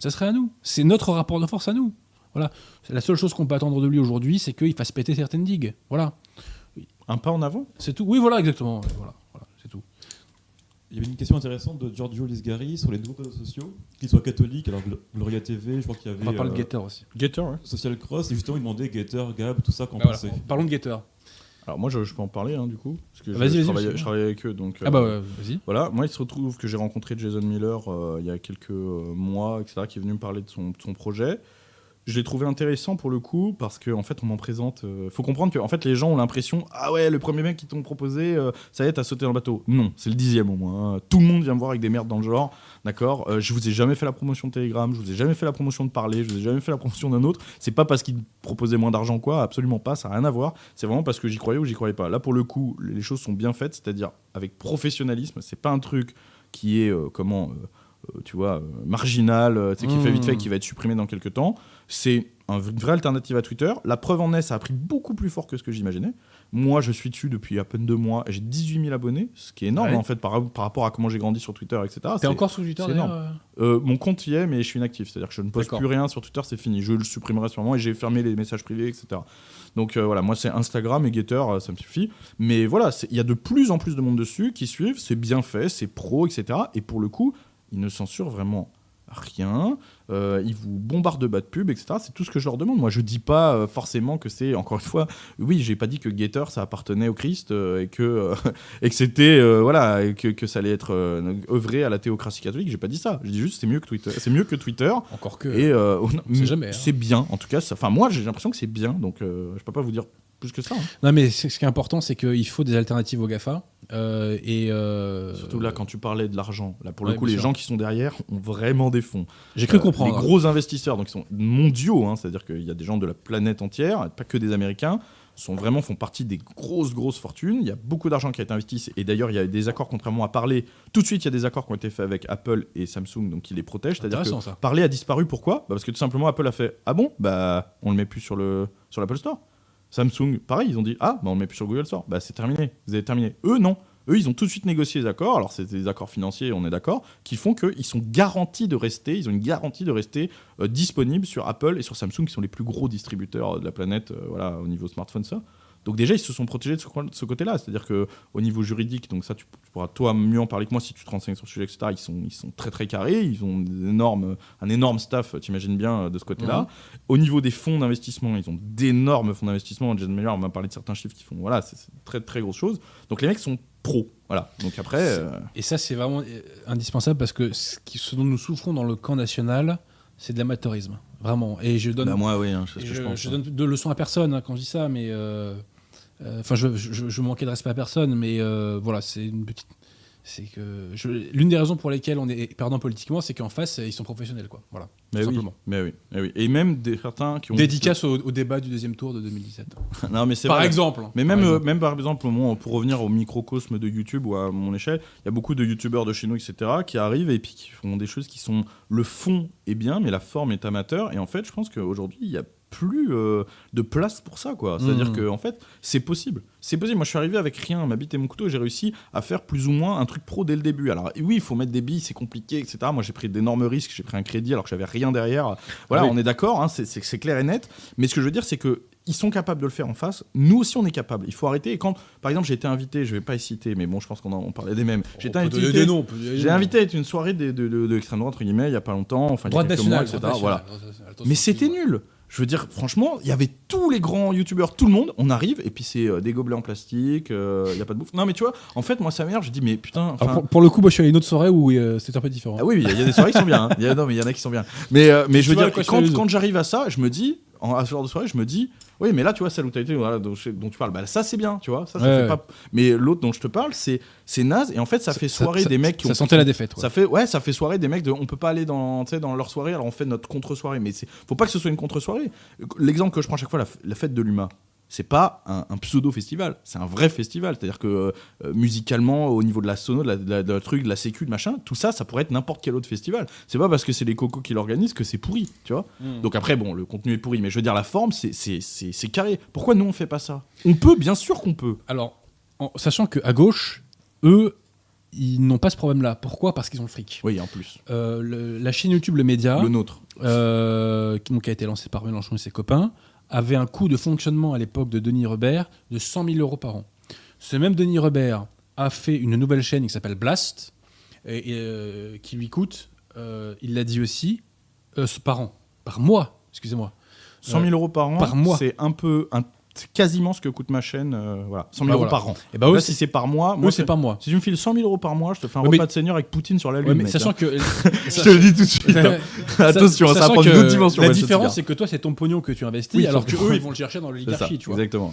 Ça serait à nous. C'est notre rapport de force à nous. Voilà. La seule chose qu'on peut attendre de lui aujourd'hui, c'est qu'il fasse péter certaines digues. Voilà. Un pas en avant? C'est tout. Oui, voilà, exactement. Voilà. Il y avait une question intéressante de Giorgio Lisgari sur les nouveaux réseaux sociaux, qu'ils soient catholiques. Alors, Gl- Gloria TV, je crois qu'il y avait. On va parler de euh, Getter aussi. Getter, ouais. Social Cross, et justement, il demandait Gator, Gab, tout ça, qu'en Ah, voilà. pensait. Parlons de Getter. Alors moi, je, je peux en parler, hein, du coup, parce que Vas-y, je vas-y, travaille, vas-y. je travaille avec eux, donc. Ah euh, bah ouais, vas-y. Voilà, moi il se retrouve que j'ai rencontré Jason Miller euh, il y a quelques euh, mois, etc., qui est venu me parler de son, de son projet. Je l'ai trouvé intéressant pour le coup parce qu'en en fait on m'en présente. Il faut comprendre que en fait les gens ont l'impression ah ouais le premier mec qui t'ont proposé euh, ça y est t'as sauté dans le bateau. Non c'est le dixième au moins. hein. Tout le monde vient me voir avec des merdes dans le genre. D'accord. Euh, je vous ai jamais fait la promotion de Telegram, je vous ai jamais fait la promotion de parler, je vous ai jamais fait la promotion d'un autre. C'est pas parce qu'il me proposait moins d'argent quoi, absolument pas. Ça n'a rien à voir. C'est vraiment parce que j'y croyais ou j'y croyais pas. Là pour le coup les choses sont bien faites, c'est-à-dire avec professionnalisme. C'est pas un truc qui est euh, comment euh, euh, tu vois, euh, marginal, euh, tu sais, qui Mmh. fait vite fait, qui va être supprimé dans quelques temps. C'est un- une vraie alternative à Twitter. La preuve en est, ça a pris beaucoup plus fort que ce que j'imaginais. Moi, je suis dessus depuis à peine deux mois j'ai 18 000 abonnés, ce qui est énorme Ouais. en fait par, par rapport à comment j'ai grandi sur Twitter, etc. T'es encore sous Twitter énorme. euh euh, mon compte y est, mais je suis inactif. C'est-à-dire que je ne poste plus rien sur Twitter, c'est fini. Je le supprimerai sûrement et j'ai fermé les messages privés, etc. Donc euh, voilà, moi c'est Instagram et Getter, euh, ça me suffit. Mais voilà, il y a de plus en plus de monde dessus qui suivent, c'est bien fait, c'est pro, etc. Et pour le coup, ils ne censurent vraiment rien. Euh, ils vous bombardent de bas de pub, etc. C'est tout ce que je leur demande. Moi, je dis pas euh, forcément que c'est, encore une fois, oui, j'ai pas dit que Gator ça appartenait au Christ euh, et que et que c'était voilà que, que ça allait être œuvré à la théocratie catholique. J'ai pas dit ça. Je dis juste c'est mieux que Twitter. C'est mieux que Twitter. Encore que. Et sait jamais, hein. c'est bien. En tout cas, enfin moi j'ai l'impression que c'est bien. Donc je peux pas vous dire plus que ça. hein. Non, mais ce qui est important, c'est qu'il faut des alternatives aux GAFA. euh, et euh, Surtout là quand tu parlais de l'argent. Là pour le coup les sûr. gens qui sont derrière ont vraiment des fonds. j'ai cru Euh, comprendre. Les gros investisseurs, donc ils sont mondiaux, hein, c'est-à-dire qu'il y a des gens de la planète entière, pas que des Américains, sont vraiment font partie des grosses grosses fortunes. Il y a beaucoup d'argent qui a été investi et d'ailleurs il y a des accords contrairement à parler. Tout de suite il y a des accords qui ont été faits avec Apple et Samsung donc qui les protègent. C'est-à-dire que Intéressant, ça. parler a disparu. Pourquoi? Bah, Parce que tout simplement Apple a fait ah bon? Bah on le met plus sur le sur l'Apple Store. Samsung pareil ils ont dit ah bah on le met plus sur Google Store. Bah c'est terminé. Vous avez terminé. Eux non. Eux, ils ont tout de suite négocié des accords. Alors, c'est des accords financiers, on est d'accord, qui font qu'ils sont garantis de rester, ils ont une garantie de rester euh, disponibles sur Apple et sur Samsung, qui sont les plus gros distributeurs euh, de la planète, euh, voilà, au niveau smartphone, ça. Donc déjà, ils se sont protégés de ce, côté-là. C'est-à-dire que au niveau juridique, donc ça, tu, tu pourras toi mieux en parler que moi si tu te renseignes sur le sujet, etc. Ils sont, ils sont très très carrés. Ils ont des énormes, un énorme staff, t'imagines bien, euh, de ce côté-là. Au niveau des fonds d'investissement, ils ont d'énormes fonds d'investissement. Jason Meyer m'a parlé de certains chiffres qui font, voilà, c'est très très grosse chose. Donc les mecs sont pros. Voilà. Donc après, euh, Et ça, c'est vraiment euh, indispensable parce que ce, qui- ce dont nous souffrons dans le camp national, c'est de l'amateurisme. Vraiment. Et je donne, bah, moi, oui, hein, je, je, pense. je donne de leçons à personne hein, quand je dis ça, mais. euh, Enfin, je, je, je manquais de respect à personne, mais euh, voilà, c'est une petite. C'est que l'une des raisons pour lesquelles on est perdant politiquement, c'est qu'en face, ils sont professionnels, quoi. Voilà. Mais tout oui, simplement. mais oui, mais oui. Et même des certains qui ont. Dédicace au, au débat du deuxième tour de 2017. non, mais c'est Par vrai. exemple. Mais Par même, euh, exemple. même par exemple, pour revenir au microcosme de YouTube ou à mon échelle, il y a beaucoup de YouTubeurs de chez nous, etc., qui arrivent et puis qui font des choses qui sont. Le fond est bien, mais la forme est amateur. Et en fait, je pense qu'aujourd'hui, il y a plus euh, de place pour ça, quoi. C'est-à-dire Mhm. que, en fait, c'est possible. C'est possible. Moi, je suis arrivé avec rien, ma bite et mon couteau, et j'ai réussi à faire plus ou moins un truc pro dès le début. Alors, oui, il faut mettre des billes, c'est compliqué, etc. Moi, j'ai pris d'énormes risques, j'ai pris un crédit alors que j'avais rien derrière. Voilà, Ah oui. on est d'accord, hein, c'est- clair et net. Mais ce que je veux dire, c'est que ils sont capables de le faire en face. Nous aussi, on est capable. Il faut arrêter. Et quand, par exemple, j'ai été invité, je vais pas y citer, mais bon, je pense qu'on en- on parlait des mêmes. J'ai été invité. des noms, J'ai invité à une soirée de, de, de- de l'extrême droite entre guillemets il y a pas longtemps, enfin Droite nationale, mois, etc. Voilà. nationale. Mais c'était nul. Je veux dire, franchement, il y avait tous les grands youtubeurs, tout le monde. On arrive et puis c'est euh, des gobelets en plastique, euh, il y a pas de bouffe. Non, mais tu vois, en fait, moi ça m'énerve. Je dis, mais putain. Alors, pour, pour le coup, moi, je suis allé à une autre soirée où euh, c'était un peu différent. ah oui, il y, a- il y a des soirées qui sont bien. hein. Y a, non, mais il y en a qui sont bien. Mais, euh, mais je veux dire, quoi quand j'arrive à ça, je me dis, en, à ce genre de soirée, je me dis, oui, mais là, tu vois, celle où été, voilà, dont, tu parles, bah, ça c'est bien, tu vois. Ça, ça Ouais, fait pas... Mais l'autre dont je te parle, c'est c'est naze. Et en fait, ça fait soirée ça- des mecs qui ça ont. sentait la défaite. Ça fait, ouais, ça fait soirée des mecs de. On peut pas aller dans, dans leur soirée, alors on fait notre contre-soirée. Mais faut pas que ce soit une contre-soirée. L'exemple que je prends à chaque fois, la, la fête de l'UMA, c'est pas un, un pseudo-festival, c'est un vrai festival. C'est-à-dire que euh, musicalement, au niveau de la sono, de la, de la- de la truc, de la sécu, de machin, tout ça, ça pourrait être n'importe quel autre festival. C'est pas parce que c'est les cocos qui l'organisent que c'est pourri, tu vois. Mm. Donc après, bon, le contenu est pourri, mais je veux dire, la forme, c'est, carré. Pourquoi nous, on fait pas ça? On peut, bien sûr qu'on peut. Alors, en sachant qu'à gauche, eux, ils n'ont pas ce problème-là. Pourquoi? Parce qu'ils ont le fric. Oui, en plus. Euh, le- la chaîne YouTube Le Média, Le nôtre. euh, qui donc a été lancée par Mélenchon et ses copains, avait un coût de fonctionnement à l'époque de Denis Rebert de 100 000 euros par an. Ce même Denis Rebert a fait une nouvelle chaîne qui s'appelle Blast, et, et, euh, qui lui coûte, euh, il l'a dit aussi, euh, par an, par mois, excusez-moi. 100 000 euros par an, par mois. c'est un peu, un- quasiment ce que coûte ma chaîne. euh, voilà, 100 000 Bah euros voilà. par an. Et bah Là, si c'est par mois, moi, c'est pas moi. Si tu me files 100 000 euros par mois, je te fais un Ouais, repas mais- de seigneur avec Poutine sur la lune. Ouais, mais mec, sachant hein. que je te le dis tout de suite. hein. Attention, ça va prendre une autre dimension. La différence, c'est que toi, c'est ton pognon que tu investis, alors que eux, ils vont le chercher dans l'oligarchie, tu vois. exactement.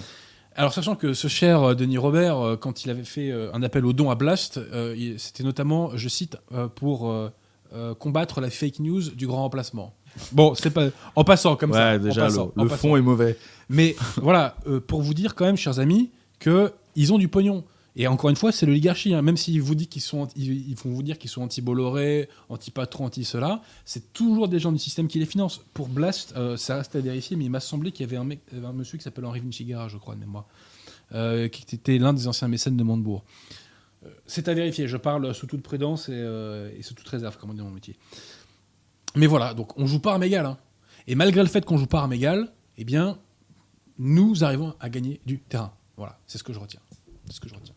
Alors, sachant que ce cher euh, Denis Robert, euh, quand il avait fait un appel au don à Blast, euh, c'était notamment, je cite, euh, pour euh, combattre la fake news du grand remplacement. Bon, c'est pas en passant comme ça. Ouais, déjà, passant, le, fond est mauvais. Mais voilà, euh, pour vous dire quand même, chers amis, que ils ont du pognon. Et encore une fois, c'est l'oligarchie. hein. Même s'ils vous disent qu'ils sont, ils, vont vous dire qu'ils sont anti-Bolloré, anti-patron, anti-cela, c'est toujours des gens du système qui les financent. Pour Blast, euh, ça reste à vérifier, mais il m'a semblé qu'il y avait un, monsieur qui s'appelle Henri Vinchigara, je crois de mémoire, euh, qui était l'un des anciens mécènes de Montebourg. C'est à vérifier. Je parle sous toute prudence et, sous toute réserve, comme on dit dans mon métier. Mais voilà, donc on joue pas à égal. hein. Et malgré le fait qu'on joue pas à égal, eh bien, nous arrivons à gagner du terrain. Voilà, c'est ce que je retiens. C'est ce que je retiens.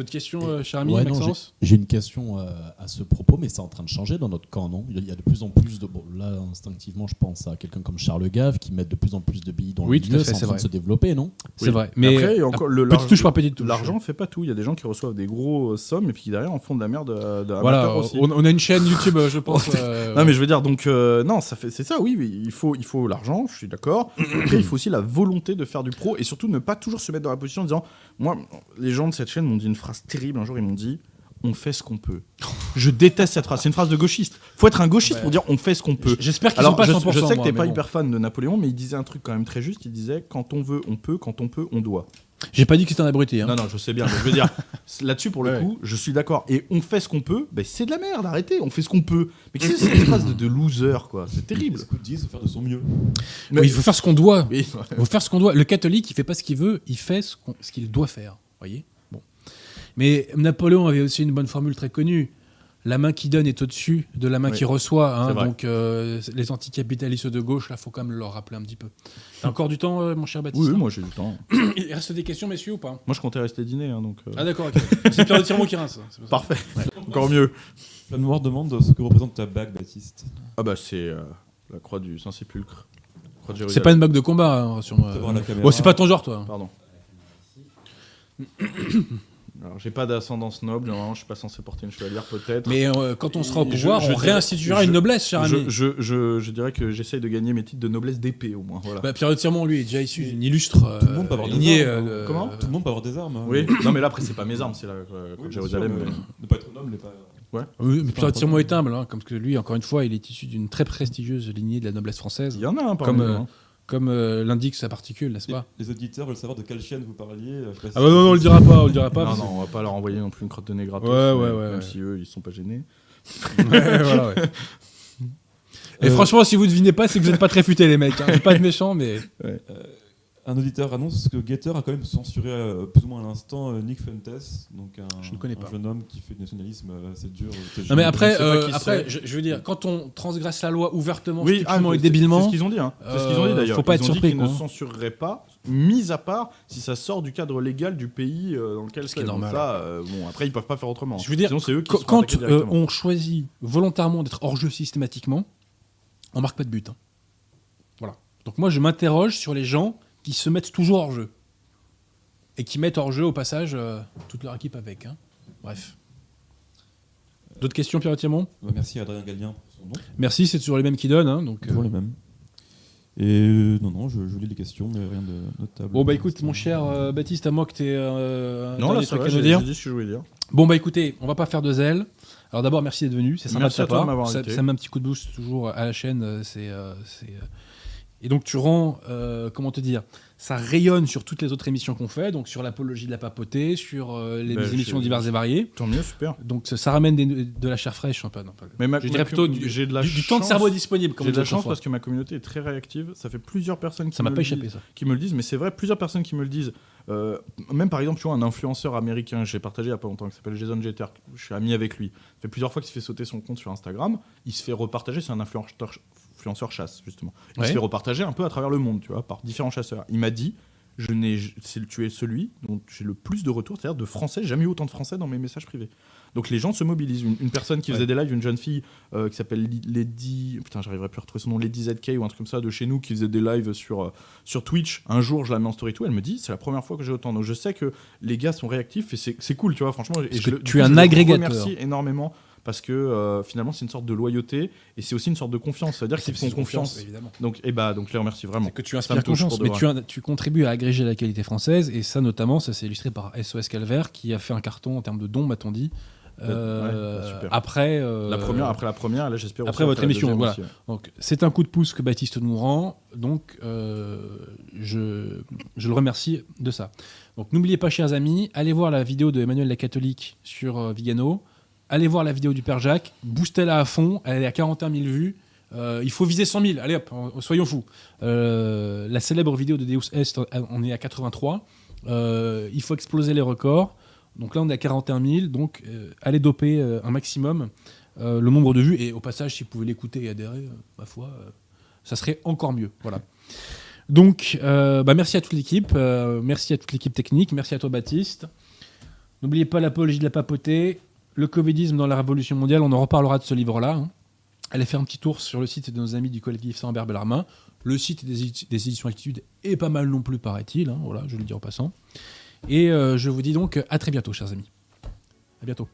D'autres questions, euh, cher ami Ouais, Maxence j'ai une question euh, à ce propos, mais c'est en train de changer dans notre camp, non? Il y a de plus en plus de. Bon, là, instinctivement, je pense à quelqu'un comme Charles Gave qui met de plus en plus de billes dans Oui, le milieu. C'est en train de se développer, non? C'est Oui. vrai. Mais Après, encore le petite l'argent- touche par petite touche. L'argent fait pas tout. Il y a des gens qui reçoivent des gros euh, sommes et puis qui derrière en font de la merde de Voilà, aussi. on, on a une chaîne YouTube, je pense. euh, Non mais je veux dire donc euh, non ça fait c'est ça oui oui, il faut il faut l'argent je suis d'accord après il faut aussi la volonté de faire du pro et surtout ne pas toujours se mettre dans la position en disant moi les gens de cette chaîne m'ont dit une phrase terrible un jour ils m'ont dit on fait ce qu'on peut je déteste cette phrase c'est une phrase de gauchiste faut être un gauchiste Ouais. pour dire on fait ce qu'on peut J'espère qu'ils sont pas je, 100%. je sais que t'es pas bon. hyper fan de Napoléon mais il disait un truc quand même très juste il disait quand on veut on peut quand on peut on doit J'ai pas dit que c'était un abruti. hein. non non je sais bien mais je veux dire là-dessus pour le Ouais. coup je suis d'accord et on fait ce qu'on peut ben, c'est de la merde arrêtez on fait ce qu'on peut mais qu'est-ce que c'est cette phrase de, de loser quoi? C'est terrible Ce qu'on dit, c'est faire de son mieux. Mais- Oui, il faut faire ce qu'on doit. Oui, Il faut faire ce qu'on doit. Le catholique, il fait pas ce qu'il veut, il fait ce qu'il doit faire. Voyez? Mais Napoléon avait aussi une bonne formule très connue. La main qui donne est au-dessus de la main Oui. qui reçoit. hein. Donc euh, les anticapitalistes de gauche, là, faut quand même leur rappeler un petit peu. T'as encore du temps, euh, mon cher Baptiste oui, moi j'ai du temps. Il reste des questions, messieurs, ou pas? Moi je comptais rester dîner, hein, donc. euh, Ah d'accord, ok. C'est Pierre de Tirmont qui rince. Parfait. Encore mieux. La mémoire demande ce que représente ta bague, Baptiste. Ah bah c'est euh, la croix du Saint-Sépulcre. C'est pas une bague de combat, hein, la caméra. Bon, c'est pas ton genre, toi. Pardon. Alors j'ai pas d'ascendance noble, normalement je suis pas censé porter une chevalière peut-être. Mais euh, quand on sera au pouvoir, je on dirais- réinstituera je- une noblesse, cher ami. je, je, je, je dirais que j'essaye de gagner mes titres de noblesse d'épée au moins. Voilà. Bah, Pierre de Tirmont, lui, est déjà issu d'une illustre euh, Tout le monde peut avoir des lignée. armes, euh, Comment euh, Tout le monde peut avoir des armes. hein. oui, non mais là après c'est pas mes armes, c'est la euh, Oui, Jérusalem. sûr, mais Ne pas être noble n'est pas. Oui, mais Pierre de Tirmont un est humble, hein, comme que lui, encore une fois, il est issu d'une très prestigieuse lignée de la noblesse française, Il y en a un parmi Comme, euh, hein. Comme euh, l'indique sa particule, n'est-ce pas les auditeurs veulent savoir de quelle chaîne vous parliez. euh, je sais pas si Ah bah non, non, on le dira pas, on le dira pas. Non, parce non, on va pas leur envoyer non plus une crotte de nez gratos. Ouais, ouais, ouais, Même ouais. si eux ils sont pas gênés. Ouais, voilà, ouais. Et Euh, franchement, si vous devinez pas, c'est que vous n'êtes pas très futés, les mecs. Hein. Je veux pas être méchant, mais. Un auditeur annonce que Getter a quand même censuré euh, plus ou moins à l'instant euh, Nick Fuentes, donc un, Je ne connais un pas. jeune homme qui fait du nationalisme euh, assez dur. Non, mais après, euh, après je, je veux dire, quand on transgresse la loi ouvertement, Oui, stupidement ah, et c'est- débilement. C'est ce qu'ils ont dit. Hein. C'est ce qu'ils ont dit d'ailleurs. faut pas Ils être ont dit surpris, qu'ils quoi, ne hein. censureraient pas, mis à part si ça sort du cadre légal du pays dans lequel Ce qui est c'est. Donc normal. Ça, euh, bon, après ils peuvent pas faire autrement. Je veux dire, Sinon c'est eux qui Qu- quand euh, on choisit volontairement d'être hors jeu systématiquement, on marque pas de but. hein. Voilà. Donc moi, je m'interroge sur les gens qui se mettent toujours hors jeu et qui mettent hors jeu au passage euh, toute leur équipe avec. hein. Bref. D'autres questions, Pierre Thiamont Bah, merci à Adrien Gallien pour son nom. Merci, c'est toujours les mêmes qui donnent. hein, donc, euh, Toujours les mêmes. Et euh, non, non, je, je lis les questions, mais rien de notable. Bon bah écoute, mon cher euh, Baptiste, à moi que tu es euh, un Non, là, à nous dire. dit ce que je voulais dire. Bon bah écoutez, on va pas faire de zèle. Alors d'abord merci d'être venu, c'est sympa Merci de ta à toi de part. m'avoir ça, invité. ça met un petit coup de boost toujours à la chaîne. euh, C'est, euh, c'est, euh, Et donc tu rends, euh, comment te dire, ça rayonne sur toutes les autres émissions qu'on fait, donc sur l'apologie de la papauté, sur euh, les Ben, émissions je- diverses et variées. Tant mieux, super. Donc ça, ça ramène des- de la chair fraîche, enfin, pas, non, pas- Mais ma- je dirais plutôt du, j'ai de la du- du temps de cerveau disponible. Comme J'ai de la chance parce que ma communauté est très réactive. Ça fait plusieurs personnes qui ça m'a me pas le échappé disent- ça. qui me le disent, mais c'est vrai, plusieurs personnes qui me le disent. Euh, même par exemple, tu vois, un influenceur américain, j'ai partagé il y a pas longtemps, qui s'appelle Jason Jeter, je suis ami avec lui. Ça fait plusieurs fois qu'il se fait sauter son compte sur Instagram. Il se fait repartager, c'est un influenceur, influenceur chasse, justement. Il Ouais. se fait repartager un peu à travers le monde, tu vois, par différents chasseurs. Il m'a dit, je n'ai, c'est- tu es celui dont j'ai le plus de retours, c'est-à-dire de français, jamais eu autant de français dans mes messages privés. Donc les gens se mobilisent. Une, une personne qui faisait Ouais. des lives, une jeune fille euh, qui s'appelle Lady, putain, j'arriverai plus à retrouver son nom, Lady ZK ou un truc comme ça de chez nous, qui faisait des lives sur, euh, sur Twitch. Un jour, je la mets en story tout, elle me dit, c'est la première fois que j'ai autant. Donc je sais que les gars sont réactifs et c'est cool, tu vois, franchement. Et je que le- tu es un je agrégateur. remercie énormément parce que euh, finalement, c'est une sorte de loyauté et c'est aussi une sorte de confiance. C'est-à-dire qu'ils C'est font confiance. évidemment. Donc, et bah, donc je les remercie vraiment. Que tu Ça me inspires touche confiance, mais tu, tu contribues à agréger la qualité française, et ça notamment, ça s'est illustré par SOS Calvaire, qui a fait un carton en termes de dons, m'a-t-on dit, euh, ouais, super. après, euh, La première, après la première, là j'espère. après votre émission, deuxième voilà. aussi, ouais. Donc c'est un coup de pouce que Baptiste nous rend, donc euh, je, je le remercie de ça. Donc n'oubliez pas, chers amis, allez voir la vidéo de Emmanuel la catholique sur euh, Vigano, allez voir la vidéo du Père Jacques, boostez-la à fond, elle est à 41 000 vues. Euh, il faut viser 100 000, allez hop, soyons fous. Euh, la célèbre vidéo de Deus Est, on est à 83. Euh, il faut exploser les records. Donc là, on est à 41 000. Donc, allez doper un maximum le nombre de vues. Et au passage, si vous pouvez l'écouter et adhérer, ma foi, ça serait encore mieux. Voilà. Donc, bah, merci à toute l'équipe. merci à toute l'équipe technique. Merci à toi, Baptiste. N'oubliez pas l'apologie de la papauté, le covidisme dans la révolution mondiale, on en reparlera de ce livre-là. hein. Allez faire un petit tour sur le site de nos amis du collectif Saint-Hubert Bellarmin. Le site des, édi- des éditions Altitude est pas mal non plus, paraît-il. hein. Voilà, je le dis en passant. Et euh, je vous dis donc à très bientôt, chers amis. À bientôt.